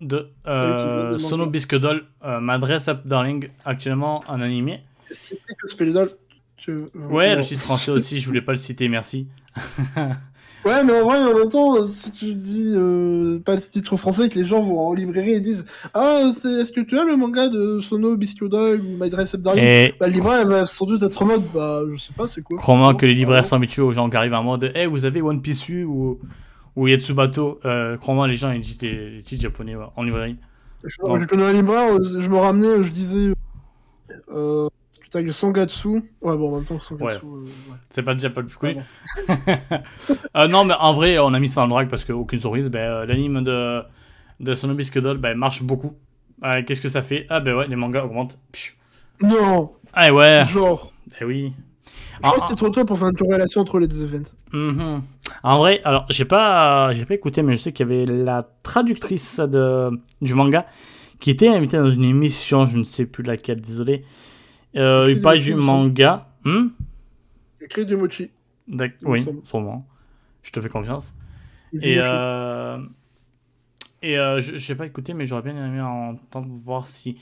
de euh,
demander.
Sono Bisque-Doll, euh, ma dress up darling actuellement en animé.
C'est que Spelledol? Que...
Ouais, le titre français aussi, je voulais pas le citer, merci.
Ouais, mais en vrai, en même temps, si tu dis euh, pas de titre français, que les gens vont en librairie et disent Ah, c'est, est-ce que tu as le manga de Sono Biscuit Dog ou My Dress Up Darling
Et
Bah, le libraire elle va sans doute être en mode Bah, je sais pas, c'est quoi
crois-moi que les libraires sont habitués aux gens qui arrivent en mode Eh, vous avez One Piece U ou, ou Yatsubato Euh, Crois-moi, les gens ils disent des, titres japonais ouais, en librairie.
Je, je connais un libraire, je me ramenais, je disais euh, Putain, le Sangatsu. Ouais, bon, en même temps, Sangatsu. euh, ouais.
C'est pas déjà pas le plus connu.
Ouais,
Euh, non, mais en vrai, on a mis ça dans le drag parce qu'aucune surprise. Ben, euh, L'anime de, de Sonobisque Doll ben, marche beaucoup. Euh, Qu'est-ce que ça fait? Ah, ben ouais, les mangas augmentent. Pfiou.
Non,
Ah, ouais,
genre.
ben oui.
Je crois
En-
que c'est trop tôt pour faire une corrélation entre les deux events.
Mhm. En vrai, alors j'ai pas, j'ai pas écouté, mais je sais qu'il y avait la traductrice de, du manga qui était invitée dans une émission, je ne sais plus laquelle, désolé. Euh, parlait
le
du manga. Hmm
Écrit du mochi.
Oui, sûrement. Je te fais confiance. Et, euh, et euh, je j'ai pas écouté, mais j'aurais bien aimé entendre voir si.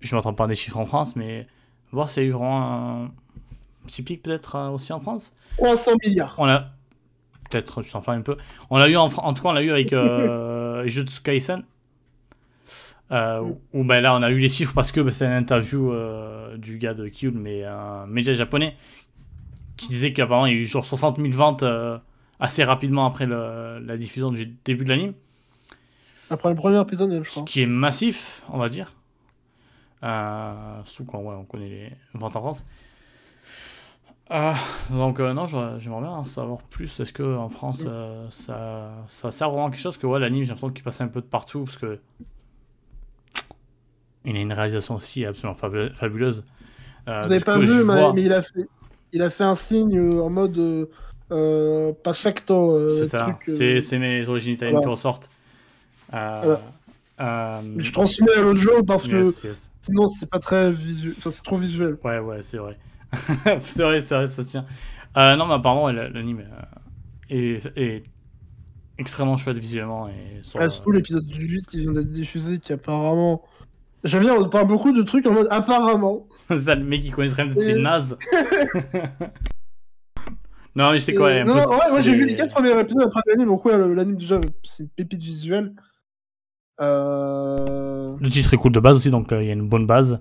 Je m'attends pas des chiffres en France, mais voir s'il y a eu vraiment un petit pic peut-être euh, aussi en France.
300 milliards.
On a. Peut-être, je t'en un peu. On l'a eu en, en tout cas, on l'a eu avec Jujutsu Kaisen. Euh, où, où, ben là, on a eu les chiffres parce que ben, c'était une interview euh, du gars de Kyun, mais un média japonais, qui disait qu'apparemment il y a eu genre 60 000 ventes euh, assez rapidement après le- la diffusion du début de l'anime.
Après le premier épisode, je
Ce
crois.
qui est massif, on va dire. Sous quand ouais, on connaît les ventes en France. Euh, donc euh, non, j'aimerais bien en savoir plus. Est-ce que en France, euh, ça, ça sert vraiment à quelque chose? Que ouais, l'anime, j'ai l'impression qu'il passe un peu de partout parce que il a une réalisation aussi absolument fabu- fabuleuse. Euh,
Vous avez
du
pas vu, mais,
vois-
mais il a fait, il a fait un signe en mode euh, euh, pas chaque temps. euh,
c'est ça.
euh,
C'est mes origines italiennes
voilà.
qui ressortent.
Voilà. Je transmets à l'autre jour parce que
yes,
sinon c'est pas très visuel. Enfin, c'est trop visuel.
Ouais, ouais, c'est vrai. c'est vrai, c'est vrai, ça tient. Non, mais apparemment, l'anime est, est extrêmement chouette visuellement. Et sur,
Ah, surtout l'épisode du 8 qui vient d'être diffusé qui apparemment. J'aime bien, on parle beaucoup de trucs en mode apparemment.
ça, le mec qui connaît rien, c'est naze. non, mais je sais quoi. il un
non, ouais, moi j'ai vu les 4 premiers épisodes après l'anime, donc ouais, l'anime déjà, c'est une pépite visuelle. Euh...
Le titre est cool de base aussi, donc euh, il y a une bonne base.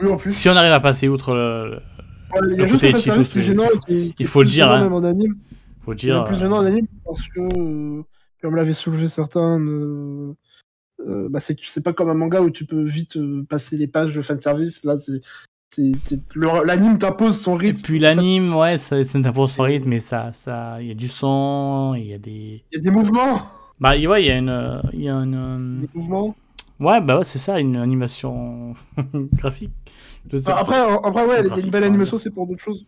Oui, en plus.
Si on arrive à passer outre le. le-
Ouais, il y a juste qui est
il
gênant
il faut le
plus
dire, hein.
même en anime.
faut
Il est
dire.
plus
euh,
gênant en anime parce que, euh, comme l'avait soulevé certains, euh, bah, c'est pas comme un manga où tu peux vite euh, passer les pages de fanservice. Là, c'est. L'anime t'impose son
Et
rythme.
puis l'anime, ouais, ça, ça t'impose son rythme, mais ça, ça, il y a du son, il y a des.
Il y a des mouvements.
Bah, ouais, il y a une, euh, il y a une.
Des mouvements.
Ouais, bah ouais, c'est ça, une animation graphique. Pas.
après, après, ouais, il y a
graphique,
une belle
enfin,
animation, c'est pour d'autres choses.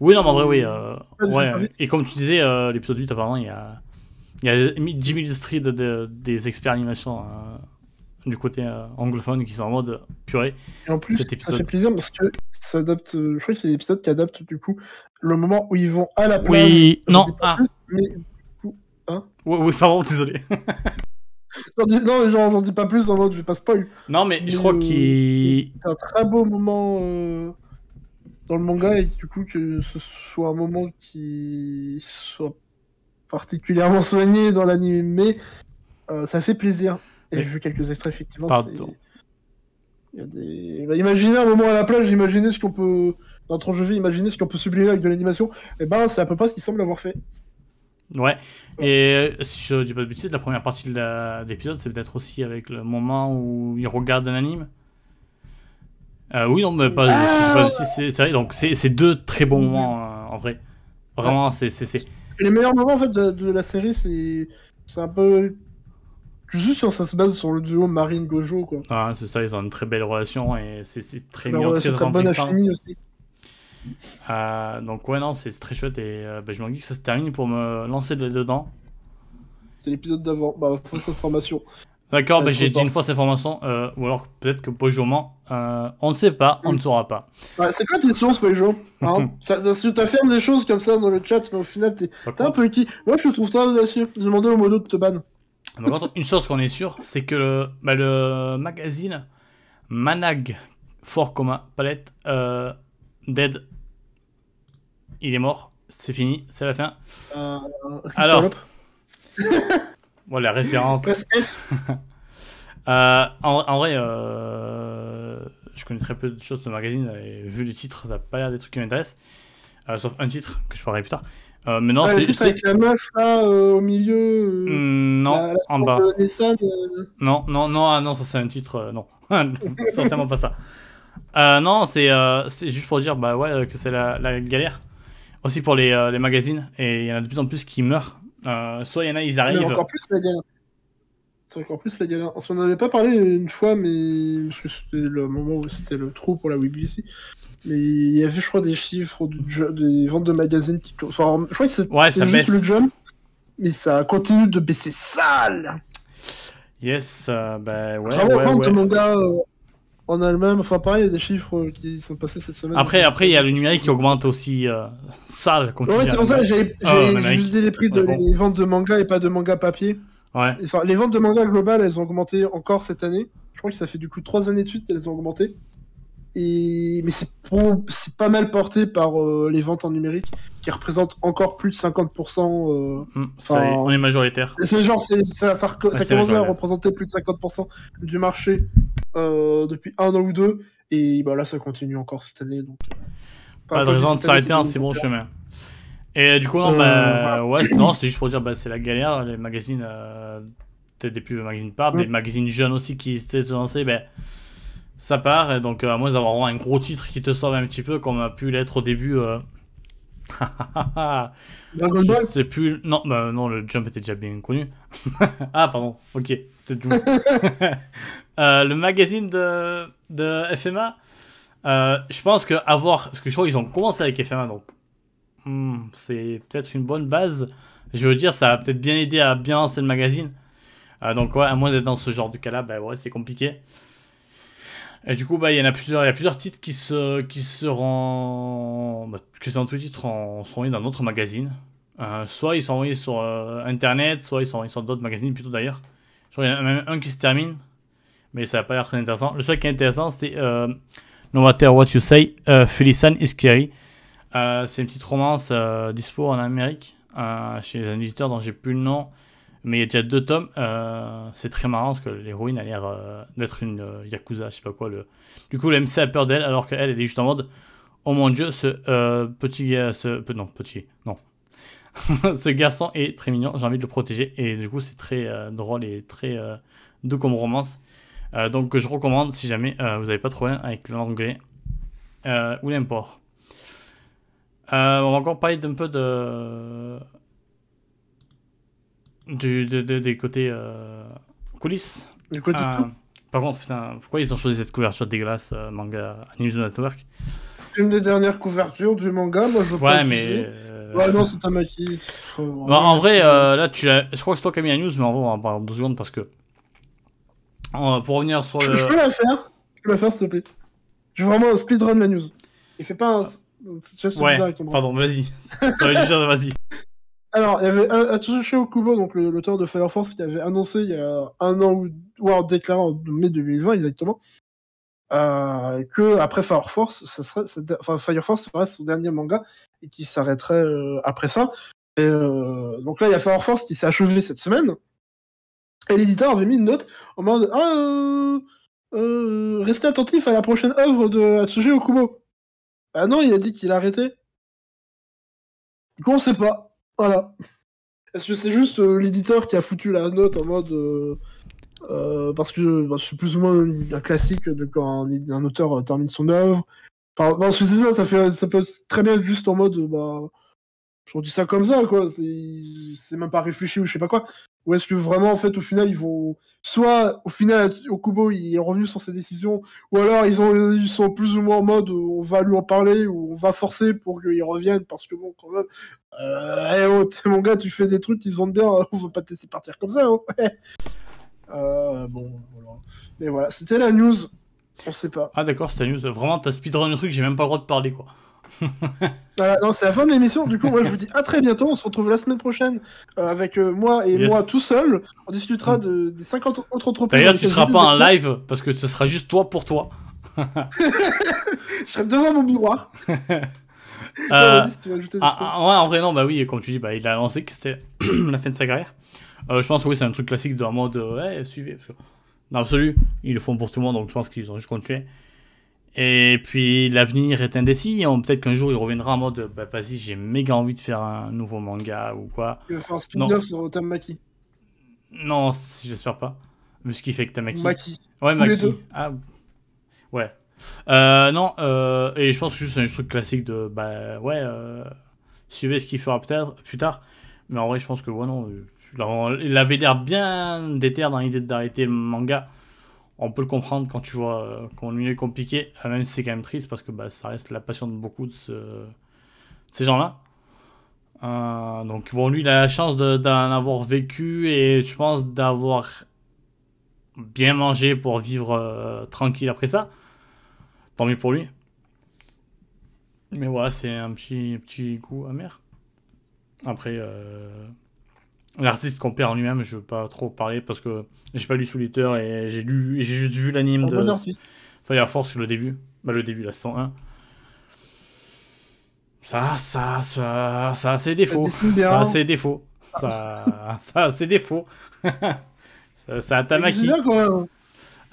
Oui, non, mais en vrai, oui. euh, ouais. Et comme tu disais, l'épisode 8, apparemment, il y a, il y a 10 000 streets de, de- des experts animation euh, du côté euh, anglophone qui sont en mode purée.
Et en plus,
Cet
ça
épisode.
fait plaisir parce que ça adapte. euh, Je crois que c'est l'épisode qui adapte du coup le moment où ils vont à la plage.
Oui,
Je
non, ah,
plus, mais
oui, oui, pardon, désolé.
j'en dis- non, mais genre, j'en dis pas plus en mode je vais pas spoil.
Non, mais je
Mais,
crois
euh,
qu'il.
C'est un très beau moment euh, dans le manga et du coup que ce soit un moment qui soit particulièrement soigné dans l'anime, mais euh, ça fait plaisir. Et
Mais-
j'ai vu quelques extraits effectivement.
Pardon.
c'est- Il y a des... bah, imaginez un moment à la plage, imaginez ce qu'on peut. Dans ton jeu vie, imaginez ce qu'on peut sublimer avec de l'animation. Et ben, c'est à peu près ce qu'il semble avoir fait.
Ouais. Et euh, si je dis pas de bêtises, la première partie de la- l'épisode, c'est peut-être aussi avec le moment où il regarde un anime. Euh, oui, non, mais pas,
Ah
si je dis pas de bêtises, c'est vrai. Donc, c'est c'est deux très bons moments, euh, en vrai. Vraiment, c'est.
Les meilleurs moments en fait de, de la série, c'est c'est un peu juste ça se base sur le duo Marine Gojo quoi.
Ah, c'est ça, ils ont une très belle relation et c'est très
relation
très
très bonne alchimie aussi.
Euh, donc, ouais, non, c'est très chouette et euh, ben, je me dis que ça se termine pour me lancer de- dedans.
C'est l'épisode d'avant. Bah, fausse information.
D'accord, ben, j'ai dit une fausse information, euh, ou alors peut-être que Pojoman, euh, on ne sait pas, on ne saura pas.
Ouais, c'est quoi tes sources, Peugeot hein? Ça, ça, Tu t'affirmes des choses comme ça dans le chat, mais au final, t'es un peu qui? Moi, je trouve ça audacieux. J'ai demandé au modo de te ban.
contre, une chose qu'on est sûr, c'est que le, bah, le magazine Manag, fort un palette, euh, dead, il est mort. c'est fini, c'est la fin.
Euh,
Alors. Bon, la référence. Euh, en, en vrai, euh, je connais très peu de choses de magazine et vu les titres, ça n'a pas l'air des trucs qui m'intéressent. Euh, sauf un titre que je parlerai plus tard. Euh, mais non,
Ah,
c'est. c'est-
avec la meuf là euh, au milieu.
Hmm, non,
la- la
en bas.
Nissan,
Non, non, non, ah non, ça c'est un titre. non, certainement pas ça. Euh, non, c'est euh, juste pour dire bah ouais que c'est la, la galère. Aussi pour les, euh, les magazines et il y en a de plus en plus qui meurent. Euh, soit il y en a ils
mais
arrivent.
encore plus la galère. C'est encore plus la galère. On s'en avait pas parlé une fois, mais c'était le moment où c'était le trou pour la WBC. Mais il y avait, je crois, des chiffres jo- des ventes de magazines qui. Enfin, je crois que c'est
Ouais,
juste
baisse.
le jump, mais ça continue de baisser sale.
Yes, euh, bah ouais, ouais, ouais.
de manga euh, en Allemagne. Enfin, pareil, il y a des chiffres euh, qui sont passés cette semaine.
Après, après il y a le numérique qui augmente aussi euh,
Ouais,
dis,
c'est pour ça
hein.
que j'ai
Ah,
juste dit les prix de
Ouais, bon.
les ventes de manga et pas de manga papier.
Ouais.
Enfin, les ventes de manga globales, elles ont augmenté encore cette année. Je crois que ça fait du coup trois années de suite qu'elles ont augmenté. Et... Mais c'est pour- pas mal porté par euh, les ventes en numérique qui représentent encore plus de 50%. euh,
Hmm, ça
Enfin,
y est, on est majoritaire.
C'est genre, ça, ça,
Ouais,
ça commence à représenter plus de 50% du marché depuis un an ou deux. Et bah, là, ça continue encore cette année. Donc, euh,
Pas de raison de s'arrêter en
c'est
si bon chemin. Et euh, du coup, non,
Euh,
bah, ouais, c'est- non, c'est juste pour dire, bah, c'est la galère. Les magazines, euh, peut-être des plus magazines partent,
Mm.
des magazines jeunes aussi qui essaient de se lancer, ben, ça part. Et donc, euh, à moins d'avoir un gros titre qui te sauve un petit peu, comme a pu l'être au début. euh, Je sais plus. Non, bah, non, le jump était déjà bien connu. ah, pardon. Ok, c'était. Euh, le magazine de, de FMA, euh, je pense que avoir. Parce que je crois qu'ils ont commencé avec FMA, donc. hmm, c'est peut-être une bonne base. Je veux dire, ça a peut-être bien aidé à bien lancer le magazine. Euh, donc, ouais, à moins d'être dans ce genre de cas-là, bah ouais, c'est compliqué. Et du coup, bah, il y en a plusieurs, il y a plusieurs titres qui se, qui seront, bah, que dans tous les titres en- seront mis dans d'autres magazines. Euh, soit ils sont envoyés sur euh, internet, soit ils sont envoyés sur d'autres magazines plutôt d'ailleurs. Crois qu'il y en a même un qui se termine, mais ça va pas l'air très intéressant. Le seul qui est intéressant, c'est euh, No Matter What You Say, euh, Felisan. Euh, c'est une petite romance euh, dispo en Amérique, euh, chez un éditeur dont j'ai plus le nom, mais il y a déjà deux tomes. C'est très marrant parce que l'héroïne a l'air d'être une yakuza, je sais pas quoi. Le... Du coup, le MC a peur d'elle, alors qu'elle, elle est juste en mode Oh mon dieu, ce petit gars, ce. Non, petit, non. ce garçon est très mignon, j'ai envie de le protéger. Et du coup, c'est très euh, drôle et très euh, doux comme romance. Euh, donc, je recommande si jamais vous n'avez pas de problème avec l'anglais ou l'import. On va encore parler d'un peu de. Du, de- de- des côtés coulisses.
du côté
par contre, putain, pourquoi ils ont choisi cette couverture dégueulasse manga Animation Network?
Une des dernières couvertures du manga, moi je pas
Ouais, mais. euh,
Ouais, non, c'est Tamaki. Oh,
bah, en vrai, euh, là, tu je crois que c'est toi qui as mis la news, mais en vrai, on va en parler en deux secondes parce que. Euh, pour revenir sur
Je,
le.
je peux la faire? Je peux la faire, s'il te plaît. Je veux vraiment speedrun la news. Il fait pas un... situation
Ouais,
bizarre
pardon, vas-y. Vas-y.
Alors, il y avait Atsushi Okubo, donc l'auteur de Fire Force, qui avait annoncé il y a un an, ou, ou alors déclaré en mai 2020 exactement, euh, que après Fire Force, ça serait, enfin, Fire Force serait son dernier manga et qui s'arrêterait euh, après ça. Euh, donc là, il y a Fire Force qui s'est achevé cette semaine. Et l'éditeur avait mis une note en mode Ah, restez attentif à la prochaine œuvre de Atsushi Okubo. Ah non, il a dit qu'il arrêtait. Du coup, on sait pas. Voilà. Est-ce que c'est juste l'éditeur qui a foutu la note en mode. Euh, parce que bah, c'est plus ou moins un, classique de quand un, auteur termine son œuvre. Enfin, parce que c'est ça, ça, fait, ça peut très bien être juste en mode. Bah, je dis ça comme ça, quoi. C'est même pas réfléchi ou je sais pas quoi. Ou est-ce que vraiment, en fait, au final, ils vont. Soit, au final, Okubo, il est revenu sur ses décisions, ou alors ils, ont, ils sont plus ou moins en mode on va lui en parler, ou on va forcer pour qu'il revienne, parce que bon, quand même. Euh, oh, mon gars, tu fais des trucs qui se vendent bien, on va pas te laisser partir comme ça. Hein. euh, bon, voilà. Mais voilà, c'était la news. On sait pas.
Ah, d'accord, c'était la news. Vraiment, t'as speedrun le truc, j'ai même pas le droit de parler, quoi.
Non, c'est la fin de l'émission. Du coup, moi, je vous dis à très bientôt. On se retrouve la semaine prochaine euh, avec euh, moi et
Yes.
moi tout seul. On discutera de, des 50 autres entreprises.
D'ailleurs, tu seras pas en live parce que ce sera juste toi pour toi.
Je serai devant mon miroir. Vas-y, si tu veux ajouter des
ah, ah, ouais, en vrai, non, bah oui, comme tu dis, bah, il a annoncé que c'était la fin de sa carrière. Euh, je pense que oui, c'est un truc classique de en mode, euh, ouais, suivez. Parce que, dans l'absolu, ils le font pour tout le monde, donc je pense qu'ils ont juste continué. Et puis, l'avenir est indécis. Peut-être qu'un jour, il reviendra en mode, bah, vas-y, j'ai méga envie de faire un nouveau manga ou quoi.
Il va faire un spin-off sur Tamaki?
Non, j'espère pas. Vu ce qu'il fait que Tamaki.
Maki.
Ouais,
les
Maki.
deux.
Ah, ouais. Euh, non, euh, et je pense que c'est juste un truc classique de, bah, ouais, euh, suivez ce qu'il fera peut-être plus tard. Mais en vrai, je pense que, ouais, non, il avait l'air bien déter dans l'idée d'arrêter le manga. On peut le comprendre quand tu vois euh, qu'on lui est compliqué, euh, même si c'est quand même triste parce que bah, ça reste la passion de beaucoup de, ce- de ces gens-là. Euh, donc, bon, lui, il a la chance de- d'en avoir vécu et je pense d'avoir bien mangé pour vivre tranquille après ça. Tant mieux pour lui. Mais voilà, c'est un petit, petit goût amer. Après, l'artiste qu'on perd en lui-même, je veux pas trop parler parce que j'ai pas lu sous et j'ai lu, j'ai juste vu l'anime de
bon.
Fire Force sur le début. Bah, le début, la saison 1. Ça, ça, ça, ça a ses défauts. Ça a ses défauts. Ça, ça a ses défauts. ça, ça a
C'est
Tamaki.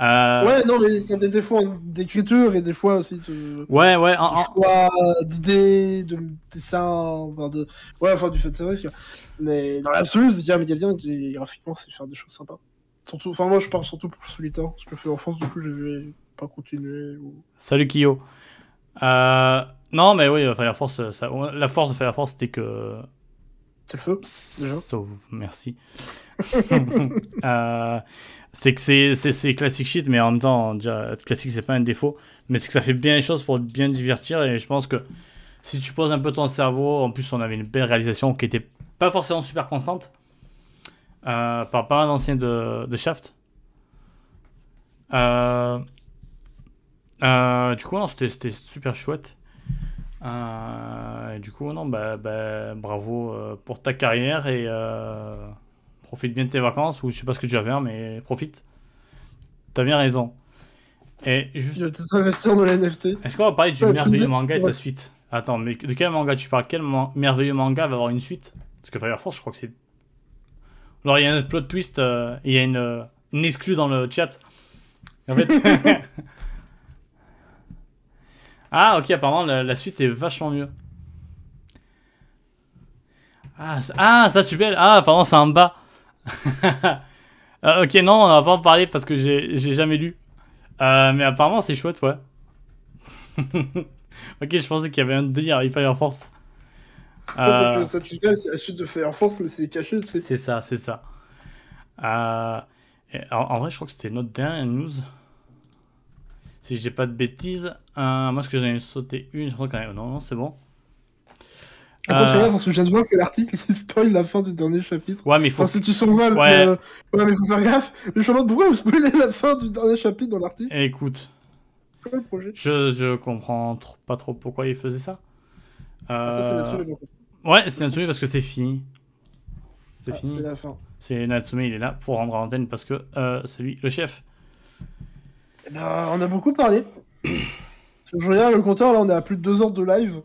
Euh,
Ouais, non, mais a des défauts d'écriture et des fois aussi de,
ouais, ouais, en- en-
choix d'idées, de dessin, enfin de... Ouais, enfin du fait de quoi. Mais dans l'absolu, c'est quand même quelqu'un qui, graphiquement, sait faire des choses sympas. Surtout, enfin moi, je parle surtout pour Solitaire, parce que fait en France, du coup, je vais pas continuer. Ou...
Salut Kyo. Euh, non, mais oui, Fire Force, ça- la force de Fire Force, c'était que.
C'est le feu. Déjà.
Merci. Euh, c'est que c'est- classique shit, mais en même temps, déjà, classique, c'est pas un défaut. Mais c'est que ça fait bien les choses pour bien divertir. Et je pense que si tu poses un peu ton cerveau, en plus, on avait une belle réalisation qui était pas forcément super constante. euh, par pas mal d'anciens de, de Shaft. Euh, euh, du coup, non, c'était c'était super chouette. Et du coup, non, bah, bah, bravo pour ta carrière et profite bien de tes vacances ou je sais pas ce que tu vas faire, mais profite. T'as bien raison. Et juste,
Je vais peut-être investir dans la NFT.
est-ce qu'on va parler du merveilleux manga et de sa suite? Attends, mais de quel manga tu parles? Quel merveilleux manga va avoir une suite? Parce que Fire Force, je crois que c'est. Alors, il y a un plot twist, euh, il y a une, euh, une exclue dans le chat. En fait. ah, ok, apparemment, la, suite est vachement mieux. Ah, ça- ah, ça, tu belle. Ah, apparemment, c'est en bas. Ah, ok, non, on va pas en parler parce que j'ai jamais lu. Euh, mais apparemment, c'est chouette, ouais. ok, je pensais qu'il y avait un délire avec Fire Force.
Peut-être
Euh,
que tu gagnes, c'est la suite de Fire Force, mais c'est caché, tu
c'est ça, c'est ça. Euh, en, en vrai, je crois que c'était notre dernière news. Si je dis pas de bêtises. Euh, moi, ce que j'en ai sauté une, je crois quand même. Non, non, c'est bon. Euh,
fais gaffe, parce que je viens de voir que l'article il spoil la fin du dernier chapitre.
ouais, mais faut.
Enfin, si tu survoles,
Ouais.
euh, ouais, mais faut faire gaffe. Je me demande pourquoi vous spoilez la fin du dernier chapitre dans l'article?
Écoute,
le projet?
je, je comprends pas trop pourquoi il faisait ça.
Ah, ça,
ouais, c'est Natsume parce que c'est fini. C'est
Ah,
fini.
C'est la fin.
C'est Natsume, il est là pour rendre l'antenne parce que euh, c'est lui le chef.
Eh ben, on a beaucoup parlé. Je regarde le compteur, là, on est à plus de deux heures de live.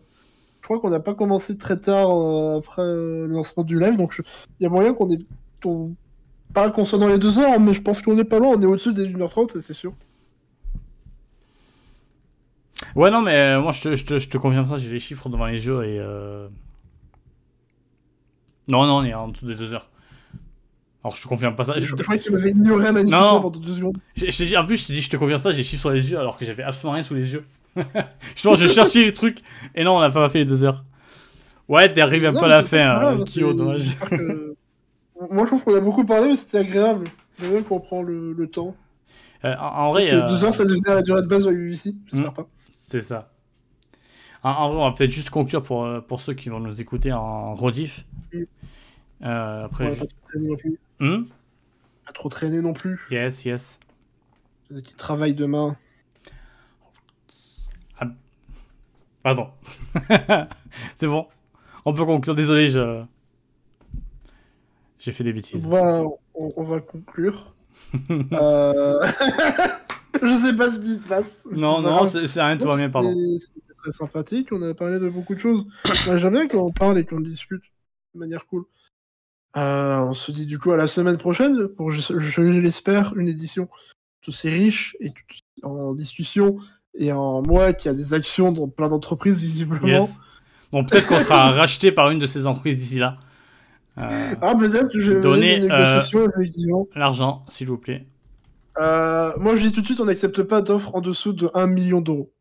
Je crois qu'on n'a pas commencé très tard euh, après euh, le lancement du live, donc je- il y a moyen qu'on ait. on- Pas qu'on soit dans les deux heures, mais je pense qu'on est pas loin, on est au-dessus des 1h30, ça, c'est sûr.
Ouais, non, mais moi je te, je, te, je te confirme ça, j'ai les chiffres devant les yeux et. Non, non, on est en dessous des deux heures. Alors je te confirme pas ça.
Je, croyais qu'il m'avait ignoré magnifiquement
Non.
pendant deux secondes.
en plus, je t'ai dit, je te confirme ça, j'ai les chiffres sur les yeux alors que j'avais absolument rien sous les yeux. je pense que je cherchais les trucs et non, on n'a pas fait les deux heures. Ouais, t'es arrivé un peu à la fin,
grave,
euh, Kyo, dommage.
que- Moi, je trouve qu'on a beaucoup parlé, mais c'était agréable. J'aime bien qu'on prend le, le temps.
Euh, en, en vrai,
Que
euh,
Deux heures, ça devenait la durée de base de la BBC, j'espère
Hmm.
pas.
c'est ça. En, en vrai, on va peut-être juste conclure pour, euh, pour ceux qui vont nous écouter en rediff. Euh, après,
Ouais,
je-
pas trop traîner non plus.
Hmm
Pas trop traîner non plus.
Yes, yes.
Ceux qui travaillent demain.
Pardon. c'est bon. On peut conclure. Désolé, je. J'ai fait des bêtises.
On va, on, on va conclure. euh... je sais pas ce qui se passe. mais
Non, non, c'est rien, tout va bien, pardon.
C'était- très sympathique. On a parlé de beaucoup de choses. J'aime bien quand on parle et qu'on discute de manière cool. Euh, on se dit du coup à la semaine prochaine pour, je, je l'espère, une édition tout aussi riche et tout- en discussion et en moi qui a des actions dans plein d'entreprises visiblement.
Yes. Bon, peut-être qu'on sera racheté par une de ces entreprises d'ici là. Euh,
Ah, peut-être que je vais négociations, effectivement.
L'argent, s'il vous plaît.
Euh, moi, je dis tout de suite, on n'accepte pas d'offres en dessous de 1 million d'euros.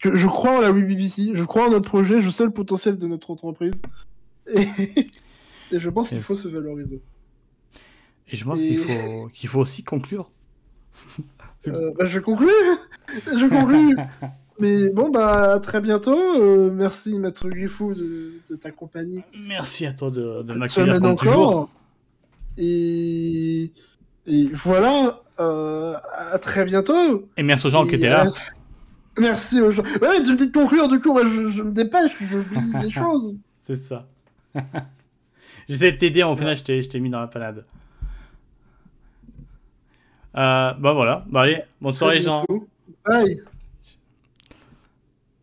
Parce que je crois en la WBBC, je crois en notre projet, je sais le potentiel de notre entreprise. Et, et je pense qu'il faut se valoriser.
Et je pense
Et-
qu'il faut, qu'il faut aussi conclure.
Euh, bah, je conclue Je conclue Mais bon, bah, à très bientôt. Euh, merci, Maître Griffou, de, de ta compagnie.
Merci à toi de, de m'accueillir comme toujours.
Et, et voilà, euh, à très bientôt.
Et merci aux gens qui étaient là.
Merci aux gens. Ouais, tu me dis de conclure, du coup, moi, je, je me dépêche, j'oublie des choses.
C'est ça. J'essaie de t'aider, au final, je t'ai je t'ai mis dans la panade. Euh, bah voilà. Bah allez, bonne soirée, les gens.
Bye.